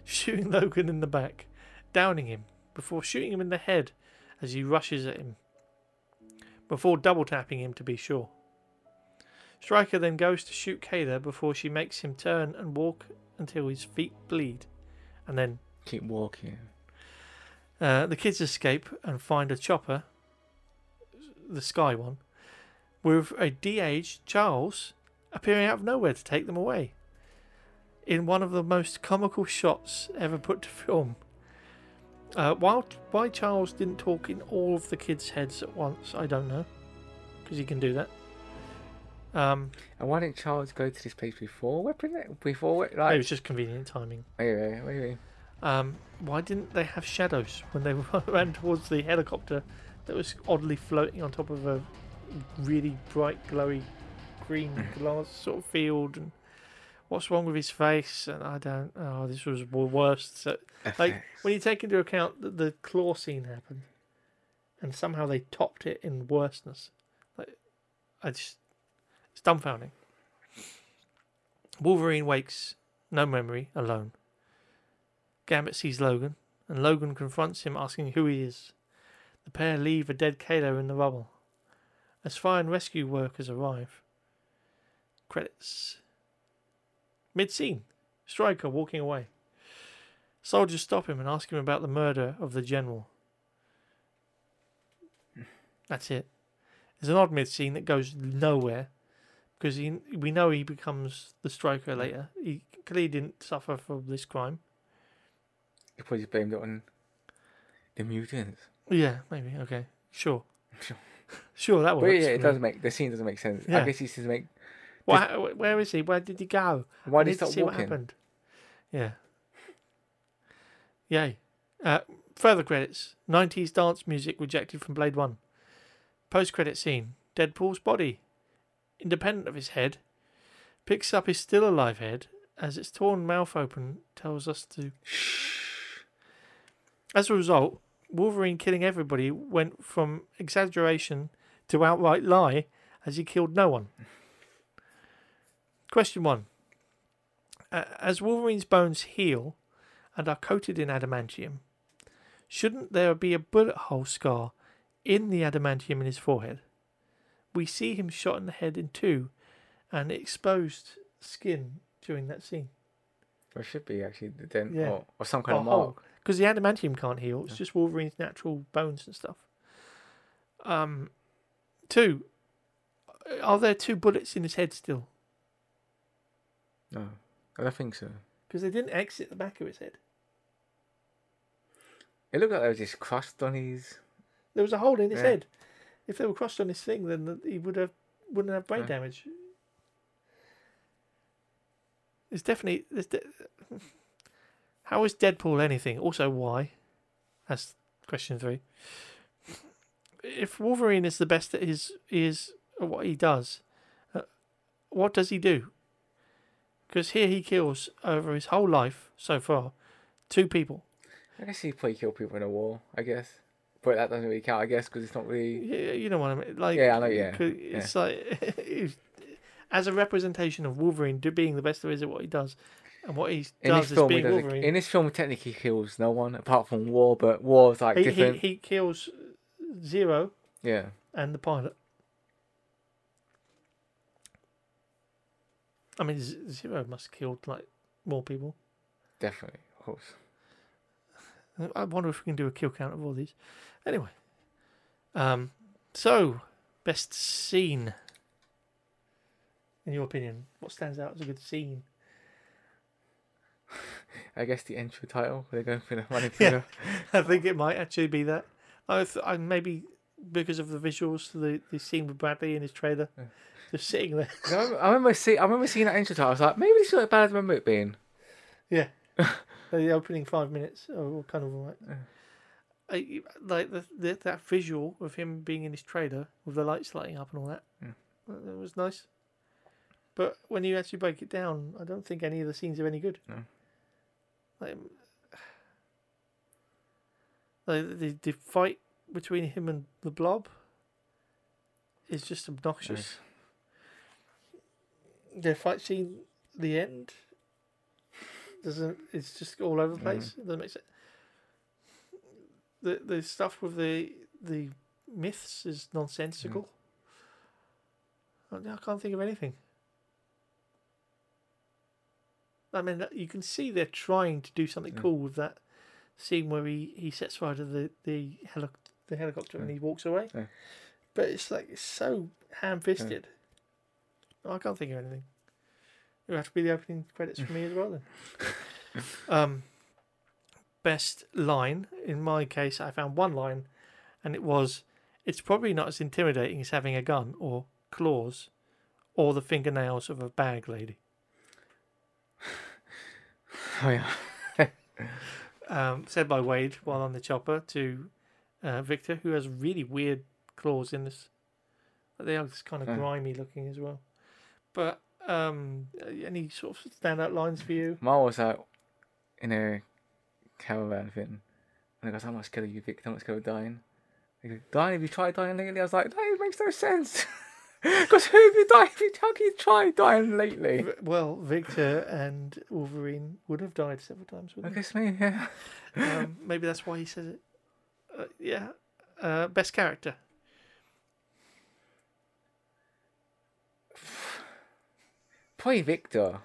S2: shooting Logan in the back, downing him, before shooting him in the head as he rushes at him, before double tapping him to be sure. Stryker then goes to shoot Kayla before she makes him turn and walk until his feet bleed, and then
S1: Keep walking.
S2: Uh, the kids escape and find a chopper, the sky one, with a de-aged Charles appearing out of nowhere to take them away. In one of the most comical shots ever put to film. Uh, while why Charles didn't talk in all of the kids' heads at once, I don't know, because he can do that. Um,
S1: And why didn't Charles go to this place before weapon? Before we-
S2: it
S1: like
S2: was just convenient timing.
S1: anyway, what do you mean?
S2: Um, why didn't they have shadows when they ran towards the helicopter that was oddly floating on top of a really bright, glowy green glass sort of field? And what's wrong with his face? And I don't. Oh, this was the worst. So, like when you take into account that the claw scene happened, and somehow they topped it in worseness. Like, I just it's dumbfounding. Wolverine wakes, no memory, alone. Gambit sees Logan, and Logan confronts him, asking who he is. The pair leave a dead Kayla in the rubble. As fire and rescue workers arrive. Credits. Mid scene. Stryker walking away. Soldiers stop him and ask him about the murder of the general. That's it. There's an odd mid scene that goes nowhere because he, we know he becomes the Stryker later. He clearly didn't suffer from this crime.
S1: You probably blamed it on the mutants.
S2: Yeah, maybe. Okay, sure,
S1: Sure.
S2: sure that
S1: But
S2: works.
S1: yeah, it doesn't make the scene doesn't make sense.
S2: Yeah.
S1: I guess he says make
S2: Why, where is he? Where did he go?
S1: why
S2: I
S1: did he stop
S2: see what
S1: walking?
S2: happened. Yeah. Yay. Uh, further credits. 90s dance music rejected from Blade 1. Post credit scene. Deadpool's body, independent of his head, picks up his still alive head as its torn mouth open tells us to. As a result, Wolverine killing everybody went from exaggeration to outright lie as he killed no one. Question one. Uh, as Wolverine's bones heal and are coated in adamantium, shouldn't there be a bullet hole scar in the adamantium in his forehead? We see him shot in the head in two and exposed skin during that scene.
S1: There should be actually the dent
S2: Yeah.
S1: or, or some kind
S2: Or
S1: of mark.
S2: Because the adamantium can't heal, it's
S1: Yeah.
S2: just Wolverine's natural bones and stuff. Um, two. Are there two bullets in his head still?
S1: No, I don't think so.
S2: Because they didn't exit the back of his head.
S1: It looked like they were just crushed on his.
S2: There was a hole in his
S1: Yeah.
S2: head. If they were crossed on his thing, then he would have wouldn't have brain
S1: Yeah.
S2: damage. It's definitely. There's de- How is Deadpool anything? Also, why? That's question three. If Wolverine is the best at his is what he does, uh, what does he do? Because here he kills over his whole life so far, two people.
S1: I guess he probably killed people in a war. I guess, but that doesn't really count. I guess because it's not really.
S2: Yeah, you know what I mean. Like,
S1: Yeah, I know, Yeah,
S2: It's like as a representation of Wolverine being the best there is at what he does, and what he
S1: In
S2: does
S1: this film, he
S2: being
S1: doesn't.
S2: Wolverine.
S1: In this film, technically kills no one apart from War, but War's like
S2: he, he
S1: different.
S2: he kills Zero
S1: yeah,
S2: and the pilot. I mean, Zero must have killed like more people.
S1: definitely, of course.
S2: I wonder if we can do a kill count of all these. Anyway, um, so best scene. In your opinion, what stands out as a good scene?
S1: I guess the entry title. They're going for the running.
S2: Yeah. I think it might actually be that. I, th- I maybe because of the visuals, the the scene with Bradley in his trailer,
S1: Yeah.
S2: just sitting there.
S1: I remember, I remember see, I remember seeing that intro title. I was like, maybe this is not as bad as I remember it being.
S2: Yeah, the opening five minutes are kind of alright.
S1: Yeah.
S2: I, like the, the that visual of him being in his trailer with the lights lighting up and all that,
S1: Yeah.
S2: that that was nice. But when you actually break it down, I don't think any of the scenes are any good.
S1: No.
S2: Like, like the the fight between him and the Blob is just obnoxious. The fight scene, the end, doesn't. It's just all over the place. Mm-hmm. It doesn't make sense. The the stuff with the the myths is nonsensical. Mm. I I can't think of anything. I mean, you can see they're trying to do something
S1: Yeah.
S2: cool with that scene where he, he sets fire to the the, heli- the helicopter and he walks away.
S1: Yeah.
S2: But it's like it's so ham fisted. I can't think of anything. It would have to be the opening credits for me as well then. um, best line in my case, I found one line, and it was, "It's probably not as intimidating as having a gun or claws, or the fingernails of a bag lady."
S1: Oh yeah.
S2: um, said by Wade while on the chopper to uh, Victor, who has really weird claws in this. But they are just kind of
S1: Oh.
S2: grimy looking as well. But um, any sort of standout lines for you?
S1: Mine was out in a caravan thing. And I goes, How much scared are you, Vic? How much scared of dying? He goes, Dying? Have you tried dying lately? I was like, No, it makes no sense. Because who have you died? How can you try dying lately?
S2: Well, Victor and Wolverine would have died several times.
S1: I
S2: Wouldn't
S1: guess me, yeah.
S2: Um, maybe that's why he says it. Uh, yeah. Uh, best character.
S1: Probably Victor.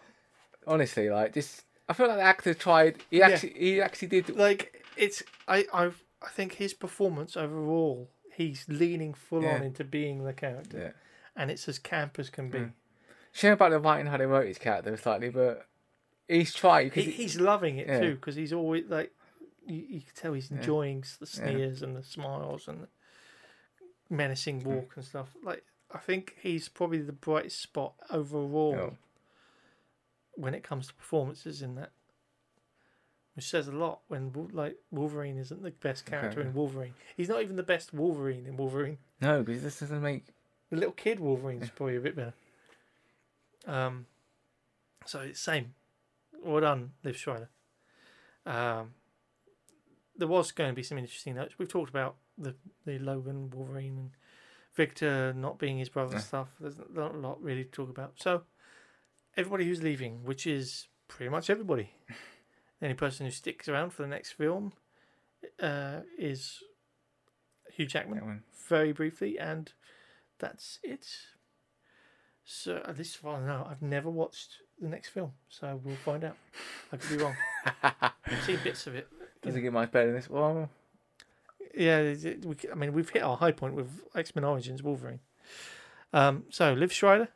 S1: Honestly, like this. I feel like the actor tried. He
S2: Yeah.
S1: actually, he actually did.
S2: Like it's I I I think his performance overall, he's leaning full on into being the character.
S1: Yeah.
S2: And it's as camp as can be.
S1: Mm. Shame about the writing how they wrote his character slightly, but he's tried.
S2: He, he's loving it
S1: yeah.
S2: too because he's always like you, you can tell he's enjoying s- the
S1: Yeah.
S2: sneers and the smiles and the menacing walk and stuff. Like I think he's probably the brightest spot overall
S1: Oh.
S2: when it comes to performances in that. Which says a lot when like Wolverine isn't the best character
S1: Okay.
S2: in Wolverine. He's not even the best Wolverine in Wolverine.
S1: no, because this doesn't make.
S2: The little kid Wolverine's probably a bit better. Um, so it's same. Well done, Liev Schreiber. Um, there was going to be some interesting notes. We've talked about the the Logan Wolverine and Victor not being his brother
S1: Yeah.
S2: stuff. There's not a lot really to talk about. So everybody who's leaving, which is pretty much everybody. The only person who sticks around for the next film uh, is Hugh Jackman
S1: one.
S2: very briefly, and that's it. So at least far know, I've never watched the next film, so we'll find out. I could be wrong. I've seen bits of it.
S1: Doesn't get much better than this. Well,
S2: Yeah, it- it- we, I mean, we've hit our high point with X Men Origins Wolverine. Um, so Liev Schreiber,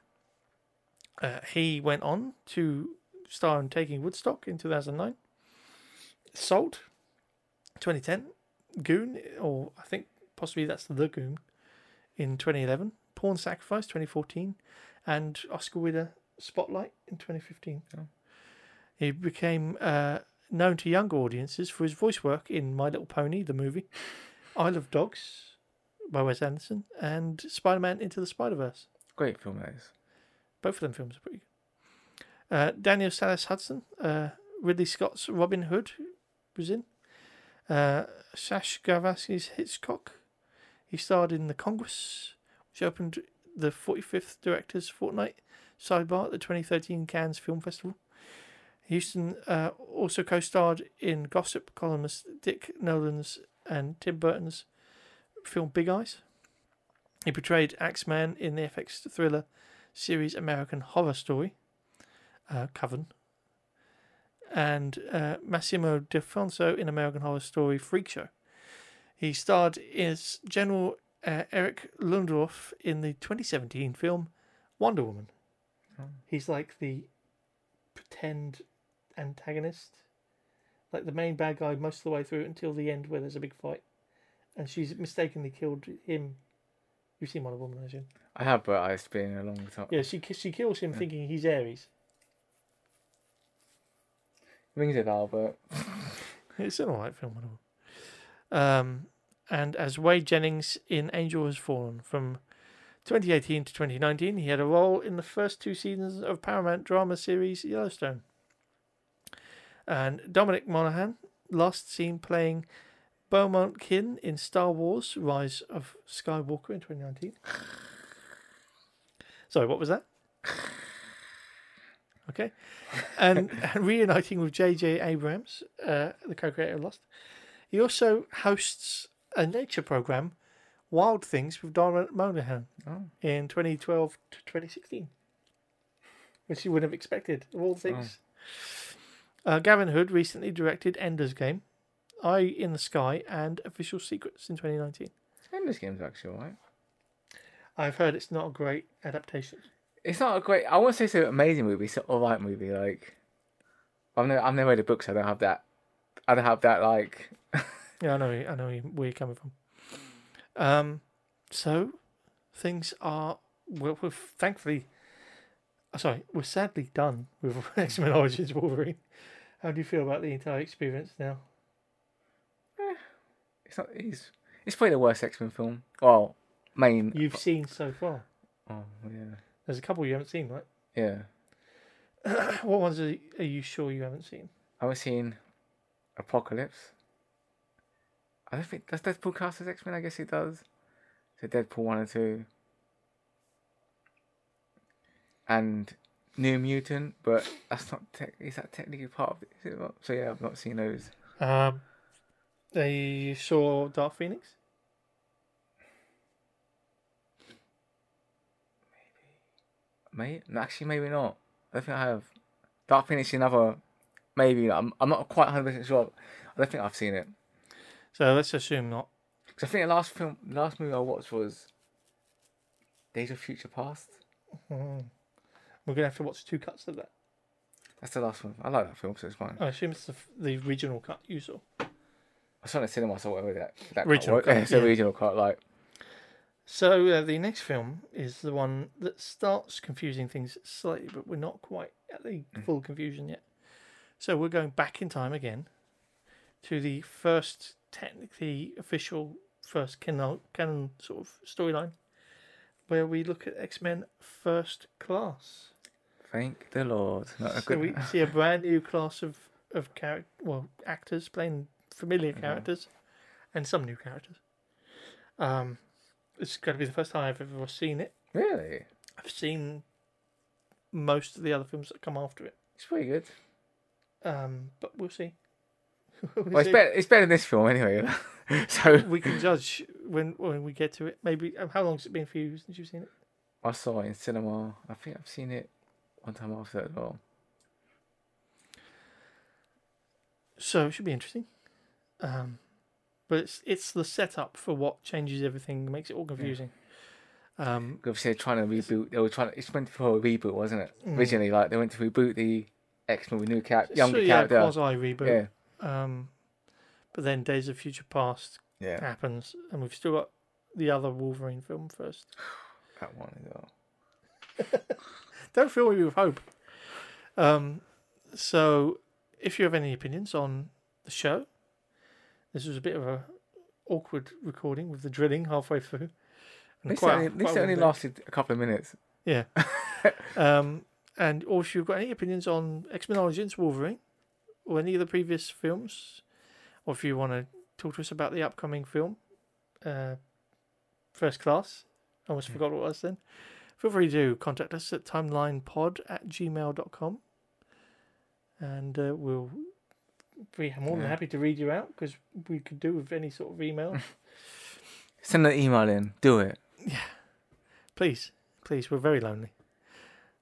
S2: uh, he went on to star in Taking Woodstock in 2009. Salt, 2010. Goon, or I think possibly that's The Goon, in 2011. Pawn Sacrifice, 2014. And Oscar winner Spotlight in 2015.
S1: Oh.
S2: He became uh, known to younger audiences for his voice work in My Little Pony, the movie, Isle of Dogs by Wes Anderson, and Spider Man Into the Spider Verse.
S1: great film that is.
S2: Both of them films are pretty good. Uh, Daniel Salas Huston, uh, Ridley Scott's Robin Hood was in. Uh, Sacha Gervasi's Hitchcock. He starred in The Congress, which opened the 45th Directors Fortnight sidebar at the 2013 Cannes Film Festival. Huston uh, also co starred in Gossip columnist Dick Nolan's and Tim Burton's film Big Eyes. He portrayed Axeman in the FX thriller series American Horror Story, uh, Coven, and uh, Massimo Dolcefino in American Horror Story Freak Show. He starred as General uh, Erich Ludendorff in the 2017 film Wonder Woman.
S1: Oh.
S2: He's like the pretend antagonist, like the main bad guy most of the way through until the end where there's a big fight, and she's mistakenly killed him. You've seen Wonder Woman, I assume.
S1: I have, but it's been a long time.
S2: Yeah, she she kills him
S1: Yeah.
S2: thinking he's Ares.
S1: Rings a bell, but
S2: It's an alright film. Wonder Woman. Um, and as Wade Jennings in Angel Has Fallen from 2018 to 2019, he had a role in the first two seasons of Paramount drama series Yellowstone. And Dominic Monaghan, last seen playing Beaumont Kin in Star Wars Rise of Skywalker in 2019. Sorry, what was that? Okay. And, and reuniting with J.J. Abrams, uh, the co creator of Lost. He also hosts a nature program, Wild Things, with Dominic Monaghan
S1: oh,
S2: in 2012 to 2016, which you wouldn't have expected, of all things. Uh, Gavin Hood recently directed Ender's Game, Eye in the Sky, and Official Secrets in 2019.
S1: Ender's game's actually alright.
S2: I've heard it's not a great adaptation.
S1: It's not a great. I won't say it's an amazing movie. It's an alright movie. Like, I've never, I've never read the books. I don't have that. I don't have that. Like,
S2: Yeah, I know. I know where you're coming from. Um, so things are well, we're thankfully, uh, sorry, we're sadly done with X Men Origins Wolverine. How do you feel about the entire experience now?
S1: it's not. It's it's probably the worst X Men film. Well, main.
S2: You've seen so far.
S1: Oh yeah.
S2: There's a couple you haven't seen, right?
S1: Yeah.
S2: what ones are, are you sure you haven't seen?
S1: I was seen Apocalypse. I don't think does Deadpool cast as X Men. I guess it does. So Deadpool one and two. And New Mutant, but that's not. Te- is that technically part of it? It? So yeah, I've not seen those.
S2: Um, they saw Dark Phoenix.
S1: Maybe. May actually maybe not. I don't think I have. Dark Phoenix is another. Maybe I'm. I'm not quite hundred percent sure. I don't think I've seen it.
S2: So let's assume not.
S1: 'Cause I think the last film, last movie I watched was Days of Future Past.
S2: Mhm. We're gonna have to watch two cuts of that.
S1: That's the last one. I like that film, so it's fine.
S2: I assume it's the, the original cut you saw.
S1: I saw it in the cinema, so whatever that that
S2: Original
S1: cut,
S2: cut,
S1: Yeah, it's the
S2: yeah.
S1: original cut. Like
S2: So uh, the next film is the one that starts confusing things slightly, but we're not quite at the full confusion yet. So we're going back in time again to the first technically official first canon, canon sort of storyline, where we look at X Men First Class.
S1: thank the Lord. Not a
S2: So
S1: good.
S2: we see a brand new class of of character, well, actors playing familiar characters, and some new characters. Um, it's going to be the first time I've ever seen it.
S1: Really,
S2: I've seen most of the other films that come after it,
S1: it's pretty good.
S2: um, but we'll see. We'll
S1: it's better. It's better than this film anyway. so
S2: We can judge when when we get to it. Maybe um, how long's it been for you since you've seen it?
S1: I saw it in cinema. I think I've seen it one time after as well.
S2: So it should be interesting. Um, but it's it's the setup for what changes everything, makes it all confusing. Um,
S1: Obviously, they're trying to reboot. They were trying. To, It's meant for a reboot, wasn't it?
S2: Mm.
S1: Originally, like they went to reboot the X Men with new character,
S2: so
S1: younger
S2: yeah,
S1: character.
S2: quasi reboot.
S1: Yeah,
S2: Um, but then Days of Future Past
S1: yeah,
S2: happens, and we've still got the other Wolverine film first.
S1: that one well.
S2: Don't fill me with hope. Um, so, if you have any opinions on the show, this was a bit of a awkward recording with the drilling halfway through.
S1: At least,
S2: quite
S1: it only,
S2: quite
S1: only lasted a couple of minutes.
S2: Yeah. um, and or if you've got any opinions on X Men Origins Wolverine or any of the previous films, or if you want to talk to us about the upcoming film, uh, First Class, I almost forgot what it was then, feel free to contact us at timelinepod at gmail.com and uh, we'll be more than
S1: Yeah.
S2: happy to read you out because we could do with any sort of email.
S1: Send an email in. Do it. Yeah.
S2: Please, please, we're very lonely.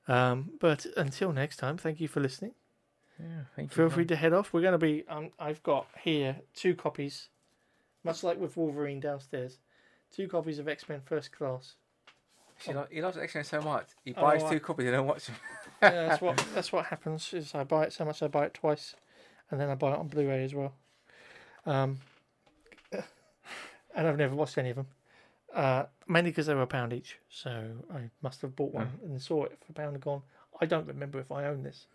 S2: Um, but until next time, thank you for listening.
S1: Yeah, thank you.
S2: Feel free to head off. We're going to be. Um, I've got here two copies, much like with Wolverine downstairs, two copies of X Men First Class.
S1: She lo- he loves X Men so much. He
S2: Oh,
S1: buys
S2: I-
S1: two copies and don't watch them.
S2: Yeah, that's what that's what happens. Is I buy it so much I buy it twice, and then I buy it on Blu-ray as well. Um, and I've never watched any of them, uh, mainly because they were a pound each. So I must have bought one and saw it for a pound and gone. I don't remember if I own this.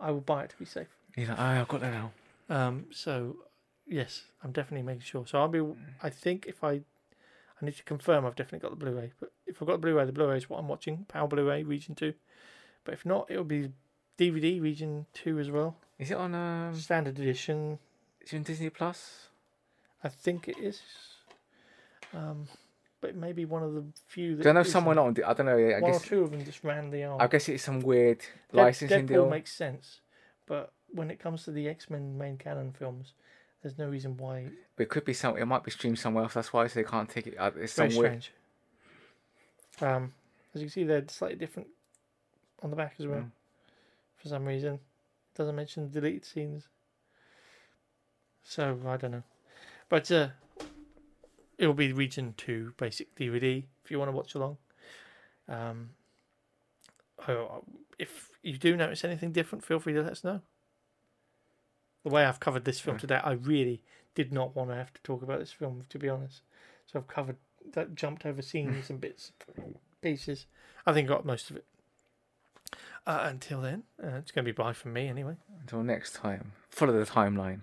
S2: I will buy it to be safe.
S1: He's like, oh, I've got that now.
S2: Um, so yes, I'm definitely making sure. So I'll be. I think if I, I need to confirm I've definitely got the Blu-ray. But if I've got the Blu-ray, the Blu-ray is what I'm watching. Power Blu-ray Region Two. But if not, it'll be DVD Region Two as well.
S1: Is it on um?
S2: Standard edition.
S1: Is it on Disney Plus?
S2: I think it is. Um, but it may be one of the few.
S1: I don't
S2: know
S1: someone on. I don't know. I
S2: One or
S1: guess.
S2: two of them just randomly are.
S1: I guess it's some weird
S2: Dead-
S1: licensing
S2: Deadpool
S1: deal.
S2: makes sense, but when it comes to the X Men main canon films, there's no reason why
S1: But it could be some. It might be streamed somewhere else. That's why so they can't take it. Uh, it's
S2: Very
S1: some weird.
S2: strange. Um, as you can see, they're slightly different on the back as well.
S1: Mm.
S2: For some reason, Doesn't mention deleted scenes. So I don't know, but uh, it will be Region Two basic DVD if you want to watch along. Um, if you do notice anything different, feel free to let us know. The way I've covered this film
S1: Yeah.
S2: today, I really did not want to have to talk about this film, to be honest. So I've covered that, jumped over scenes and bits, pieces. I think I got most of it. Uh, until then, uh, it's going to be bye from me anyway.
S1: Until next time, follow the timeline.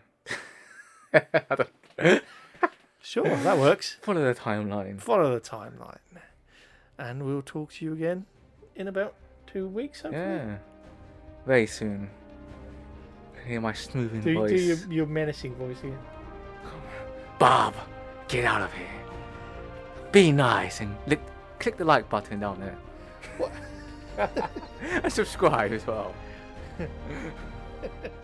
S2: Sure, that works.
S1: follow the timeline.
S2: Follow the timeline, and we'll talk to you again in about two weeks. Hopefully.
S1: Yeah. Very soon. I Hear my smoothing
S2: Do,
S1: voice.
S2: do your, your menacing voice again.
S1: Bob, get out of here. Be nice and lick, click the like button down there. and subscribe as well.